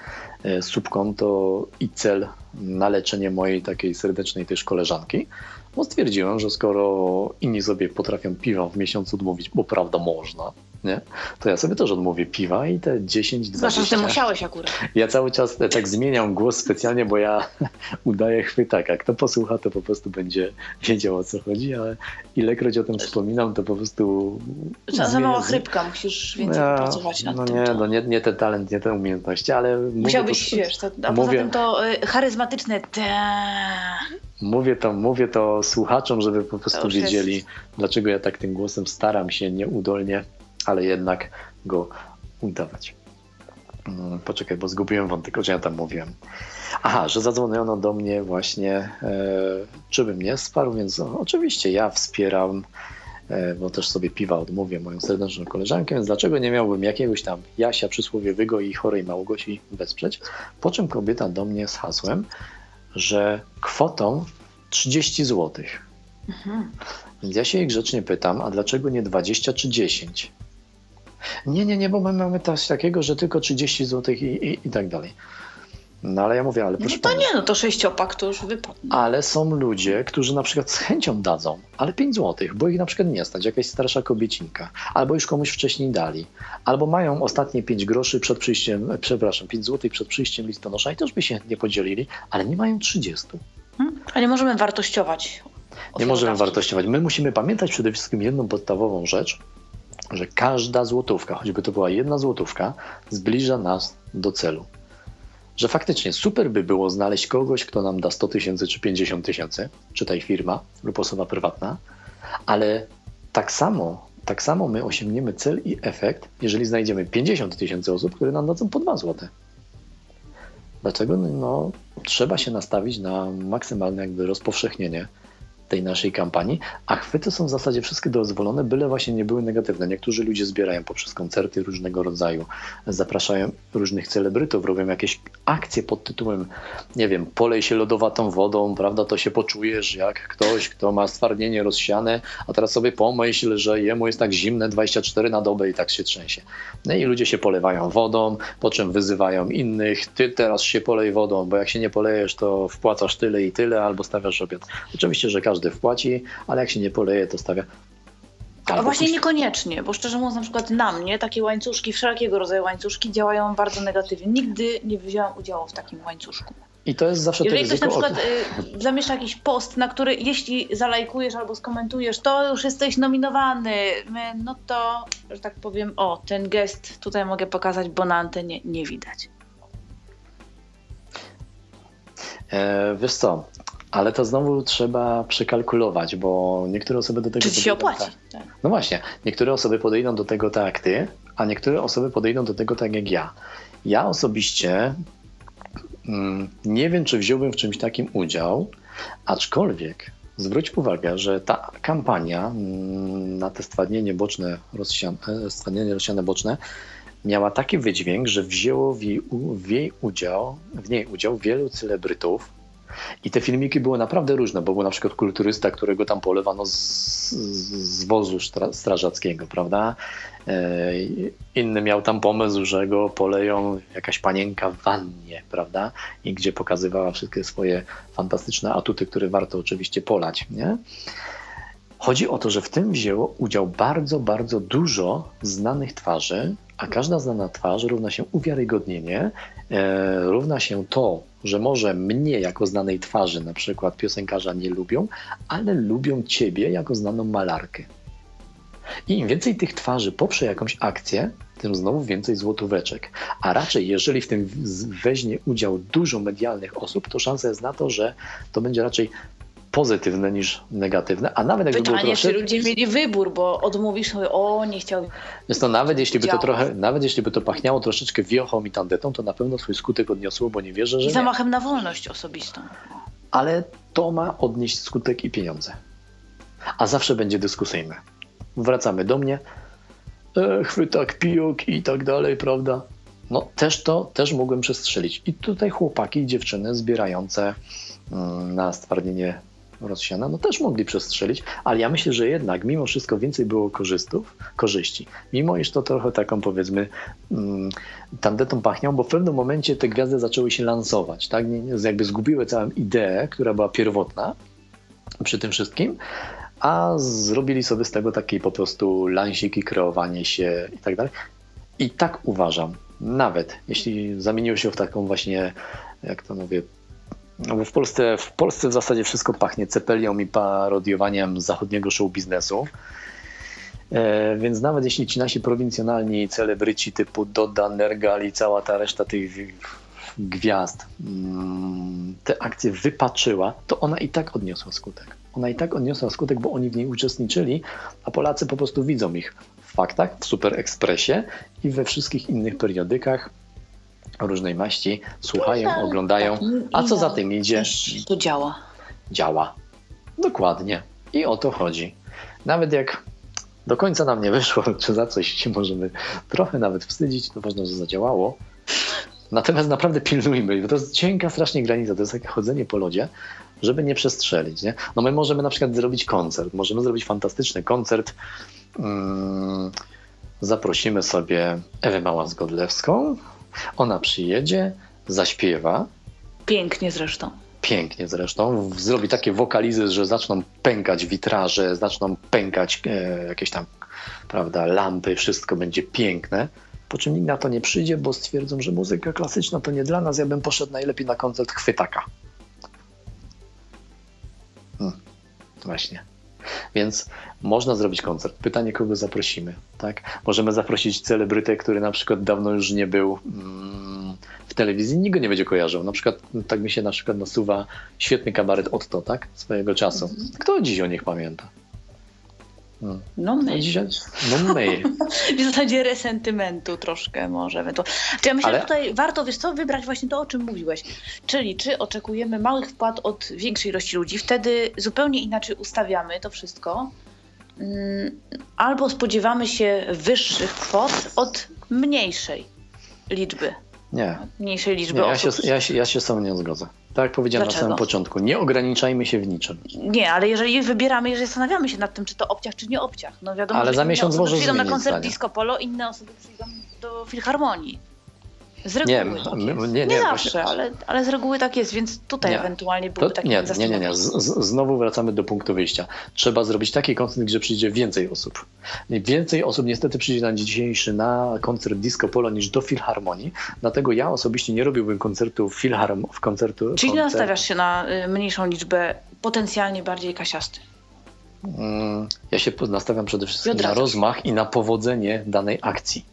e, Subkonto i cel na leczenie mojej takiej serdecznej też koleżanki, bo stwierdziłem, że skoro inni sobie potrafią piwa w miesiącu odmówić, bo prawda można, nie? to ja sobie też odmówię piwa i te 10, 20. Zwłaszcza, że ty musiałeś akurat. Ja cały czas tak zmieniam głos specjalnie, bo ja udaję chwytaka. Kto posłucha, to po prostu będzie wiedział o co chodzi, ale ilekroć o tym wspominam, to po prostu... Za, mała chrypka, musisz więcej ja, pracować nad no tym. Nie, to... no nie, nie ten talent, nie te umiejętności, ale... Musiałbyś, to, wiesz, to, a mówię, poza tym to y, charyzmatyczne te... Mówię to, mówię to słuchaczom, żeby po prostu wiedzieli, jest... dlaczego ja tak tym głosem staram się nieudolnie, ale jednak go udawać. Mm, poczekaj, bo zgubiłem wątek, o czym ja tam mówiłem. Aha, że zadzwoniono do mnie właśnie, e, czy bym nie sparł, więc no, oczywiście ja wspieram, e, bo też sobie piwa odmówię moją serdeczną koleżankę, więc dlaczego nie miałbym jakiegoś tam Jasia przysłowiowego i chorej Małgosi wesprzeć? Po czym kobieta do mnie z hasłem, że kwotą 30 zł. Mhm. Więc ja się jej grzecznie pytam, a dlaczego nie 20 czy 10? Nie, nie, nie, bo my mamy coś takiego, że tylko 30 zł i, i, i tak dalej. No ale ja mówię, ale proszę No to nie, no to sześciopak to już wypadnie. Ale są ludzie, którzy na przykład z chęcią dadzą, ale 5 zł, bo ich na przykład nie stać, jakaś starsza kobiecinka, albo już komuś wcześniej dali, albo mają ostatnie 5 groszy przed przyjściem, przepraszam, 5 zł przed przyjściem listonosza i też by się nie podzielili, ale nie mają 30. Hmm? A nie możemy wartościować. Nie możemy wartościować. My musimy pamiętać przede wszystkim jedną podstawową rzecz, że każda złotówka, choćby to była jedna złotówka, zbliża nas do celu. Że faktycznie super by było znaleźć kogoś, kto nam da 100 tysięcy czy 50 tysięcy, czy tej firma lub osoba prywatna, ale tak samo, tak samo my osiągniemy cel i efekt, jeżeli znajdziemy 50 tysięcy osób, które nam dadzą po 2 złote. Dlaczego? No, trzeba się nastawić na maksymalne jakby rozpowszechnienie tej naszej kampanii, a chwyty są w zasadzie wszystkie dozwolone, byle właśnie nie były negatywne. Niektórzy ludzie zbierają poprzez koncerty różnego rodzaju, zapraszają różnych celebrytów, robią jakieś akcje pod tytułem, nie wiem, polej się lodowatą wodą, prawda, to się poczujesz jak ktoś, kto ma stwardnienie rozsiane, a teraz sobie pomyśl, że jemu jest tak zimne 24 na dobę i tak się trzęsie. No i ludzie się polewają wodą, po czym wyzywają innych, ty teraz się polej wodą, bo jak się nie polejesz, to wpłacasz tyle i tyle, albo stawiasz obiad. Oczywiście, że każdy każdy wpłaci, ale jak się nie poleje, to stawia. A właśnie niekoniecznie, bo szczerze mówiąc, na przykład na mnie takie łańcuszki, wszelkiego rodzaju łańcuszki działają bardzo negatywnie. Nigdy nie wziąłem udziału w takim łańcuszku. I to jest zawsze Jeżeli ktoś na przykład y, zamieszcza jakiś post, na który jeśli zalajkujesz albo skomentujesz, to już jesteś nominowany, no to, że tak powiem, o, ten gest tutaj mogę pokazać, bo na antenie nie widać. E, wiesz co, ale to znowu trzeba przekalkulować, bo niektóre osoby do tego. Czy się opłaci? Tak. No właśnie, niektóre osoby podejdą do tego tak jak ty, a niektóre osoby podejdą do tego tak jak ja. Ja osobiście mm, nie wiem, czy wziąłbym w czymś takim udział, aczkolwiek zwróć uwagę, że ta kampania mm, na te stwardnienie boczne, rozsiane, stwardnienie rozsiane boczne miała taki wydźwięk, że wzięło w jej, w jej udział, w niej udział wielu celebrytów, i te filmiki były naprawdę różne, bo był na przykład kulturysta, którego tam polewano z, z wozu strażackiego, prawda? E, inny miał tam pomysł, że go poleją jakaś panienka w wannie, prawda? I gdzie pokazywała wszystkie swoje fantastyczne atuty, które warto oczywiście polać, nie? Chodzi o to, że w tym wzięło udział bardzo, bardzo dużo znanych twarzy, a każda znana twarz równa się uwiarygodnienie, e, równa się to, że może mnie jako znanej twarzy, na przykład piosenkarza, nie lubią, ale lubią ciebie jako znaną malarkę. I im więcej tych twarzy poprze jakąś akcję, tym znowu więcej złotóweczek. A raczej, jeżeli w tym weźmie udział dużo medialnych osób, to szansa jest na to, że to będzie raczej pozytywne niż negatywne, a nawet jakby Pytanie, było trosze... czy ludzie mieli wybór, bo odmówisz sobie, o nie chciałbym. Jest to nawet jeśli by to trochę, nawet jeśli by to pachniało troszeczkę wiochą i tandetą, to na pewno swój skutek odniosło, bo nie wierzę, że I zamachem nie. na wolność osobistą. Ale to ma odnieść skutek i pieniądze. A zawsze będzie dyskusyjne. Wracamy do mnie, chwytak, pijok i tak dalej, prawda? No też to, też mogłem przestrzelić. I tutaj chłopaki i dziewczyny zbierające mm, na stwardnienie rozsiana, no też mogli przestrzelić, ale ja myślę, że jednak mimo wszystko więcej było korzystów, korzyści. Mimo iż to trochę taką powiedzmy mm, tandetą pachniał, bo w pewnym momencie te gwiazdy zaczęły się lansować, tak? Jakby zgubiły całą ideę, która była pierwotna przy tym wszystkim, a zrobili sobie z tego taki po prostu lansik i kreowanie się i tak dalej. I tak uważam, nawet jeśli zamieniło się w taką właśnie, jak to mówię, no bo w Polsce, w Polsce w zasadzie wszystko pachnie cepelią i parodiowaniem zachodniego show biznesu. E, więc nawet jeśli ci nasi prowincjonalni celebryci typu Doda, Nergal i cała ta reszta tych gwiazd mm, te akcje wypaczyła, to ona i tak odniosła skutek. Ona i tak odniosła skutek, bo oni w niej uczestniczyli, a Polacy po prostu widzą ich w faktach, w Super Expressie i we wszystkich innych periodykach różnej maści, słuchają, oglądają. A co za tym idzie? To działa. Działa. Dokładnie. I o to chodzi. Nawet jak do końca nam nie wyszło, czy za coś się możemy trochę nawet wstydzić, to ważne, że zadziałało. Natomiast naprawdę pilnujmy, bo to jest cienka strasznie granica, to jest takie chodzenie po lodzie, żeby nie przestrzelić. Nie? No my możemy na przykład zrobić koncert, możemy zrobić fantastyczny koncert. Hmm, zaprosimy sobie Ewę Małas-Godlewską, ona przyjedzie, zaśpiewa. Pięknie zresztą. Pięknie zresztą. Zrobi takie wokalizy, że zaczną pękać witraże, zaczną pękać e, jakieś tam, prawda, lampy, wszystko będzie piękne. Po czym nikt na to nie przyjdzie, bo stwierdzą, że muzyka klasyczna to nie dla nas. Ja bym poszedł najlepiej na koncert chwytaka. Hmm, właśnie. Więc można zrobić koncert. Pytanie, kogo zaprosimy. Tak? Możemy zaprosić celebrytę, który na przykład dawno już nie był mm, w telewizji, nikt go nie będzie kojarzył. Na przykład, tak mi się na przykład nasuwa świetny kabaret Otto, tak? Swojego czasu. Mhm. Kto dziś o nich pamięta? Hmm. No my. Dzisiaj, no my. w zasadzie resentymentu troszkę czy ja myślę, Ale... że tutaj warto, wiesz co, wybrać właśnie to, o czym mówiłeś. Czyli czy oczekujemy małych wpłat od większej ilości ludzi, wtedy zupełnie inaczej ustawiamy to wszystko, mm, albo spodziewamy się wyższych kwot od mniejszej liczby. Nie. Mniejszej liczby nie, osób. Ja się, ja, się, ja się z tą nie zgodzę. Tak jak powiedziałem Dlaczego? na samym początku, nie ograniczajmy się w niczym. Nie, ale jeżeli wybieramy, jeżeli zastanawiamy się nad tym, czy to obciach, czy nie obciach, no wiadomo, ale że za miesiąc może przyjdą na koncert zdanie. Disco Polo, inne osoby przyjdą do Filharmonii. Z reguły nie, tak nie, nie, nie, zawsze, ale, ale z reguły tak jest, więc tutaj nie. ewentualnie byłby taki nie, nie, nie, nie. Z, znowu wracamy do punktu wyjścia. Trzeba zrobić taki koncert, gdzie przyjdzie więcej osób. Więcej osób niestety przyjdzie na dzisiejszy na koncert Disco Polo niż do Filharmonii, dlatego ja osobiście nie robiłbym koncertu w Filharm w koncertu. Czyli koncert... nastawiasz się na y, mniejszą liczbę potencjalnie bardziej kasiasty. Mm, ja się nastawiam przede wszystkim na rozmach i na powodzenie danej akcji.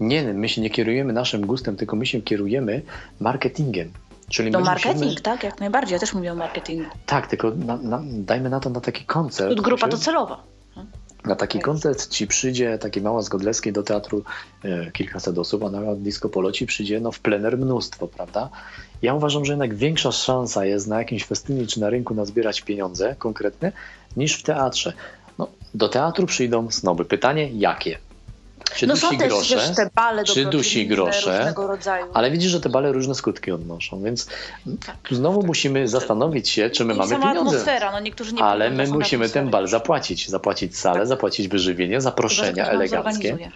Nie, my się nie kierujemy naszym gustem, tylko my się kierujemy marketingiem. Czyli to marketing, musimy... tak? Jak najbardziej. Ja też mówię o marketingu. Tak, tylko na, na, dajmy na to na taki koncert. Lud grupa docelowa. Na taki koncert ci przyjdzie taki mała z Godlewskiej do teatru e, kilkaset osób, a na disco polo ci przyjdzie no, w plener mnóstwo, prawda? Ja uważam, że jednak większa szansa jest na jakimś festynie czy na rynku nazbierać pieniądze konkretne niż w teatrze. No, do teatru przyjdą snoby. Pytanie, jakie? Czy no dusi grosze, też, te bale czy dusi grosze, ale widzisz, że te bale różne skutki odnoszą, więc tu znowu musimy zastanowić się, czy my mamy sama pieniądze. atmosfera, no niektórzy nie Ale my musimy ten bal zapłacić, zapłacić salę, tak. zapłacić wyżywienie, zaproszenia eleganckie. Mhm.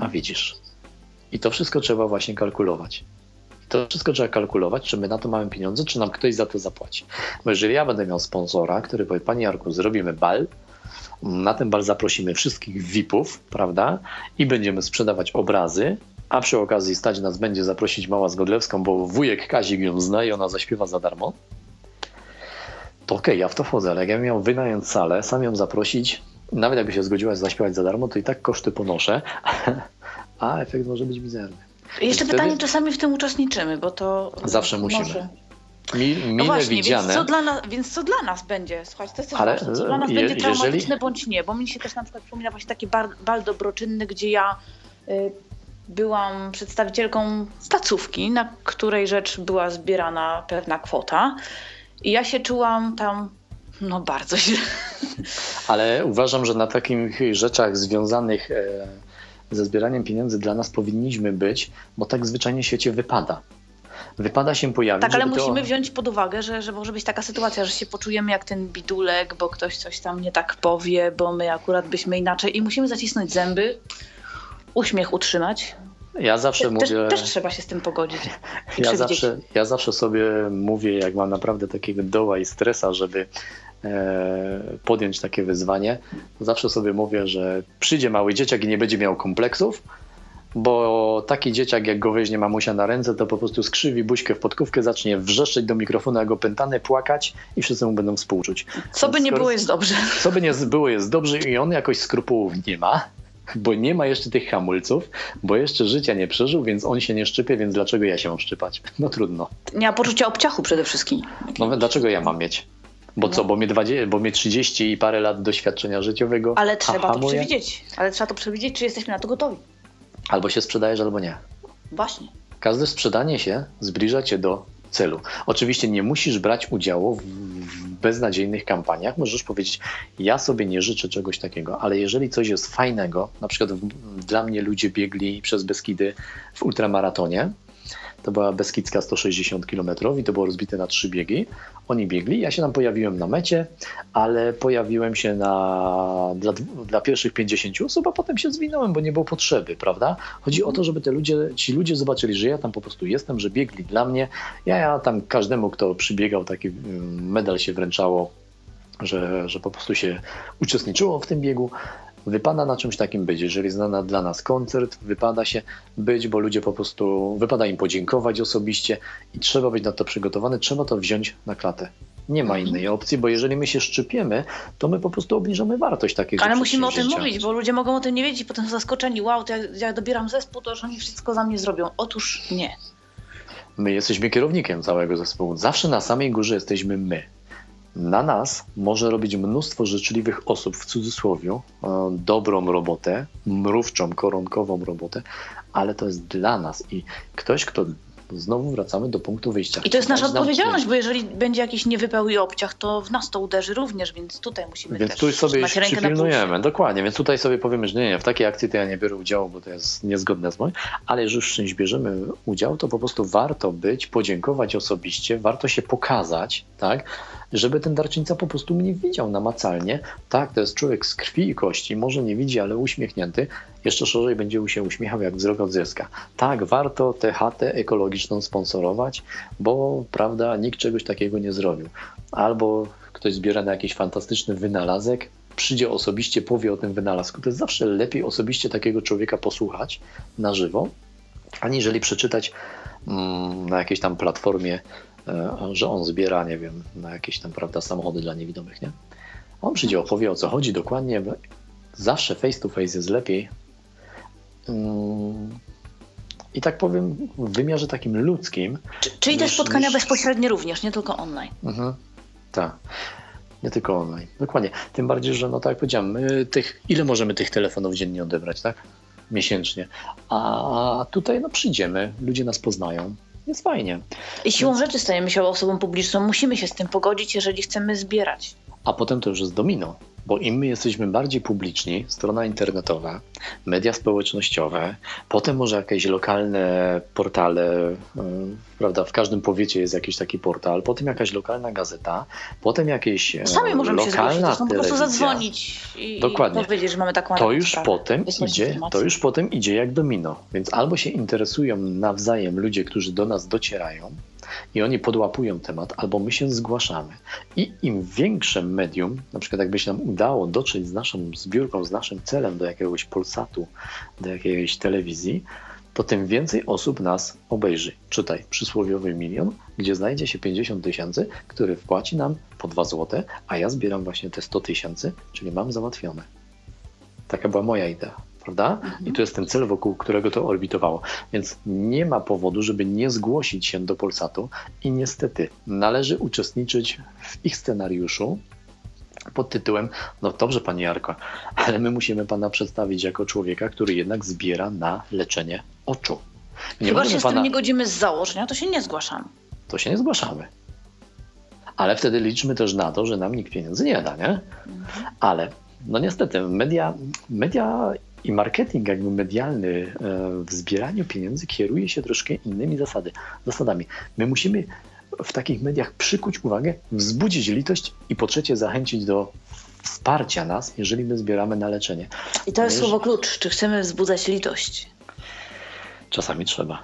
A widzisz. I to wszystko trzeba właśnie kalkulować. To wszystko trzeba kalkulować, czy my na to mamy pieniądze, czy nam ktoś za to zapłaci. Bo jeżeli ja będę miał sponsora, który powie, Panie Jarku, zrobimy bal, na ten bal zaprosimy wszystkich VIP-ów, prawda? I będziemy sprzedawać obrazy, a przy okazji stać nas będzie zaprosić Mała Zgodlewską, bo wujek Kazik ją zna i ona zaśpiewa za darmo. To okej, okay, ja w to wchodzę, ale jak ja miał wynająć salę, sam ją zaprosić, nawet jakby się zgodziła zaśpiewać za darmo, to i tak koszty ponoszę, a efekt może być mizerny. Jeszcze pytanie, czasami w tym uczestniczymy, bo to... Zawsze musimy. Może... Mi, no właśnie, widziane. Więc co, dla nas, więc co dla nas będzie? Słuchajcie, to jest Ale, ważne. Co dla nas je, będzie traumatyczne jeżeli... bądź nie, bo mi się też na przykład przypomina właśnie taki bal, bal dobroczynny, gdzie ja y, byłam przedstawicielką stacówki, na której rzecz była zbierana pewna kwota i ja się czułam tam no bardzo źle. Ale uważam, że na takich rzeczach związanych e, ze zbieraniem pieniędzy dla nas powinniśmy być, bo tak zwyczajnie w świecie wypada wypada się pojawić. Tak, ale musimy to... wziąć pod uwagę, że, że może być taka sytuacja, że się poczujemy jak ten bidulek, bo ktoś coś tam nie tak powie, bo my akurat byśmy inaczej i musimy zacisnąć zęby, uśmiech utrzymać. Ja zawsze Te, mówię. Też, też, trzeba się z tym pogodzić. Ja zawsze, ja zawsze sobie mówię, jak mam naprawdę takiego doła i stresa, żeby e, podjąć takie wyzwanie, to zawsze sobie mówię, że przyjdzie mały dzieciak i nie będzie miał kompleksów, bo taki dzieciak, jak go weźmie mamusia na ręce, to po prostu skrzywi buźkę w podkówkę, zacznie wrzeszczeć do mikrofonu, jak opętany, płakać i wszyscy mu będą współczuć. Co by nie było, jest dobrze. Co by nie było, jest dobrze i on jakoś skrupułów nie ma, bo nie ma jeszcze tych hamulców, bo jeszcze życia nie przeżył, więc on się nie szczypie, więc dlaczego ja się mam szczypać? No trudno. Nie ma poczucia obciachu przede wszystkim. No dlaczego ja mam mieć? Bo co, bo mnie, 20, bo mnie 30 i parę lat doświadczenia życiowego. Ale trzeba to przewidzieć. Ale trzeba to przewidzieć, czy jesteśmy na to gotowi. Albo się sprzedajesz, albo nie. Właśnie. Każde sprzedanie się zbliża cię do celu. Oczywiście nie musisz brać udziału w beznadziejnych kampaniach. Możesz powiedzieć, ja sobie nie życzę czegoś takiego, ale jeżeli coś jest fajnego, na przykład dla mnie ludzie biegli przez Beskidy w ultramaratonie, to była Beskidzka 160 km i to było rozbite na trzy biegi. Oni biegli, ja się tam pojawiłem na mecie, ale pojawiłem się na, dla, dla pierwszych 50 osób, a potem się zwinąłem, bo nie było potrzeby, prawda? Chodzi o to, żeby te ludzie, ci ludzie zobaczyli, że ja tam po prostu jestem, że biegli dla mnie. Ja, ja tam każdemu, kto przybiegał, taki mm, medal się wręczało, że, że po prostu się uczestniczyło w tym biegu wypada na czymś takim być. Jeżeli znana dla nas koncert, wypada się być, bo ludzie po prostu, wypada im podziękować osobiście i trzeba być na to przygotowany, trzeba to wziąć na klatę. Nie ma mhm. innej opcji, bo jeżeli my się szczypiemy, to my po prostu obniżamy wartość takiego Ale musimy o tym mówić, bo ludzie mogą o tym nie wiedzieć potem są zaskoczeni. Wow, to jak, jak dobieram zespół, to że oni wszystko za mnie zrobią. Otóż nie. My jesteśmy kierownikiem całego zespołu. Zawsze na samej górze jesteśmy my na nas może robić mnóstwo życzliwych osób, w cudzysłowie, e, dobrą robotę, mrówczą, koronkową robotę, ale to jest dla nas. I ktoś, kto znowu wracamy do punktu wyjścia. I to jest nasza odpowiedzialność, bo jeżeli będzie jakiś niewypeł i obciach, to w nas to uderzy również, więc tutaj musimy Więc tu sobie przypilnujemy, dokładnie, więc tutaj sobie powiemy, że nie, nie, w takiej akcji to ja nie biorę udziału, bo to jest niezgodne z moim, ale jeżeli już w czymś bierzemy udział, to po prostu warto być, podziękować osobiście, warto się pokazać, tak, żeby ten darczyńca po prostu mnie widział namacalnie. Tak, to jest człowiek z krwi i kości, może nie widzi, ale uśmiechnięty. Jeszcze szerzej będzie się uśmiechał jak wzrok od zyska. Tak, warto tę chatę ekologiczną sponsorować, bo prawda, nikt czegoś takiego nie zrobił. Albo ktoś zbiera na jakiś fantastyczny wynalazek, przyjdzie osobiście, powie o tym wynalazku. To jest zawsze lepiej osobiście takiego człowieka posłuchać na żywo, aniżeli przeczytać mm, na jakiejś tam platformie że on zbiera, nie wiem, na jakieś tam, prawda, samochody dla niewidomych, nie? On przyjdzie, opowie o co chodzi dokładnie. Zawsze face to face jest lepiej. Mm, I tak powiem, w wymiarze takim ludzkim. Czyli niż, te spotkania niż... bezpośrednie również, nie tylko online. Mhm, tak. Nie tylko online. Dokładnie. Tym bardziej, że no tak jak powiedziałem, my tych, ile możemy tych telefonów dziennie odebrać, tak? Miesięcznie. A tutaj no przyjdziemy, ludzie nas poznają, jest fajnie. I siłą Więc... rzeczy stajemy się osobą publiczną, musimy się z tym pogodzić, jeżeli chcemy zbierać. A potem to już jest domino bo im my jesteśmy bardziej publiczni, strona internetowa, media społecznościowe, potem może jakieś lokalne portale, yy, prawda, w każdym powiecie jest jakiś taki portal, potem jakaś lokalna gazeta, potem jakieś e, Sami możemy lokalna się zgłosić, po prostu zadzwonić i, Dokładnie. powiedzieć, że mamy taką to już potem idzie, To już potem idzie jak domino, więc albo się interesują nawzajem ludzie, którzy do nas docierają, i oni podłapują temat, albo my się zgłaszamy. I im większe medium, na przykład jakby się nam udało dotrzeć z naszą zbiórką, z naszym celem do jakiegoś Polsatu, do jakiejś telewizji, to tym więcej osób nas obejrzy. Czytaj, przysłowiowy milion, gdzie znajdzie się 50 tysięcy, który wpłaci nam po 2 złote, a ja zbieram właśnie te 100 tysięcy, czyli mam załatwione. Taka była moja idea prawda? I to jest ten cel, wokół którego to orbitowało. Więc nie ma powodu, żeby nie zgłosić się do Polsatu i niestety należy uczestniczyć w ich scenariuszu pod tytułem No dobrze, Panie Jarko, ale my musimy Pana przedstawić jako człowieka, który jednak zbiera na leczenie oczu. Nie Chyba się pana... z tym nie godzimy z założenia, to się nie zgłaszamy. To się nie zgłaszamy. Ale wtedy liczmy też na to, że nam nikt pieniędzy nie da, nie? Mhm. Ale no niestety, media, media i marketing jakby medialny e, w zbieraniu pieniędzy kieruje się troszkę innymi zasady, zasadami. My musimy w takich mediach przykuć uwagę, wzbudzić litość i po trzecie zachęcić do wsparcia nas, jeżeli my zbieramy na leczenie. I to jest słowo klucz. Czy chcemy wzbudzać litość? Czasami trzeba.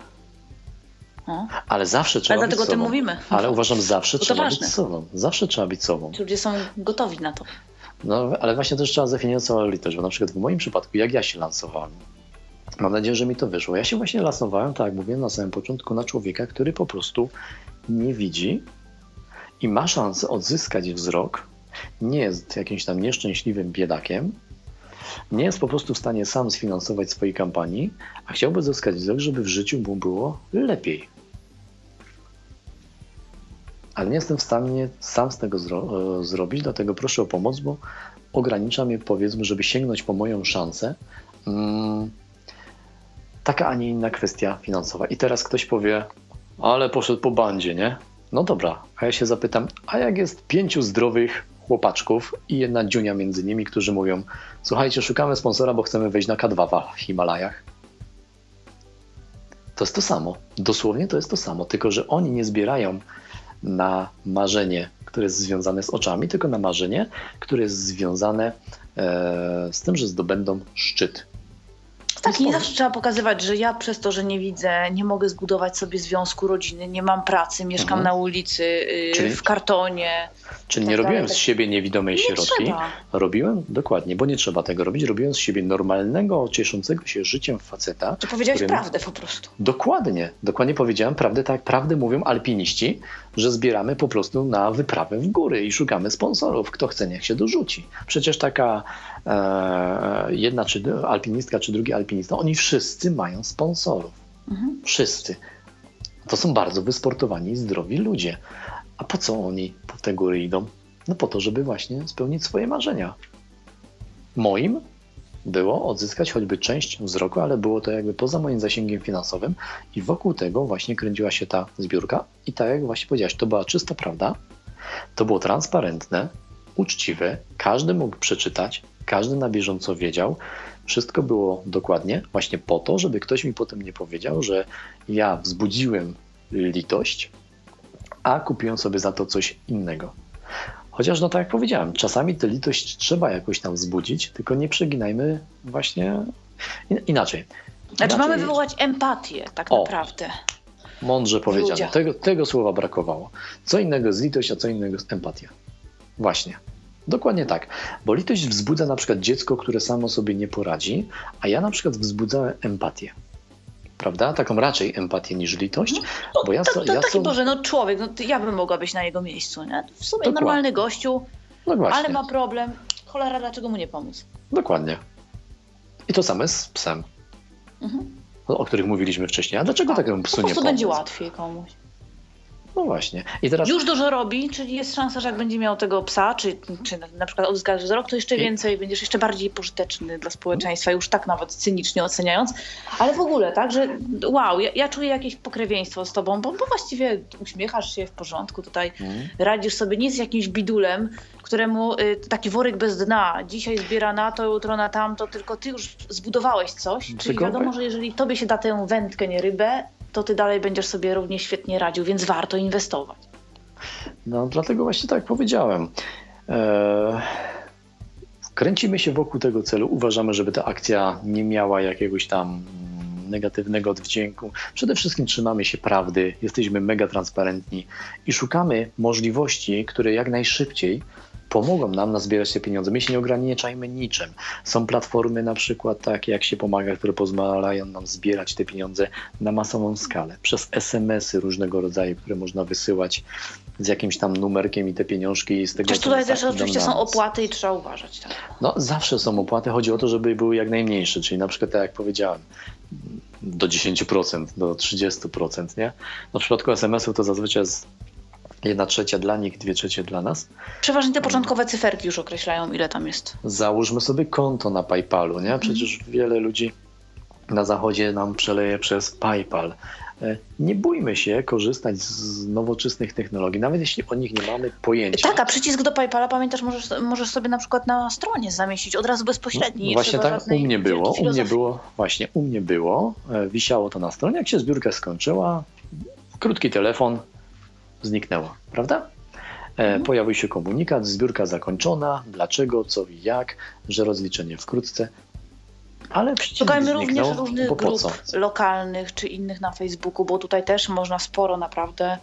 No. Ale zawsze trzeba Ale być dlatego o tym sobą. mówimy. Ale uważam, zawsze trzeba być sobą. Zawsze trzeba być sobą. Ludzie są gotowi na to. No, ale właśnie też trzeba zdefiniować całą litość, bo na przykład w moim przypadku, jak ja się lansowałem, mam nadzieję, że mi to wyszło. Ja się właśnie lansowałem, tak jak mówiłem na samym początku, na człowieka, który po prostu nie widzi i ma szansę odzyskać wzrok, nie jest jakimś tam nieszczęśliwym biedakiem, nie jest po prostu w stanie sam sfinansować swojej kampanii, a chciałby zyskać wzrok, żeby w życiu mu było lepiej. Ale nie jestem w stanie sam z tego zro- e, zrobić, dlatego proszę o pomoc, bo ogranicza mnie, powiedzmy, żeby sięgnąć po moją szansę. Mm, taka, a nie inna kwestia finansowa. I teraz ktoś powie, ale poszedł po bandzie, nie? No dobra, a ja się zapytam, a jak jest pięciu zdrowych chłopaczków i jedna dziunia między nimi, którzy mówią, słuchajcie, szukamy sponsora, bo chcemy wejść na K2 w Himalajach. To jest to samo. Dosłownie to jest to samo, tylko że oni nie zbierają na marzenie, które jest związane z oczami, tylko na marzenie, które jest związane e, z tym, że zdobędą szczyt. Tak, i nie zawsze trzeba pokazywać, że ja przez to, że nie widzę, nie mogę zbudować sobie związku rodziny, nie mam pracy, mieszkam Mhm. na ulicy, yy, Czyli- w kartonie. Czyli Tak nie robiłem z tak- siebie niewidomej Nie środki. trzeba. Robiłem, dokładnie, bo nie trzeba tego robić. Robiłem z siebie normalnego, cieszącego się życiem faceta. Czy powiedziałeś którym- prawdę po prostu? Dokładnie, dokładnie powiedziałem prawdę, tak prawdę mówią alpiniści, że zbieramy po prostu na wyprawę w góry i szukamy sponsorów. Kto chce, niech się dorzuci. Przecież taka e, jedna czy alpinistka, czy drugi alpinista, oni wszyscy mają sponsorów. Mhm. Wszyscy. To są bardzo wysportowani i zdrowi ludzie. A po co oni po te góry idą? No po to, żeby właśnie spełnić swoje marzenia. Moim było odzyskać choćby część wzroku, ale było to jakby poza moim zasięgiem finansowym i wokół tego właśnie kręciła się ta zbiórka. I tak jak właśnie powiedziałaś, to była czysta prawda, to było transparentne, uczciwe, każdy mógł przeczytać, każdy na bieżąco wiedział, wszystko było dokładnie właśnie po to, żeby ktoś mi potem nie powiedział, że ja wzbudziłem litość, a kupiłem sobie za to coś innego. Chociaż, no tak jak powiedziałem, czasami tę litość trzeba jakoś tam wzbudzić, tylko nie przeginajmy właśnie in- inaczej. Znaczy mamy wywołać empatię tak O. naprawdę. Mądrze powiedziane. Tego, tego słowa brakowało. Co innego jest litość, a co innego jest empatia. Właśnie. Dokładnie tak. Bo litość wzbudza na przykład dziecko, które samo sobie nie poradzi, a ja na przykład wzbudzałem empatię. Prawda? Taką raczej empatię niż litość, bo ja, To, to ja taki so, Boże, no człowiek, no ja bym mogła być na jego miejscu, nie? W sumie Dokładnie. normalny gościu, No ale ma problem. Cholera, dlaczego mu nie pomóc? dokładnie. I to samo z psem, Mhm. no, o których mówiliśmy wcześniej. A dlaczego takiemu Po psu nie prostu pomóc? będzie łatwiej komuś. No właśnie. I teraz Już dużo robi, czyli jest szansa, że jak będzie miał tego psa, czy, czy na- przykład odzyskasz wzrok, to jeszcze I- więcej, będziesz jeszcze bardziej pożyteczny dla społeczeństwa, już tak nawet cynicznie oceniając. Ale w ogóle, tak, że wow, ja, ja czuję jakieś pokrewieństwo z tobą, bo, bo właściwie uśmiechasz się w porządku, tutaj Mhm. radzisz sobie nie z jakimś bidulem, któremu y, taki worek bez dna, dzisiaj zbiera na to, jutro na tamto, tylko ty już zbudowałeś coś, czyli Tylko- wiadomo, że jeżeli tobie się da tę wędkę, nie rybę, to ty dalej będziesz sobie równie świetnie radził, więc warto inwestować. No, dlatego właśnie tak powiedziałem. Eee, kręcimy się wokół tego celu. Uważamy, żeby ta akcja nie miała jakiegoś tam negatywnego odwdzięku. Przede wszystkim trzymamy się prawdy, jesteśmy mega transparentni i szukamy możliwości, które jak najszybciej pomogą nam nazbierać te pieniądze. My się nie ograniczajmy niczym. Są platformy na przykład takie jak się pomaga, które pozwalają nam zbierać te pieniądze na masową skalę. Przez SMS-y różnego rodzaju, które można wysyłać z jakimś tam numerkiem i te pieniążki z tego Chociaż tutaj też oczywiście są opłaty i trzeba uważać. Tak. No zawsze są opłaty. Chodzi o to, żeby były jak najmniejsze, czyli na przykład tak jak powiedziałem, do 10%, do 30%, nie? No w przypadku SMS-ów to zazwyczaj jest jedna trzecia dla nich, dwie trzecie dla nas. Przeważnie te początkowe cyferki już określają, ile tam jest. Załóżmy sobie konto na PayPalu, nie? Przecież wiele ludzi na zachodzie nam przeleje przez PayPal. E, Nie bójmy się korzystać z nowoczesnych technologii, nawet jeśli o nich nie mamy pojęcia. Tak, a przycisk do PayPala, pamiętasz, możesz, możesz sobie na przykład na stronie zamieścić od razu bezpośrednio. nie Właśnie tak u mnie było. U mnie było, właśnie u mnie było. e, Wisiało to na stronie. Jak się zbiórka skończyła, krótki telefon zniknęło, prawda? E, Pojawił się komunikat, zbiórka zakończona, dlaczego, co i jak, że rozliczenie wkrótce. Ale Szukajmy również różnych grup lokalnych czy innych na Facebooku, bo tutaj też można sporo naprawdę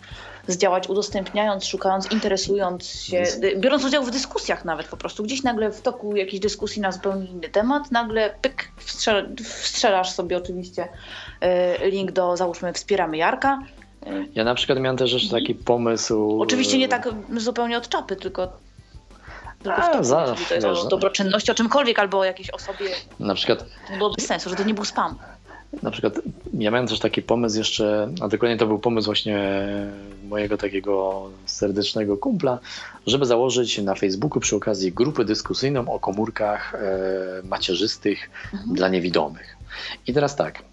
zdziałać, udostępniając, szukając, interesując się, biorąc udział w dyskusjach nawet po prostu. Gdzieś nagle w toku jakiejś dyskusji na zupełnie inny temat, nagle pyk, wstrzelasz sobie oczywiście y, link do, załóżmy, wspieramy Jarka. Ja na przykład miałem też jeszcze taki pomysł. Oczywiście nie tak zupełnie od czapy, tylko tylko A, za, to jest o dobroczynności, o czymkolwiek, albo o jakiejś osobie. Na przykład. To było bez sensu, że to nie był spam. Na przykład ja miałem też taki pomysł jeszcze, a dokładnie to był pomysł właśnie mojego takiego serdecznego kumpla, żeby założyć na Facebooku przy okazji grupę dyskusyjną o komórkach e, macierzystych mhm. dla niewidomych. I teraz tak,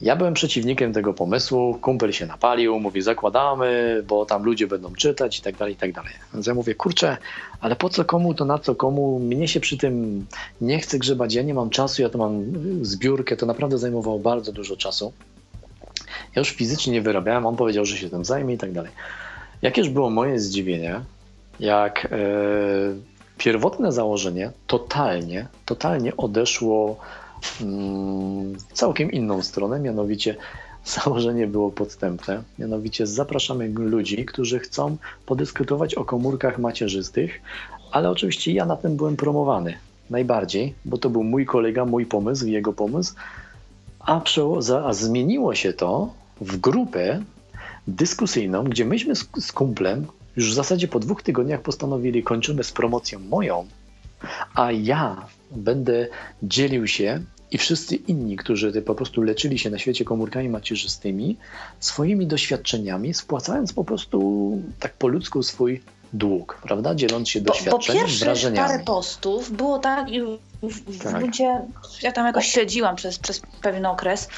ja byłem przeciwnikiem tego pomysłu, kumpel się napalił, mówi zakładamy, bo tam ludzie będą czytać i tak dalej, i tak dalej. Więc ja mówię, kurczę, ale po co komu, to na co komu, mnie się przy tym nie chce grzebać, ja nie mam czasu, ja to mam zbiórkę, to naprawdę zajmowało bardzo dużo czasu. Ja już fizycznie nie wyrabiałem, on powiedział, że się tym zajmie i tak dalej. Jakież było moje zdziwienie, jak e, pierwotne założenie totalnie, totalnie odeszło Mm, całkiem inną stronę, mianowicie założenie było podstępne. Mianowicie zapraszamy ludzi, którzy chcą podyskutować o komórkach macierzystych, ale oczywiście ja na tym byłem promowany najbardziej, bo to był mój kolega, mój pomysł, jego pomysł, a, a zmieniło się to w grupę dyskusyjną, gdzie myśmy z, z kumplem już w zasadzie po dwóch tygodniach postanowili kończymy z promocją moją, a ja będę dzielił się i wszyscy inni, którzy po prostu leczyli się na świecie komórkami macierzystymi, swoimi doświadczeniami, spłacając po prostu tak po ludzku swój dług, prawda? Dzieląc się doświadczeniem, po pierwsze, wrażeniami. parę postów było tak i tak. ludzie, ja tam jakoś śledziłam przez, przez pewien okres,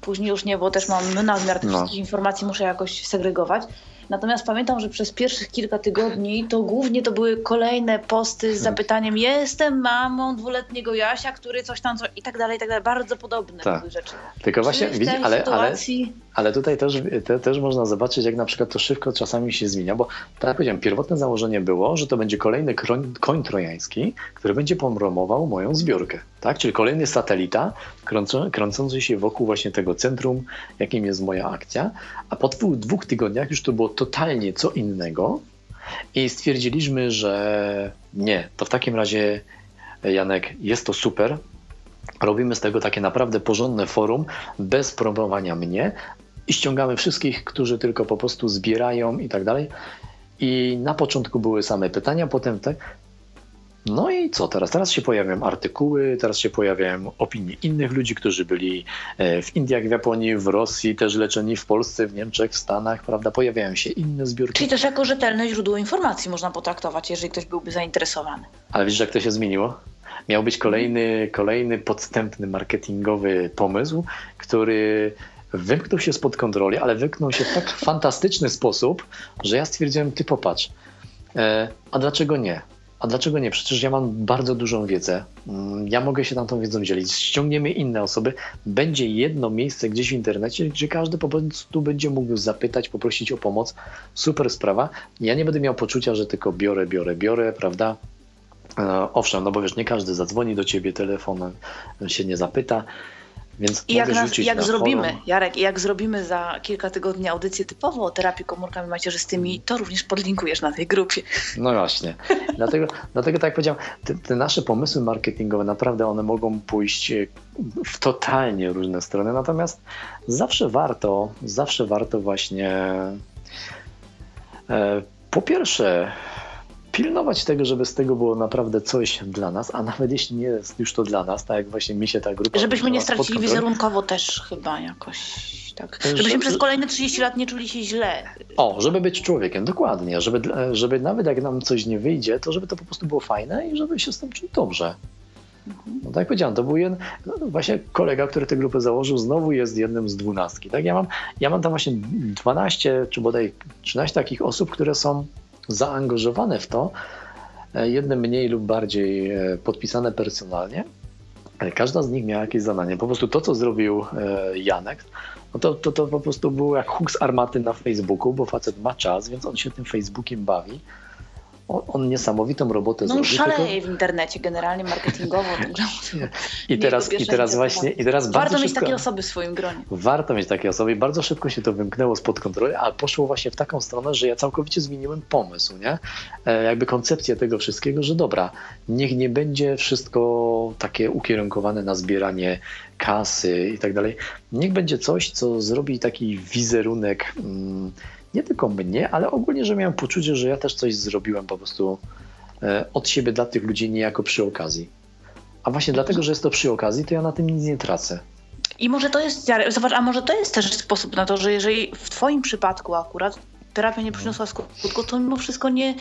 później już nie, bo też mam nadmiar tych no. wszystkich informacji, muszę jakoś segregować. Natomiast pamiętam, że przez pierwszych kilka tygodni to głównie to były kolejne posty z zapytaniem jestem mamą dwuletniego Jasia, który coś tam, co i tak dalej, i tak dalej. Bardzo podobne tak. były rzeczy. Tylko właśnie, widzi, ale, sytuacji... ale, ale tutaj też, te, też można zobaczyć, jak na przykład to szybko czasami się zmienia, bo tak jak powiedziałem, pierwotne założenie było, że to będzie kolejny koń, koń trojański, który będzie pomromował moją zbiórkę. Tak? Czyli kolejny satelita kręcący się wokół właśnie tego centrum, jakim jest moja akcja. A po dwóch, dwóch tygodniach już to było totalnie co innego i stwierdziliśmy, że nie, to w takim razie Janek, jest to super, Robimy z tego takie naprawdę porządne forum, bez promowania mnie i ściągamy wszystkich, którzy tylko po prostu zbierają i tak dalej. I na początku były same pytania, potem tak. No i co teraz? Teraz się pojawiają artykuły, teraz się pojawiają opinie innych ludzi, którzy byli e, w Indiach, w Japonii, w Rosji, też leczeni w Polsce, w Niemczech, w Stanach, prawda? Pojawiają się inne zbiórki. Czyli też jako rzetelne źródło informacji można potraktować, jeżeli ktoś byłby zainteresowany. Ale widzisz, jak to się zmieniło? Miał być kolejny, kolejny podstępny marketingowy pomysł, który wymknął się spod kontroli, ale wymknął się w tak fantastyczny sposób, że ja stwierdziłem, ty popatrz, e, a dlaczego nie? A dlaczego nie? Przecież ja mam bardzo dużą wiedzę. Mm, ja mogę się tam tą wiedzą dzielić. Ściągniemy inne osoby. Będzie jedno miejsce gdzieś w internecie, gdzie każdy po prostu będzie mógł zapytać, poprosić o pomoc. Super sprawa. Ja nie będę miał poczucia, że tylko biorę, biorę, biorę, prawda? E, owszem, no bo wiesz, nie każdy zadzwoni do ciebie telefonem, się nie zapyta. Więc I jak, nas, jak zrobimy, forum. Jarek, jak zrobimy za kilka tygodni audycję typowo o terapii komórkami macierzystymi, to również podlinkujesz na tej grupie. No właśnie. dlatego, dlatego tak jak powiedziałem, te, te, nasze pomysły marketingowe naprawdę one mogą pójść e, w totalnie różne strony, natomiast zawsze warto, zawsze warto właśnie e, po pierwsze pilnować tego, żeby z tego było naprawdę coś dla nas, a nawet jeśli nie jest już to dla nas, tak jak właśnie mi się ta grupa... Żebyśmy nie stracili wizerunkowo też chyba jakoś tak. Żebyśmy przez kolejne 30 lat nie czuli się źle. O, żeby być człowiekiem, dokładnie. Żeby, żeby nawet jak nam coś nie wyjdzie, to żeby to po prostu było fajne i żeby się z tym czuć dobrze. Mhm. No tak jak powiedziałem, to był jeden, no właśnie kolega, który tę grupę założył, znowu jest jednym z dwunastki. Tak? Ja, mam, ja mam tam właśnie 12 czy bodaj 13 takich osób, które są zaangażowane w to, e, jedne mniej lub bardziej e, podpisane personalnie. E, każda z nich miała jakieś zadanie. Po prostu to, co zrobił Janek, no to, to, to po prostu było jak huk z armaty na Facebooku, bo facet ma czas, więc on się tym Facebookiem bawi. On, on niesamowitą robotę no, zrobił. No szaleje tylko... w internecie generalnie marketingowo. I teraz, i teraz właśnie, i teraz Warto mieć szybko, takie osoby w swoim gronie. Warto mieć takie osoby i bardzo szybko się to wymknęło spod kontroli, a poszło właśnie w taką stronę, że ja całkowicie zmieniłem pomysł, nie? E, jakby koncepcję tego wszystkiego, że dobra, niech nie będzie wszystko takie ukierunkowane na zbieranie kasy i tak dalej. Niech będzie coś, co zrobi taki wizerunek mm, nie tylko mnie, ale ogólnie, że miałem poczucie, że ja też coś zrobiłem po prostu e, od siebie dla tych ludzi niejako przy okazji. A właśnie dlatego, że jest to przy okazji, to ja na tym nic nie tracę. I może to jest, zobacz, a może to jest też sposób na to, że jeżeli w Twoim przypadku akurat terapia nie przyniosła skutku, to mimo wszystko nie,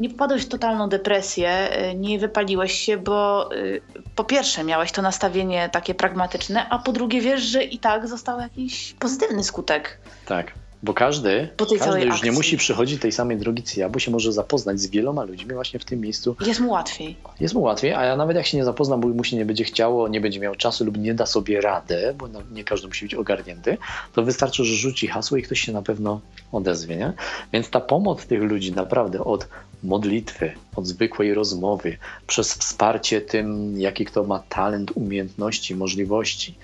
nie popadłeś w totalną depresję, y, nie wypaliłeś się, bo y, po pierwsze miałeś to nastawienie takie pragmatyczne, a po drugie wiesz, że i tak został jakiś pozytywny skutek. Tak. Bo każdy, każdy już akcji. nie musi przychodzić tej samej drogi co ja, bo się może zapoznać z wieloma ludźmi właśnie w tym miejscu. Jest mu łatwiej. Jest mu łatwiej, a ja nawet jak się nie zapozna, bo mu się nie będzie chciało, nie będzie miał czasu lub nie da sobie radę, bo nie każdy musi być ogarnięty, to wystarczy, że rzuci hasło i ktoś się na pewno odezwie. Nie? Więc ta pomoc tych ludzi naprawdę od modlitwy, od zwykłej rozmowy, przez wsparcie tym, jaki kto ma talent, umiejętności, możliwości,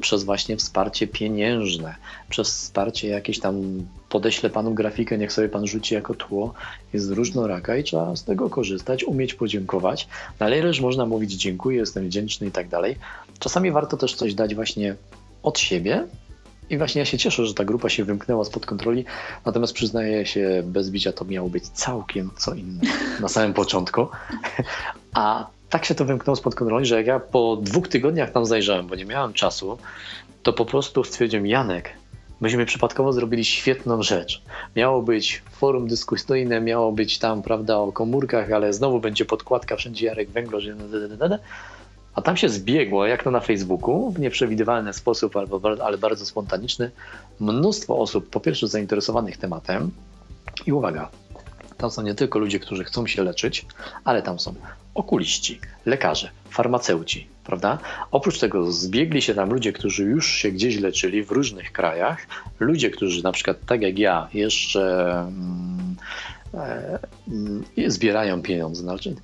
przez właśnie wsparcie pieniężne, przez wsparcie jakieś tam podeślę panu grafikę, niech sobie pan rzuci jako tło, jest różnoraka i trzeba z tego korzystać, umieć podziękować. No ale można mówić dziękuję, jestem wdzięczny i tak dalej. Czasami warto też coś dać właśnie od siebie, i właśnie ja się cieszę, że ta grupa się wymknęła spod kontroli, natomiast przyznaję się, bez bicia to miało być całkiem co innego na samym początku. A tak się to wymknęło spod kontroli, że jak ja po dwóch tygodniach tam zajrzałem, bo nie miałem czasu, to po prostu stwierdziłem, Janek, myśmy przypadkowo zrobili świetną rzecz. Miało być forum dyskusyjne, miało być tam, prawda, o komórkach, ale znowu będzie podkładka, wszędzie Jarek Węglarz, a tam się zbiegło, jak to na Facebooku, w nieprzewidywalny sposób, albo, ale bardzo spontaniczny, mnóstwo osób, po pierwsze zainteresowanych tematem i uwaga, tam są nie tylko ludzie, którzy chcą się leczyć, ale tam są okuliści, lekarze, farmaceuci, prawda? Oprócz tego zbiegli się tam ludzie, którzy już się gdzieś leczyli w różnych krajach, ludzie, którzy na przykład tak jak ja jeszcze mm, e, mm, zbierają pieniądze. Znaczy,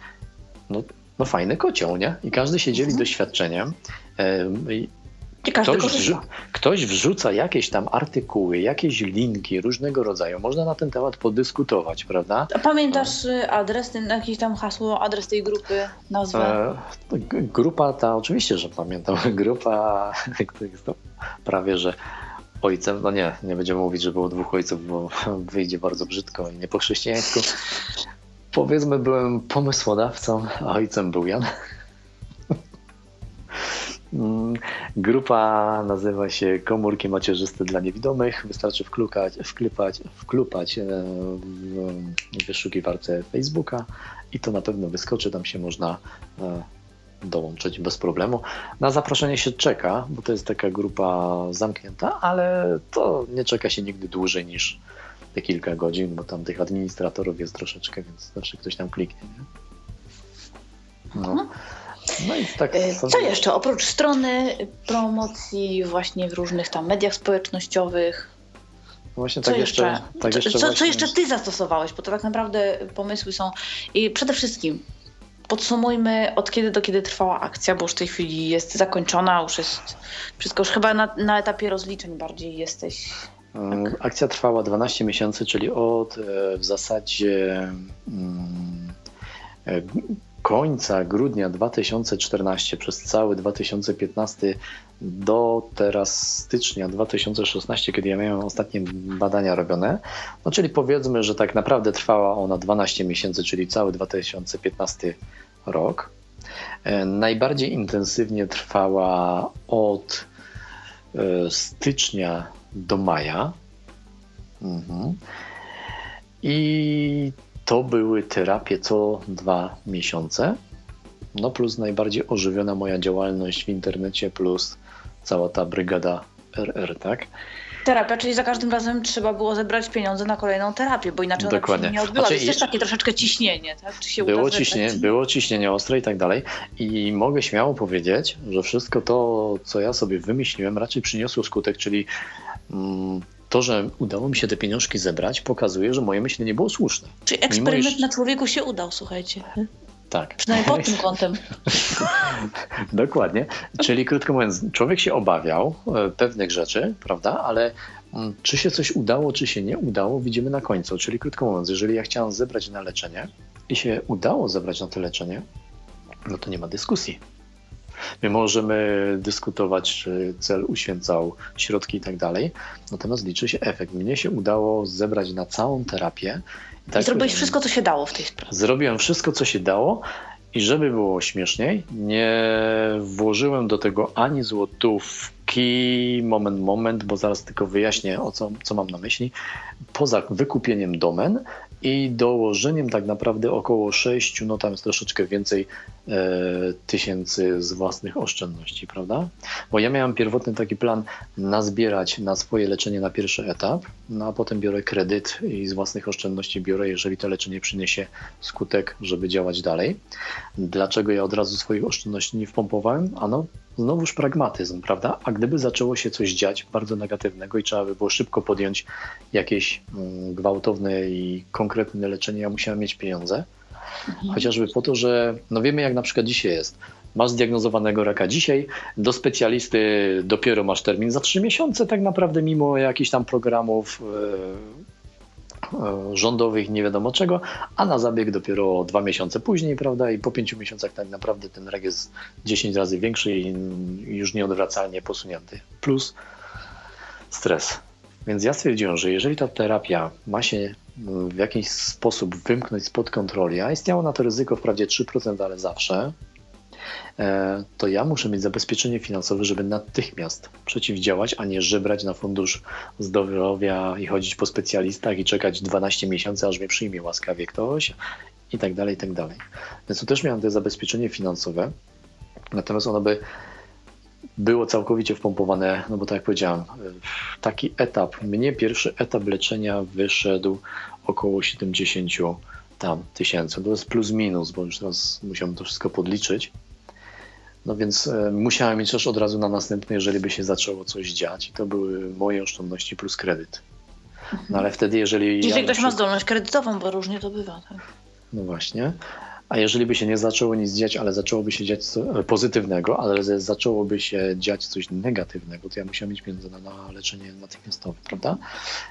no, no fajny kocioł, nie? I każdy się dzieli Ktoś, wrzu ktoś, wrzuca jakieś tam artykuły, jakieś linki różnego rodzaju. Można na ten temat podyskutować, prawda? A pamiętasz no. adres, ten, jakieś tam hasło, adres tej grupy, nazwę? E, grupa ta, oczywiście, że pamiętam. Grupa, to jest to prawie, że ojcem, no nie, nie będziemy mówić, że było dwóch ojców, bo wyjdzie bardzo brzydko i nie po chrześcijańsku. Powiedzmy, byłem pomysłodawcą, a ojcem był Jan. Mm, grupa nazywa się Komórki Macierzyste dla Niewidomych. Wystarczy wklukać, wklipać, wklupać e, w wyszukiwarce Facebooka i to na pewno wyskoczy. Tam się można e, dołączyć bez problemu. Na zaproszenie się czeka, bo to jest taka grupa zamknięta, ale to nie czeka się nigdy dłużej niż te kilka godzin, bo tam tych administratorów jest troszeczkę, więc zawsze ktoś tam kliknie. Nie? No. No i tak e, Co jeszcze? Oprócz strony promocji właśnie w różnych tam mediach społecznościowych. No właśnie tak co jeszcze, jeszcze, tak jeszcze co, właśnie... co jeszcze ty zastosowałeś? Bo to tak naprawdę pomysły są. I przede wszystkim podsumujmy od kiedy do kiedy trwała akcja, bo już w tej chwili jest zakończona, już jest wszystko, już chyba na, na etapie rozliczeń bardziej jesteś. Tak. Akcja trwała 12 miesięcy, czyli od e, w zasadzie mm, e, końca grudnia 2014 przez cały 2015 do teraz stycznia 2016, kiedy ja miałem ostatnie badania robione. No czyli powiedzmy, że tak naprawdę trwała ona 12 miesięcy, czyli cały 2015 rok. E, najbardziej intensywnie trwała od stycznia do maja. Mhm. I to były terapie co dwa miesiące. No plus najbardziej ożywiona moja działalność w internecie, plus cała ta brygada RR, tak? Terapia, czyli za każdym razem trzeba było zebrać pieniądze na kolejną terapię, bo inaczej Dokładnie. ona się nie odbyła. Znaczy, to jest też takie troszeczkę ciśnienie, tak? Czy się było, ciśnie, było ciśnienie ostre i tak dalej. I mogę śmiało powiedzieć, że wszystko to, co ja sobie wymyśliłem, raczej przyniosło skutek, czyli mm, to, że udało mi się te pieniążki zebrać, pokazuje, że moje myślenie było słuszne. Czyli eksperyment na człowieku się udał, słuchajcie. Tak. Przynajmniej pod tym kątem. Dokładnie. Czyli krótko mówiąc, człowiek się obawiał e, pewnych rzeczy, prawda? Ale mm, czy się coś udało, czy się nie udało, widzimy na końcu. Czyli krótko mówiąc, jeżeli ja chciałem zebrać na leczenie i się udało zebrać na to leczenie, no to nie ma dyskusji. My możemy dyskutować, czy cel uświęcał środki i tak dalej, natomiast liczy się efekt. Mnie się udało zebrać na całą terapię. I, tak, I zrobiłeś wszystko, co się dało w tej sprawie. Zrobiłem wszystko, co się dało. I żeby było śmieszniej, nie włożyłem do tego ani złotówki, moment, moment, bo zaraz tylko wyjaśnię, o co, co mam na myśli. Poza wykupieniem domen, i dołożeniem tak naprawdę około 6, no tam jest troszeczkę więcej e, tysięcy z własnych oszczędności, prawda? Bo ja miałem pierwotny taki plan nazbierać na swoje leczenie na pierwszy etap, no a potem biorę kredyt i z własnych oszczędności biorę, jeżeli to leczenie przyniesie skutek, żeby działać dalej. Dlaczego ja od razu swoich oszczędności nie wpompowałem? Ano, znowuż pragmatyzm, prawda? A gdyby zaczęło się coś dziać bardzo negatywnego i trzeba by było szybko podjąć jakieś mm, gwałtowne i konkretne leczenie, ja musiałem mieć pieniądze. Mhm. Chociażby po to, że no wiemy jak na przykład dzisiaj jest. Masz zdiagnozowanego raka dzisiaj, do specjalisty dopiero masz termin za trzy miesiące, tak naprawdę, mimo jakichś tam programów, e, rządowych, nie wiadomo czego, a na zabieg dopiero dwa miesiące później, prawda? I po pięciu miesiącach tak naprawdę ten rak jest 10 razy większy i już nieodwracalnie posunięty. Plus stres. Więc ja stwierdziłem, że jeżeli ta terapia ma się w jakiś sposób wymknąć spod kontroli, a istniało na to ryzyko wprawdzie 3%, ale zawsze, E, to ja muszę mieć zabezpieczenie finansowe, żeby natychmiast przeciwdziałać, a nie żebrać na fundusz zdrowia i chodzić po specjalistach i czekać 12 miesięcy, aż mnie przyjmie łaskawie ktoś i tak dalej, i tak dalej. Więc tu też miałem to zabezpieczenie finansowe, natomiast ono by było całkowicie wpompowane, no bo tak jak powiedziałem, taki etap, mnie pierwszy etap leczenia wyszedł około 70 tam tysięcy. To jest plus minus, bo już teraz musiałem to wszystko podliczyć. No więc e, musiałem mieć też od razu na następny, jeżeli by się zaczęło coś dziać. I to były moje oszczędności plus kredyt. No ale wtedy, jeżeli. Jeżeli ja ktoś ma zdolność kredytową, bo różnie to bywa. Tak? No właśnie. A jeżeli by się nie zaczęło nic dziać, ale zaczęłoby się dziać co, e, pozytywnego, ale zaczęłoby się dziać coś negatywnego, to ja musiałem mieć pieniądze na, na leczenie natychmiastowe, prawda?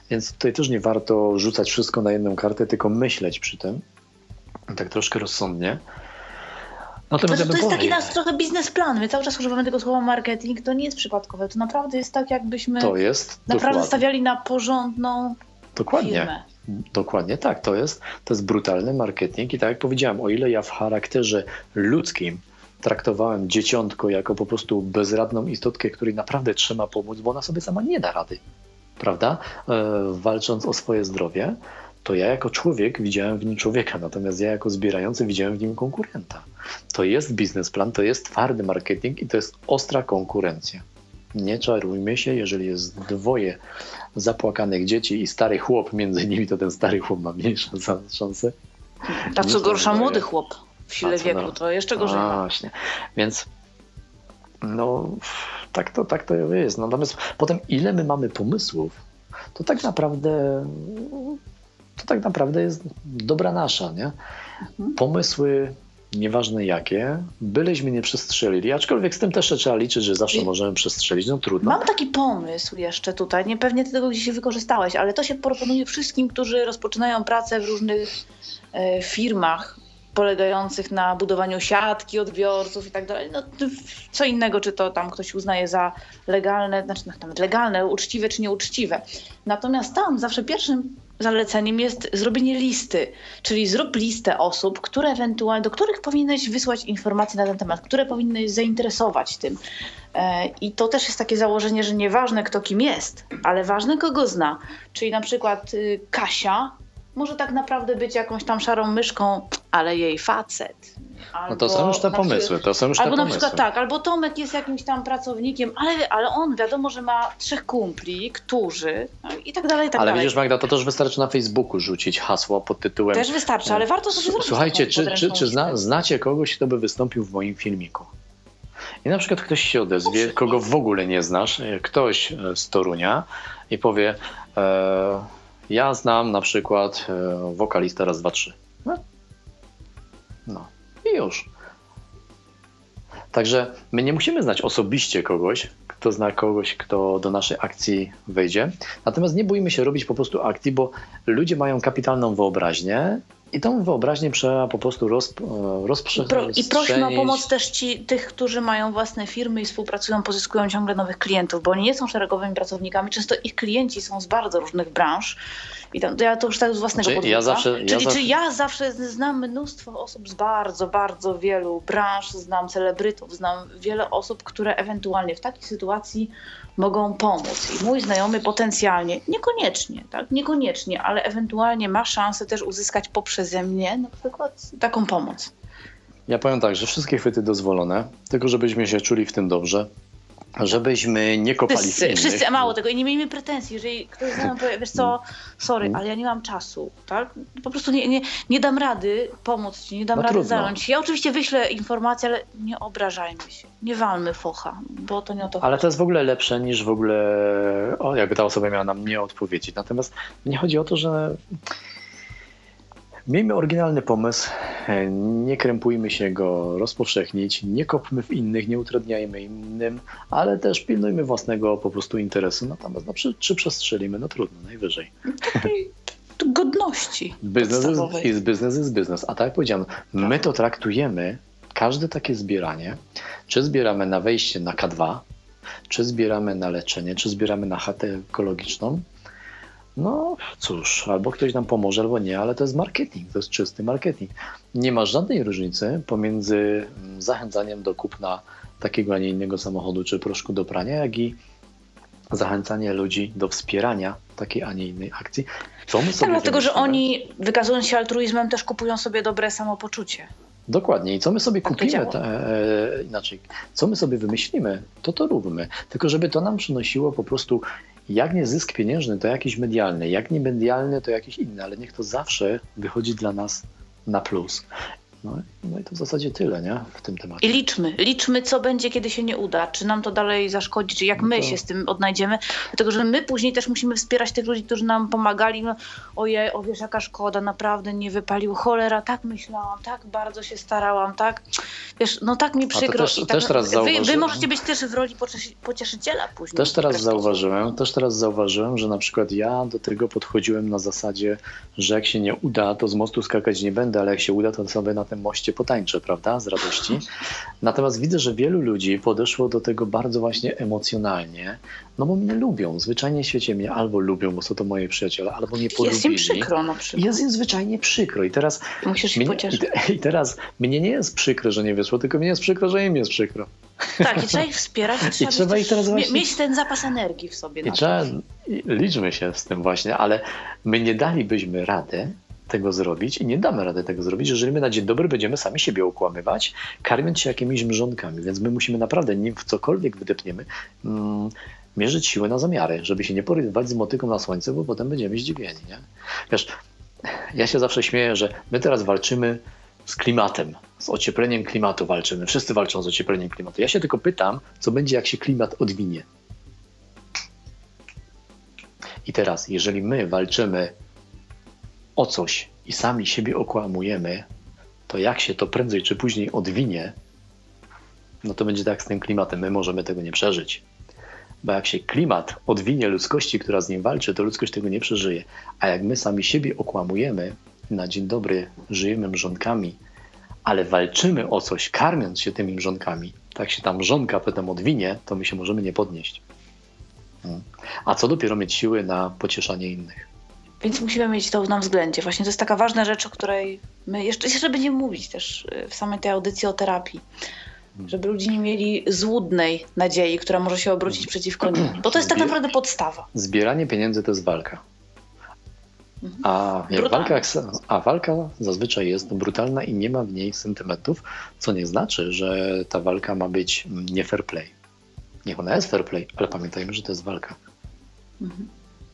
Więc tutaj też nie warto rzucać wszystko na jedną kartę, tylko myśleć przy tym, tak troszkę rozsądnie. Natomiast to, to jest taki nasz trochę biznesplan. My cały czas używamy tego słowa marketing. To nie jest przypadkowe. To naprawdę jest tak, jakbyśmy to jest naprawdę dokładnie. stawiali na porządną dokładnie. firmę. Dokładnie tak, to jest, to jest brutalny marketing i tak jak powiedziałem, o ile ja w charakterze ludzkim traktowałem dzieciątko jako po prostu bezradną istotkę, której naprawdę trzeba pomóc, bo ona sobie sama nie da rady, prawda? E, walcząc o swoje zdrowie, to ja jako człowiek widziałem w nim człowieka, natomiast ja jako zbierający widziałem w nim konkurenta. To jest biznesplan, to jest twardy marketing i to jest ostra konkurencja. Nie czarujmy się, jeżeli jest dwoje zapłakanych dzieci i stary chłop między nimi, to ten stary chłop ma mniejsze szanse. A co gorsza, młody chłop w sile wieku, no, to jeszcze gorzej. Właśnie, więc no tak to, tak to jest. Natomiast potem ile my mamy pomysłów, to tak naprawdę to tak naprawdę jest dobra nasza, nie? Mhm. Pomysły nieważne jakie, byleśmy nie przestrzelili, aczkolwiek z tym też trzeba liczyć, że zawsze I... możemy przestrzelić, no trudno. Mam taki pomysł jeszcze tutaj, nie pewnie ty tego gdzieś wykorzystałeś, ale to się proponuje wszystkim, którzy rozpoczynają pracę w różnych e, firmach polegających na budowaniu siatki odbiorców i tak dalej. No, co innego, czy to tam ktoś uznaje za legalne, znaczy no, nawet legalne, uczciwe czy nieuczciwe. Natomiast tam zawsze pierwszym zaleceniem jest zrobienie listy, czyli zrób listę osób, które ewentualnie, do których powinieneś wysłać informacje na ten temat, które powinny zainteresować tym. E, I to też jest takie założenie, że nieważne kto kim jest, ale ważne kogo zna. Czyli na przykład y, Kasia może tak naprawdę być jakąś tam szarą myszką, ale jej facet. Albo, no to są już te pomysły, to są już Albo na przykład tak, albo Tomek jest jakimś tam pracownikiem, ale, ale on wiadomo, że ma trzech kumpli, którzy no i tak dalej, i tak Ale dalej. widzisz Magda, to też wystarczy na Facebooku rzucić hasło pod tytułem... Też wystarczy, ale warto sobie zrobić Słuchajcie, czy, czy, czy zna, znacie kogoś, kto by wystąpił w moim filmiku? I na przykład ktoś się odezwie, kogo w ogóle nie znasz, ktoś z Torunia i powie e, ja znam na przykład e, wokalista raz, dwa, trzy. I już. Także my nie musimy znać osobiście kogoś, kto zna kogoś, kto do naszej akcji wejdzie. Natomiast nie boimy się robić po prostu akcji, bo ludzie mają kapitalną wyobraźnię i tą wyobraźnię trzeba po prostu roz, rozprzestrzenić. I prośmy o pomoc też ci, tych, którzy mają własne firmy i współpracują, pozyskują ciągle nowych klientów, bo oni nie są szeregowymi pracownikami, często ich klienci są z bardzo różnych branż. I tam, ja to już tak z własnego znaczy, ja zawsze, Czyli ja zawsze... czy ja zawsze znam mnóstwo osób z bardzo, bardzo wielu branż, znam celebrytów, znam wiele osób, które ewentualnie w takiej sytuacji mogą pomóc. I mój znajomy potencjalnie, niekoniecznie, tak, niekoniecznie, ale ewentualnie ma szansę też uzyskać poprzeze mnie na przykład taką pomoc. Ja powiem tak, że wszystkie chwyty dozwolone, tylko żebyśmy się czuli w tym dobrze, żebyśmy nie kopali wszyscy, innych. Wszyscy, mało tego i nie miejmy pretensji, jeżeli ktoś z nami powie, wiesz co, sorry, mm. ale ja nie mam czasu, tak? Po prostu nie, nie, nie dam rady pomóc ci, nie dam no rady trudno. zająć Ja oczywiście wyślę informacje, ale nie obrażajmy się, nie walmy focha, bo to nie o to Ale chodzi. to jest w ogóle lepsze niż w ogóle, o, jakby ta osoba miała nam nie odpowiedzieć. Natomiast nie chodzi o to, że Miejmy oryginalny pomysł, e, nie krępujmy się go rozpowszechnić, nie kopmy w innych, nie utrudniajmy innym, ale też pilnujmy własnego po prostu interesu. Natomiast no, czy, czy przestrzelimy, no trudno, najwyżej. godności. Biznes jest biznes, jest biznes. A tak jak powiedziałem, my to traktujemy, każde takie zbieranie, czy zbieramy na wejście na K2, czy zbieramy na leczenie, czy zbieramy na chatę ekologiczną, no cóż, albo ktoś nam pomoże, albo nie, ale to jest marketing, to jest czysty marketing. Nie ma żadnej różnicy pomiędzy mm, zachęcaniem do kupna takiego, a nie innego samochodu czy proszku do prania, jak i zachęcanie ludzi do wspierania takiej, a nie innej akcji. Co my sobie tak, dlatego, że oni wykazując się altruizmem też kupują sobie dobre samopoczucie. Dokładnie. I co my sobie tak kupimy, e, inaczej, co my sobie wymyślimy, to to róbmy. Tylko żeby to nam przynosiło po prostu jak nie zysk pieniężny, to jakiś medialny, jak nie medialny, to jakiś inny, ale niech to zawsze wychodzi dla nas na plus. No, no, i to w zasadzie tyle, nie? W tym temacie. I liczmy, liczmy, co będzie, kiedy się nie uda. Czy nam to dalej zaszkodzi, czy jak no my się z tym odnajdziemy. Dlatego, że my później też musimy wspierać tych ludzi, którzy nam pomagali. No, ojej, o wiesz, jaka szkoda, naprawdę nie wypalił. Cholera, tak myślałam, tak bardzo się starałam, tak. Wiesz, no tak mi przykro. Też, I tak, też teraz wy, wy, możecie być też w roli pocieszyciela później. Też teraz zauważyłem, też teraz zauważyłem, że na przykład ja do tego podchodziłem na zasadzie, że jak się nie uda, to z mostu skakać nie będę, ale jak się uda, to sobie na tym moście potańczę, prawda, z radości. Natomiast widzę, że wielu ludzi podeszło do tego bardzo właśnie emocjonalnie, no bo mnie lubią. Zwyczajnie w świecie mnie albo lubią, bo są to moje przyjaciele, albo mnie polubili. Jest im przykro na przykład. Jest im zwyczajnie przykro. I teraz, Musisz mnie, pocieszyć. I teraz mnie nie jest przykro, że nie wyszło, tylko mnie jest przykro, że im jest przykro. Tak, i trzeba ich wspierać. I trzeba, I trzeba ich teraz właśnie... mieć ten zapas energii w sobie. I trzeba, liczmy się z tym właśnie, ale my nie dalibyśmy rady tego zrobić i nie damy rady tego zrobić, jeżeli my na dzień dobry będziemy sami siebie okłamywać, karmiąc się jakimiś mrzonkami. Więc my musimy naprawdę, nim w cokolwiek wydepniemy, mm, mierzyć siłę na zamiary, żeby się nie porywać z motyką na słońce, bo potem będziemy zdziwieni. Nie? Wiesz, ja się zawsze śmieję, że my teraz walczymy z klimatem, z ociepleniem klimatu walczymy. Wszyscy walczą z ociepleniem klimatu. Ja się tylko pytam, co będzie, jak się klimat odwinie. I teraz, jeżeli my walczymy o coś i sami siebie okłamujemy, to jak się to prędzej czy później odwinie, no to będzie tak z tym klimatem. My możemy tego nie przeżyć. Bo jak się klimat odwinie ludzkości, która z nim walczy, to ludzkość tego nie przeżyje. A jak my sami siebie okłamujemy, na dzień dobry żyjemy mrzonkami, ale walczymy o coś, karmiąc się tymi mrzonkami, tak się ta mrzonka potem odwinie, to my się możemy nie podnieść. Hmm. A co dopiero mieć siły na pocieszanie innych. Więc musimy mieć to na względzie. Właśnie to jest taka ważna rzecz, o której my jeszcze, jeszcze będziemy mówić też y, w samej tej audycji o terapii. Żeby ludzie nie mieli złudnej nadziei, która może się obrócić przeciwko nim. Bo to jest tak naprawdę podstawa. Zbieranie pieniędzy to jest walka. Mhm. A, walka, a walka zazwyczaj jest brutalna i nie ma w niej sentymentów, co nie znaczy, że ta walka ma być nie fair play. Niech ona jest fair play, ale pamiętajmy, że to jest walka. Mhm.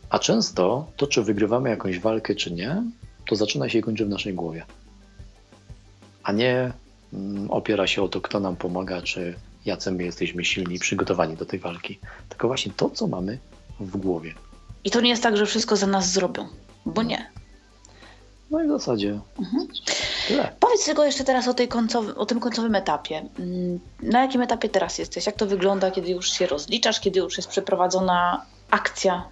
A często to, czy wygrywamy jakąś walkę, czy nie, to zaczyna się i kończy w naszej głowie. A nie mm, opiera się o to, kto nam pomaga, czy jacy my jesteśmy silni i przygotowani do tej walki. Tylko właśnie to, co mamy w głowie. I to nie jest tak, że wszystko za nas zrobią, bo nie. No i w zasadzie mhm. tyle. Powiedz tylko jeszcze teraz o, tej końcowy, o tym końcowym etapie. Mm, na jakim etapie teraz jesteś? Jak to wygląda, kiedy już się rozliczasz, kiedy już jest przeprowadzona akcja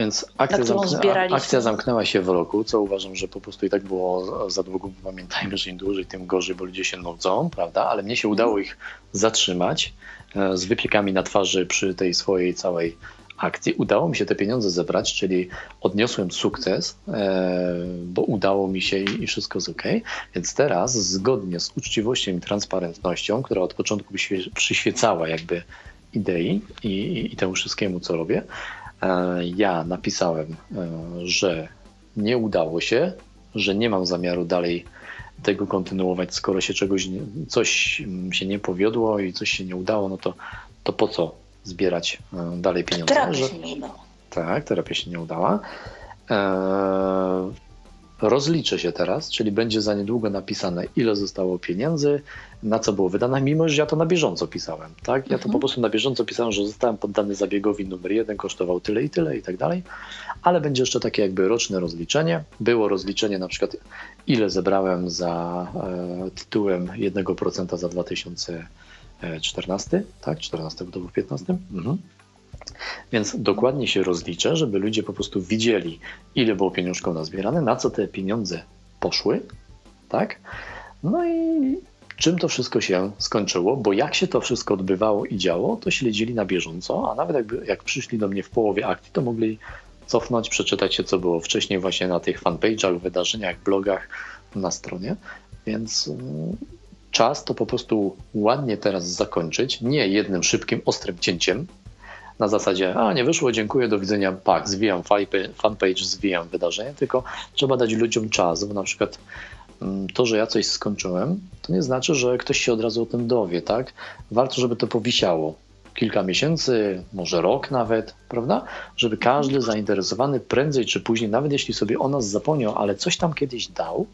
więc akcja, zamknęła, akcja zamknęła się w roku, co uważam, że po prostu i tak było za długo. Pamiętajmy, że im dłużej, tym gorzej, bo ludzie się nudzą, prawda? Ale mnie się udało ich zatrzymać e, z wypiekami na twarzy przy tej swojej całej akcji. Udało mi się te pieniądze zebrać, czyli odniosłem sukces, e, bo udało mi się i wszystko jest ok. Więc teraz, zgodnie z uczciwością i transparentnością, która od początku przyświecała jakby idei i, i temu wszystkiemu, co robię, ja napisałem, e, że nie udało się, że nie mam zamiaru dalej tego kontynuować, skoro się czegoś, coś się nie powiodło i coś się nie udało, no to, to po co zbierać e, dalej pieniądze? Terapia że, się nie udała. Tak, terapia się nie udała. Eee, rozliczę się teraz, czyli będzie za niedługo napisane, ile zostało pieniędzy, na co było wydane, mimo że ja to na bieżąco pisałem. Tak? Ja to mhm. po prostu na bieżąco pisałem, że zostałem poddany zabiegowi numer jeden, kosztował tyle i tyle i tak dalej, ale będzie jeszcze takie jakby roczne rozliczenie. Było rozliczenie na przykład, ile zebrałem za e, tytułem 1% za 2014, tak? 14, bo to był w 15. Mhm. Więc dokładnie się rozliczę, żeby ludzie po prostu widzieli, ile było pieniążków nazbierane, na co te pieniądze poszły, tak? No i czym to wszystko się skończyło, bo jak się to wszystko odbywało i działo, to śledzili na bieżąco, a nawet jakby, jak przyszli do mnie w połowie akcji, to mogli cofnąć, przeczytać się, co było wcześniej właśnie na tych fanpage'ach, wydarzeniach, blogach, na stronie. Więc mm, czas to po prostu ładnie teraz zakończyć, nie jednym szybkim, ostrym cięciem, na zasadzie, a nie wyszło, dziękuję, do widzenia, pak, zwijam fanpage, zwijam wydarzenie, tylko trzeba dać ludziom czas, bo na przykład to, że ja coś skończyłem, to nie znaczy, że ktoś się od razu o tym dowie, tak? Warto, żeby to powisiało kilka miesięcy, może rok nawet, prawda? Żeby każdy zainteresowany prędzej czy później, nawet jeśli sobie o nas zapomniał, ale coś tam kiedyś dał,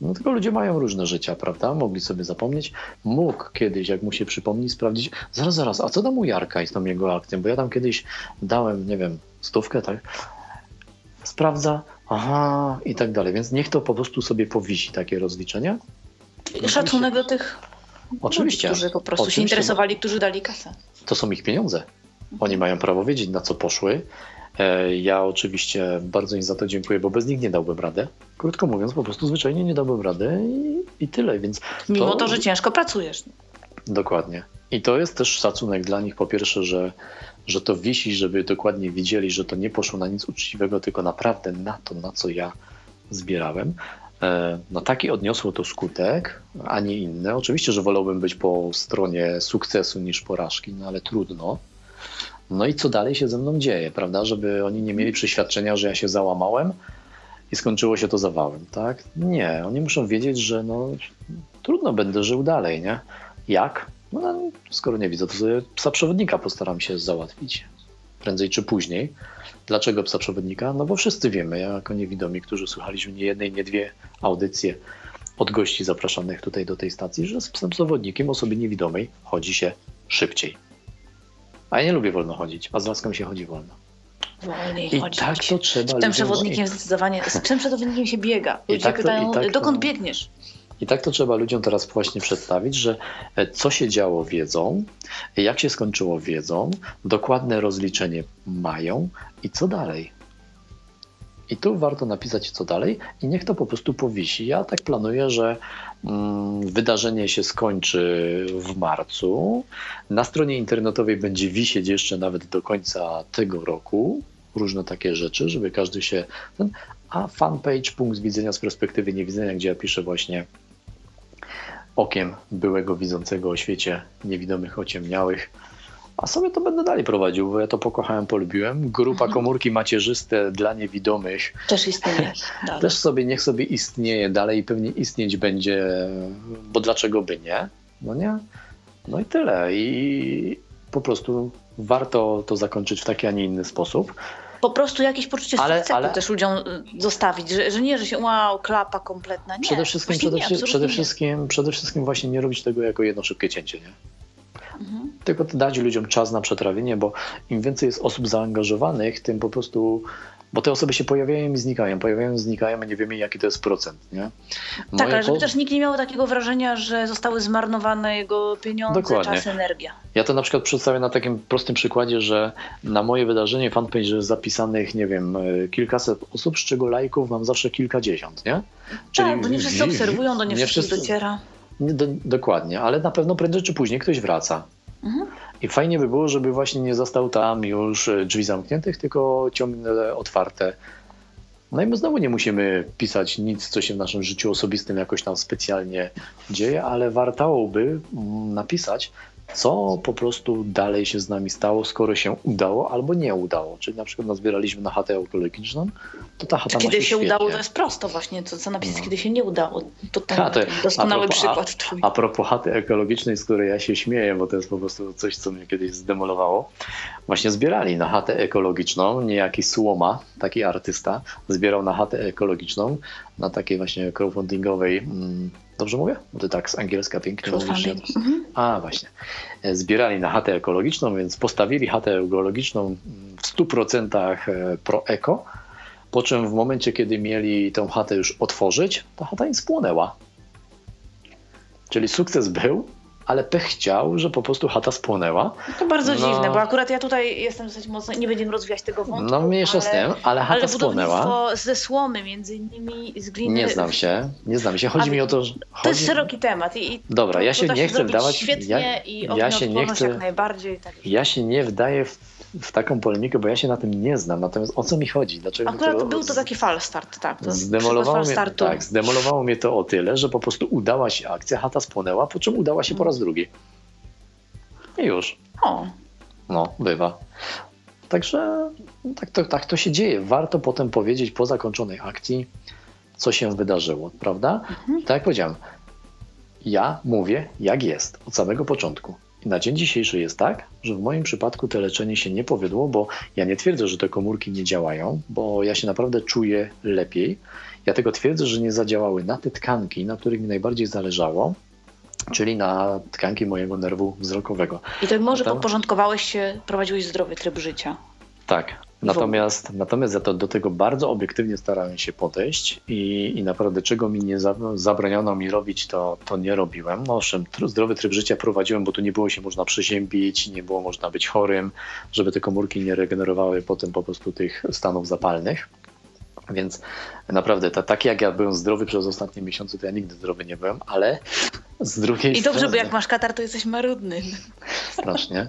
no tylko ludzie mają różne życia, prawda? Mogli sobie zapomnieć. Mógł kiedyś, jak mu się przypomni, sprawdzić, zaraz, zaraz, a co tam u Jarka i z tą jego akcją? Bo ja tam kiedyś dałem, nie wiem, stówkę, tak? Sprawdza, aha, i tak dalej. Więc niech to po prostu sobie powisi, takie rozliczenia. Szacunek do tych Oczywiście. Ludzi, którzy po prostu Oczywiście. się interesowali, którzy dali kasę. To są ich pieniądze. Oni mają prawo wiedzieć, na co poszły. E, ja oczywiście bardzo im za to dziękuję, bo bez nich nie dałbym rady. Krótko mówiąc, po prostu zwyczajnie nie dałbym rady i, i tyle. Więc Mimo to, to, że ciężko pracujesz. Dokładnie. I to jest też szacunek dla nich, po pierwsze, że, że to wisi, żeby dokładnie widzieli, że to nie poszło na nic uczciwego, tylko naprawdę na to, na co ja zbierałem. E, no taki odniosło to skutek, a nie inne. Oczywiście, że wolałbym być po stronie sukcesu niż porażki, no ale trudno. No i co dalej się ze mną dzieje, prawda? Żeby oni nie mieli przeświadczenia, że ja się załamałem i skończyło się to zawałem, tak? Nie, oni muszą wiedzieć, że no trudno będę żył dalej, nie? Jak? No, skoro nie widzę, to sobie psa przewodnika postaram się załatwić prędzej czy później. Dlaczego psa przewodnika? No bo wszyscy wiemy, jako niewidomi, którzy słuchaliśmy nie jednej, nie dwie audycje od gości zapraszanych tutaj do tej stacji, że z psem przewodnikiem osoby niewidomej chodzi się szybciej. A ja nie lubię wolno chodzić, a z laską się chodzi wolno. Wolniej I chodzić. tak to trzeba. Z tym przewodnikiem zdecydowanie, z czym przewodnikiem się biega? Ludzie tak to, pytają, tak dokąd to, biegniesz? I tak to trzeba ludziom teraz właśnie przedstawić, że e, co się działo wiedzą, jak się skończyło wiedzą, dokładne rozliczenie mają i co dalej. I tu warto napisać co dalej i niech to po prostu powisi. Ja tak planuję, że mm, wydarzenie się skończy w marcu. Na stronie internetowej będzie wisieć jeszcze nawet do końca tego roku różne takie rzeczy, żeby każdy się. A fanpage, punkt widzenia z perspektywy niewidzenia, gdzie ja piszę właśnie okiem byłego widzącego o świecie niewidomych, ociemniałych a sobie to będę dalej prowadził, bo ja to pokochałem, polubiłem. Grupa mhm. komórki macierzyste dla niewidomych. Też istnieje. Dalej. Też sobie, niech sobie istnieje dalej i pewnie istnieć będzie, bo dlaczego by nie? No nie? No i tyle. I po prostu warto to zakończyć w taki, a nie inny sposób. Po prostu jakieś poczucie ale, ale... też ludziom y, zostawić, że, że nie, że się wow, klapa kompletna. Nie, przede wszystkim, przede, nie, przede, wszystkim, przede wszystkim właśnie nie robić tego jako jedno szybkie cięcie, nie? Mhm. Tylko dać ludziom czas na przetrawienie, bo im więcej jest osób zaangażowanych, tym po prostu bo te osoby się pojawiają i znikają, pojawiają i znikają, a nie wiemy jaki to jest procent. Nie? tak, ale żeby też nikt nie miał takiego wrażenia, że zostały zmarnowane jego pieniądze, Dokładnie. czas, energia. Ja to na przykład przedstawię na takim prostym przykładzie, że na moje wydarzenie fanpage jest zapisanych, nie wiem, e, kilkaset osób, z czego lajków mam zawsze kilkadziesiąt, nie? Czyli tak, bo nie wszyscy obserwują, do nie, nie wszystkich dociera. Do, dokładnie, ale na pewno prędzej czy później ktoś wraca. Mhm. I fajnie by było, żeby właśnie nie został tam już e, drzwi zamkniętych, tylko ciągle otwarte. No i my znowu nie musimy pisać nic, co się w naszym życiu osobistym jakoś tam specjalnie dzieje, ale warto by mm, napisać, co po prostu dalej się z nami stało, skoro się udało albo nie udało. Czyli na przykład nazbieraliśmy na chatę ekologiczną, to ta chata Kiedy się, się udało, to jest prosto właśnie, co, co napisać, no. kiedy się nie udało. To ten to, doskonały a propos, przykład. A, a propos chaty ekologicznej, z której ja się śmieję, bo to jest po prostu coś, co mnie kiedyś zdemolowało. Właśnie zbierali na chatę ekologiczną, niejaki Słoma, taki artysta, zbierał na chatę ekologiczną, na takiej właśnie crowdfundingowej mm, Dobrze mówię? Bo ty tak z angielska pięknie mówisz. Mhm. A, właśnie. E, zbierali na chatę ekologiczną, więc postawili chatę ekologiczną w 100% e, pro-eko, po czym w momencie, kiedy mieli tę chatę już otworzyć, ta chata im spłonęła. Czyli sukces był, ale pech chciał, że po prostu chata spłonęła. To bardzo no, dziwne, bo akurat ja tutaj jestem dosyć mocno, nie będziemy rozwijać tego wątku. No mniejsza z tym, ale chata ale spłonęła. ze słomy między innymi, z gliny. Nie znam się, nie znam się. Chodzi A, mi o to, że... Chodzi... To jest szeroki temat. I, Dobra, ja się nie chcę wdawać... Świetnie ja, i ja się nie chcę, jak najbardziej. Tak. Ja się nie wdaję w w taką polemikę, bo ja się na tym nie znam. Natomiast o co mi chodzi? Dlaczego Akurat to, był to taki fal start, tak. To zdemolowało, mnie, tak, zdemolowało mnie to o tyle, że po prostu udała się akcja, chata spłonęła, po czym udała się po raz drugi. I już. O. No, bywa. Także tak to, tak to się dzieje. Warto potem powiedzieć po zakończonej akcji, co się wydarzyło, prawda? Mhm. Tak jak powiedziałem, ja mówię jak jest od samego początku. Na dzień dzisiejszy jest tak, że w moim przypadku to leczenie się nie powiodło, bo ja nie twierdzę, że te komórki nie działają, bo ja się naprawdę czuję lepiej. Ja tego twierdzę, że nie zadziałały na te tkanki, na których mi najbardziej zależało, czyli na tkanki mojego nerwu wzrokowego. I to może Tam... podporządkowałeś się, prowadziłeś zdrowy tryb życia. Tak. Natomiast, natomiast ja to do tego bardzo obiektywnie starałem się podejść i, i naprawdę czego mi nie zabroniono mi robić, to, to nie robiłem. No owszem, zdrowy tryb życia prowadziłem, bo tu nie było się można przeziębić, nie było można być chorym, żeby te komórki nie regenerowały potem po prostu tych stanów zapalnych. Więc naprawdę, ta, tak jak ja byłem zdrowy przez ostatnie miesiące, to ja nigdy zdrowy nie byłem, ale z drugiej I strony... I dobrze, bo jak masz katar, to jesteś marudny. Strasznie.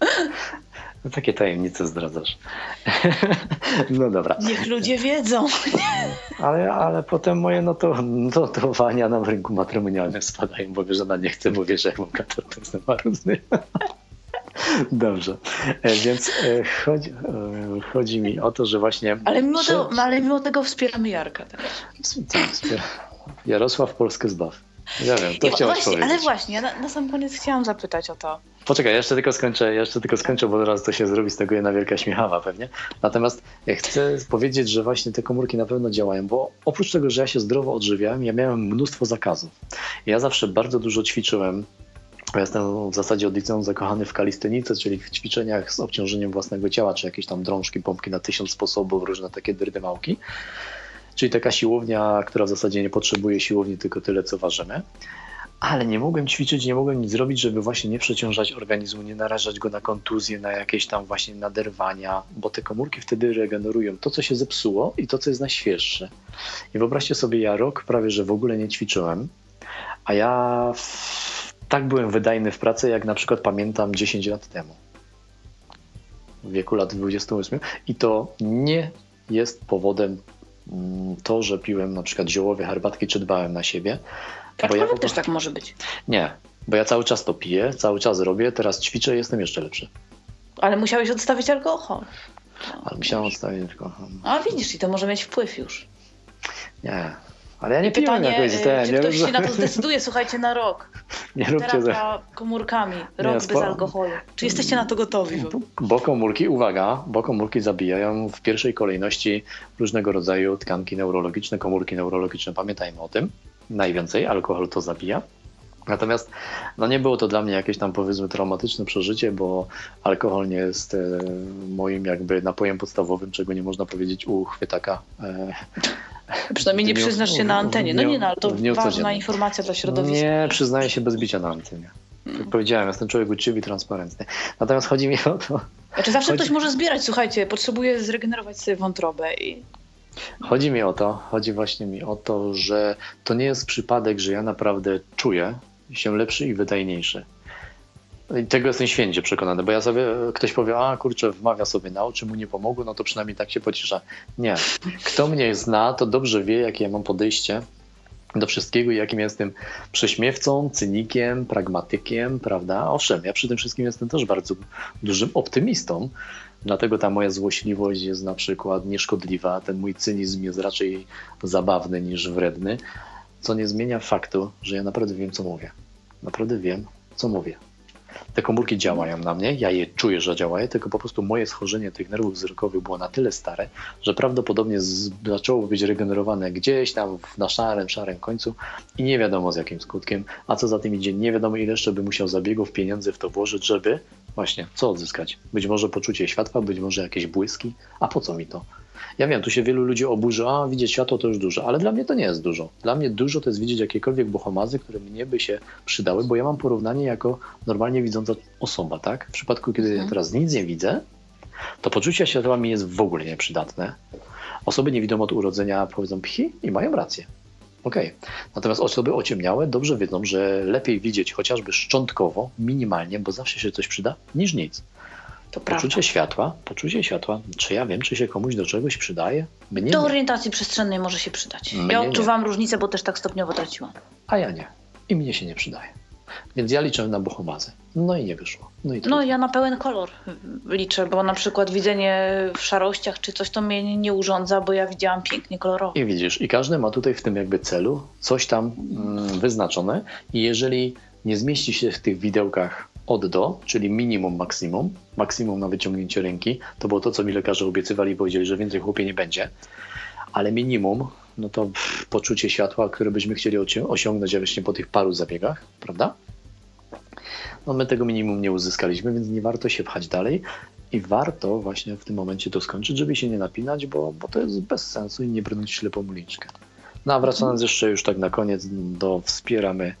No, takie tajemnice zdradzasz. no dobra. Niech ludzie wiedzą. ale, ale potem moje notowania na rynku matrymonialnym spadają, bo wiesz, ona nie chce, bo wiesz, jak mam katar, to jestem marudny. Dobrze, e, więc e, chodzi, e, chodzi, mi o to, że właśnie... Ale mimo, tego, ale mimo tego wspieramy Jarka. Tak? Jarosław Polskę zbaw. Ja wiem, to chciałeś właśnie, powiedzieć. Ale właśnie, na, na, sam koniec chciałam zapytać o to. Poczekaj, jeszcze tylko skończę, jeszcze tylko skończę, bo zaraz to się zrobi z tego jedna wielka śmiechawa pewnie. Natomiast ja chcę powiedzieć, że właśnie te komórki na pewno działają, bo oprócz tego, że ja się zdrowo odżywiałem, ja miałem mnóstwo zakazów. Ja zawsze bardzo dużo ćwiczyłem, ja jestem w zasadzie od liceum zakochany w kalistenice, czyli w ćwiczeniach z obciążeniem własnego ciała, czy jakieś tam drążki, pompki na tysiąc sposobów, różne takie drdymałki. Czyli taka siłownia, która w zasadzie nie potrzebuje siłowni, tylko tyle, co ważymy. Ale nie mogłem ćwiczyć, nie mogłem nic zrobić, żeby właśnie nie przeciążać organizmu, nie narażać go na kontuzje, na jakieś tam właśnie naderwania, bo te komórki wtedy regenerują to, co się zepsuło i to, co jest najświeższe. I wyobraźcie sobie, ja rok prawie, że w ogóle nie ćwiczyłem, a ja tak byłem wydajny w pracy, jak na przykład pamiętam 10 lat temu. W wieku lat 28. I to nie jest powodem to, że piłem na przykład ziołowe herbatki, czy dbałem na siebie. Tak, bo ja też tak może być. Nie, bo ja cały czas to piję, cały czas robię, teraz ćwiczę, jestem jeszcze lepszy. Ale musiałeś odstawić alkohol. Ale musiałem odstawić alkohol. A widzisz, i to może mieć wpływ już. Nie, ale ja nie piłem jakoś ten. Czy nie ktoś się na to zdecyduje, słuchajcie, na rok? Nie róbcie za... komórkami, rok nie, bez alkoholu. Czy jesteście na to gotowi? Bo komórki, uwaga, bo komórki zabijają w pierwszej kolejności różnego rodzaju tkanki neurologiczne, komórki neurologiczne. Pamiętajmy o tym. Najwięcej alkohol to zabija. Natomiast no nie było to dla mnie jakieś tam powiedzmy traumatyczne przeżycie, bo alkohol nie jest e, moim jakby napojem podstawowym, czego nie można powiedzieć u chwytaka. E, Przynajmniej nie przyznasz się na antenie. No nie, no, ale to ważna informacja dla środowiska. Nie, przyznaję się bez bicia na antenie. Jak powiedziałem, jestem człowiek uczciwy i transparentny. Natomiast chodzi mi o to, Znaczy zawsze Chodzi- ktoś może zbierać, słuchajcie, potrzebuje zregenerować sobie wątrobę i Chodzi mi o to, chodzi właśnie mi o to, że to nie jest przypadek, że ja naprawdę czuję się lepszy i wydajniejszy. I tego jestem święcie przekonany, bo ja sobie, ktoś powie, a kurczę, wmawia sobie na oczy, mu nie pomogło, no to przynajmniej tak się pocisza. Nie. Kto mnie zna, to dobrze wie, jakie ja mam podejście do wszystkiego i jakim jestem prześmiewcą, cynikiem, pragmatykiem, prawda? Owszem, ja przy tym wszystkim jestem też bardzo dużym optymistą, dlatego ta moja złośliwość jest na przykład nieszkodliwa, ten mój cynizm jest raczej zabawny niż wredny, co nie zmienia faktu, że ja naprawdę wiem, co mówię. Naprawdę wiem, co mówię. Te komórki działają na mnie, ja je czuję, że działają, tylko po prostu moje schorzenie tych nerwów wzrokowych było na tyle stare, że prawdopodobnie zaczęło być regenerowane gdzieś tam na szarym, szarym końcu i nie wiadomo z jakim skutkiem, a co za tym idzie, nie wiadomo ile jeszcze by musiał zabiegów, pieniędzy w to włożyć, żeby właśnie co odzyskać. Być może poczucie światła, być może jakieś błyski, a po co mi to? Ja wiem, tu się wielu ludzi oburzy, a widzieć światło to już dużo, ale dla mnie to nie jest dużo. Dla mnie dużo to jest widzieć jakiekolwiek bohomazy, które mnie by się przydały, bo ja mam porównanie jako normalnie widząca osoba, tak? W przypadku, kiedy ja teraz nic nie widzę, to poczucie światła mi jest w ogóle nieprzydatne. Osoby niewidome od urodzenia powiedzą pchi i mają rację. Okej. Natomiast osoby ociemniałe dobrze wiedzą, że lepiej widzieć chociażby szczątkowo, minimalnie, bo zawsze się coś przyda, niż nic. To prawda. Poczucie światła, poczucie światła. Czy ja wiem, czy się komuś do czegoś przydaje? Mnie Do nie. orientacji przestrzennej może się przydać. Mnie ja nie. odczuwam różnicę, bo też tak stopniowo traciłam. A ja nie. I mnie się nie przydaje. Więc ja liczę na bohomazę. No i nie wyszło. No i No ja na pełen kolor liczę, bo na przykład widzenie w szarościach czy coś to mnie nie, nie urządza, bo ja widziałam pięknie kolorowo. I widzisz, i każdy ma tutaj w tym jakby celu coś tam mm, wyznaczone i jeżeli nie zmieści się w tych widełkach od do, czyli minimum, maksimum, maksimum na wyciągnięcie ręki, to było to, co mi lekarze obiecywali i powiedzieli, że więcej chłopie nie będzie, ale minimum, no to poczucie światła, które byśmy chcieli osiągnąć właśnie po tych paru zabiegach, prawda? No my tego minimum nie uzyskaliśmy, więc nie warto się pchać dalej i warto właśnie w tym momencie to skończyć, żeby się nie napinać, bo, bo to jest bez sensu i nie brnąć ślepą uliczkę. No a wracając jeszcze już tak na koniec do wspieramy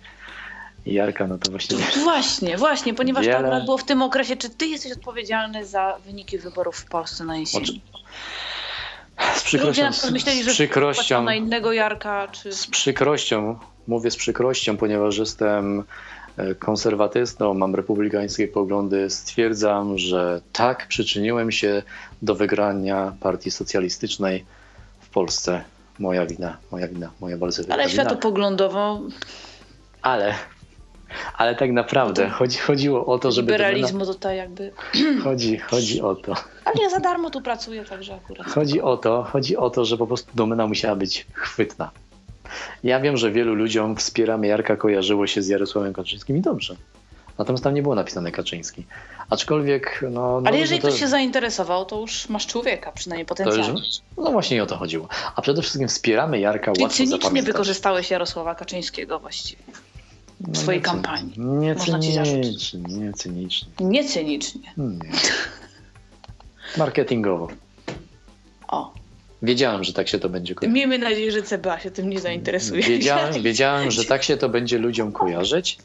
Jarka, no to właśnie Właśnie, właśnie, ponieważ Wiele- to akurat było w tym okresie, czy ty jesteś odpowiedzialny za wyniki wyborów w Polsce na jesieni? Z Ludzie przykrością, na przykład myśleli, z przykrością, na innego Jarka, czy... z przykrością, mówię z przykrością, ponieważ jestem e, konserwatystą, mam republikańskie poglądy, stwierdzam, że tak, przyczyniłem się do wygrania partii socjalistycznej w Polsce. Moja wina, moja wina, moja bardzo wielka Ale światopoglądowo Ale, ale tak naprawdę chodzi, chodziło o to, żeby... liberalizmu tutaj jakby... Chodzi, chodzi o to. Ale ja za darmo tu pracuję, także akurat... Chodzi o to, chodzi o to, że po prostu domena musiała być chwytna. Ja wiem, że wielu ludziom wspieramy Jarka kojarzyło się z Jarosławem Kaczyńskim i dobrze. Natomiast tam nie było napisane Kaczyński. Aczkolwiek, no... no Ale jeżeli to, ktoś się zainteresował, to już masz człowieka, przynajmniej potencjalnie. już, No właśnie o to chodziło. A przede wszystkim wspieramy Jarka Czyli łatwo cynicznie zapamiętać. wykorzystałeś Jarosława Kaczyńskiego właściwie. No, swojej nie kampanii. Nie Można cynicznie, nie cynicznie. Nie cynicznie. Nie. Marketingowo. O, Wiedziałem, że tak się to będzie kojarzyć. miejmy nadzieję, że CBA się tym nie zainteresuje. Wiedziałem, wiedziałem, że tak się to będzie ludziom kojarzyć,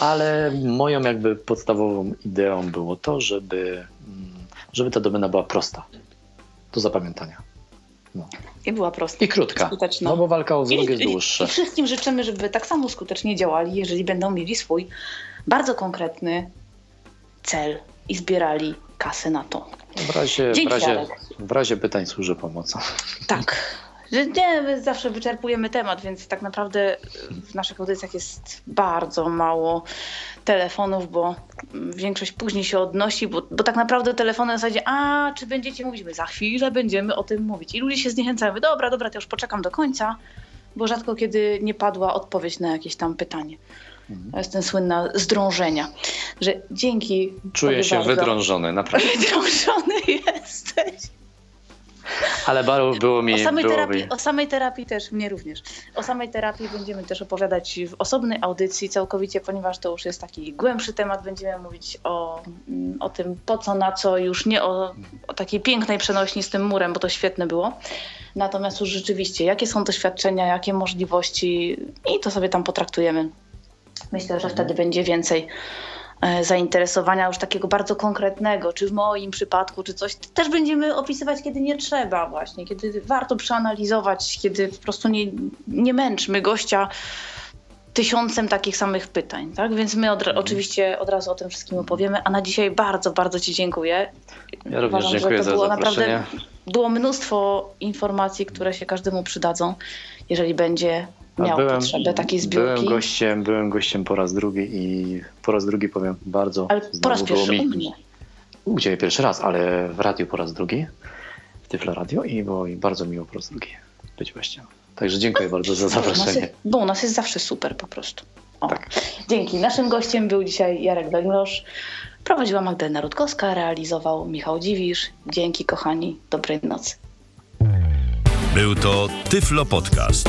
ale moją jakby podstawową ideą było to, żeby, mm, żeby ta domena była prosta do zapamiętania. I była prosta. I krótka, Skuteczna. no bo walka o wzrok jest dłuższa. I wszystkim życzymy, żeby tak samo skutecznie działali, jeżeli będą mieli swój bardzo konkretny cel i zbierali kasę na to. W razie, w Dzięki, razie, Jarek. w razie pytań służę pomocą. Tak. Że nie, my zawsze wyczerpujemy temat, więc tak naprawdę w naszych audycjach jest bardzo mało telefonów, bo większość później się odnosi, bo, bo tak naprawdę telefony na zasadzie, a czy będziecie mówić? My za chwilę będziemy o tym mówić. I ludzie się zniechęcają. Mówię, Dobra, dobra, to już poczekam do końca, bo rzadko kiedy nie padła odpowiedź na jakieś tam pytanie. To jest ten słynna zdrążenia. Że dzięki. Czuję się bardzo. wydrążony, naprawdę. Wydrążony jesteś. Ale baru było mi... O samej, było terapii, mi... o samej terapii też, mnie również. O samej terapii będziemy też opowiadać w osobnej audycji całkowicie, ponieważ to już jest taki głębszy temat. Będziemy mówić o, mm, o tym po co, na co, już nie o, o takiej pięknej przenośni z tym murem, bo to świetne było. Natomiast już rzeczywiście, jakie są doświadczenia, jakie możliwości i to sobie tam potraktujemy. Myślę, że wtedy będzie więcej zainteresowania już takiego bardzo konkretnego, czy w moim przypadku, czy coś. Też będziemy opisywać, kiedy nie trzeba właśnie, kiedy warto przeanalizować, kiedy po prostu nie, nie męczmy gościa tysiącem takich samych pytań, tak? Więc my od, oczywiście od razu o tym wszystkim opowiemy, a na dzisiaj bardzo, bardzo Ci dziękuję. Ja również Uważam, dziękuję że to za było zaproszenie. naprawdę było mnóstwo informacji, które się każdemu przydadzą, jeżeli będzie Miał potrzebę takiej zbiórki. Byłem gościem, byłem gościem po raz drugi i po raz drugi powiem bardzo. Ale po raz pierwszy mi- u mnie. U Ciebie pierwszy raz, ale w radiu po raz drugi, w Tyflo Radio i było mi bardzo miło po raz drugi być gościem. Także dziękuję bardzo za Bo u nas zaproszenie. jest, bo u nas jest zawsze super po prostu. O. Tak. Dzięki. Naszym gościem był dzisiaj Jarek Węglosz. Prowadziła Magdalena Rutkowska, realizował Michał Dziwisz. Dzięki kochani, dobrej nocy. Był to Tyflo Podcast.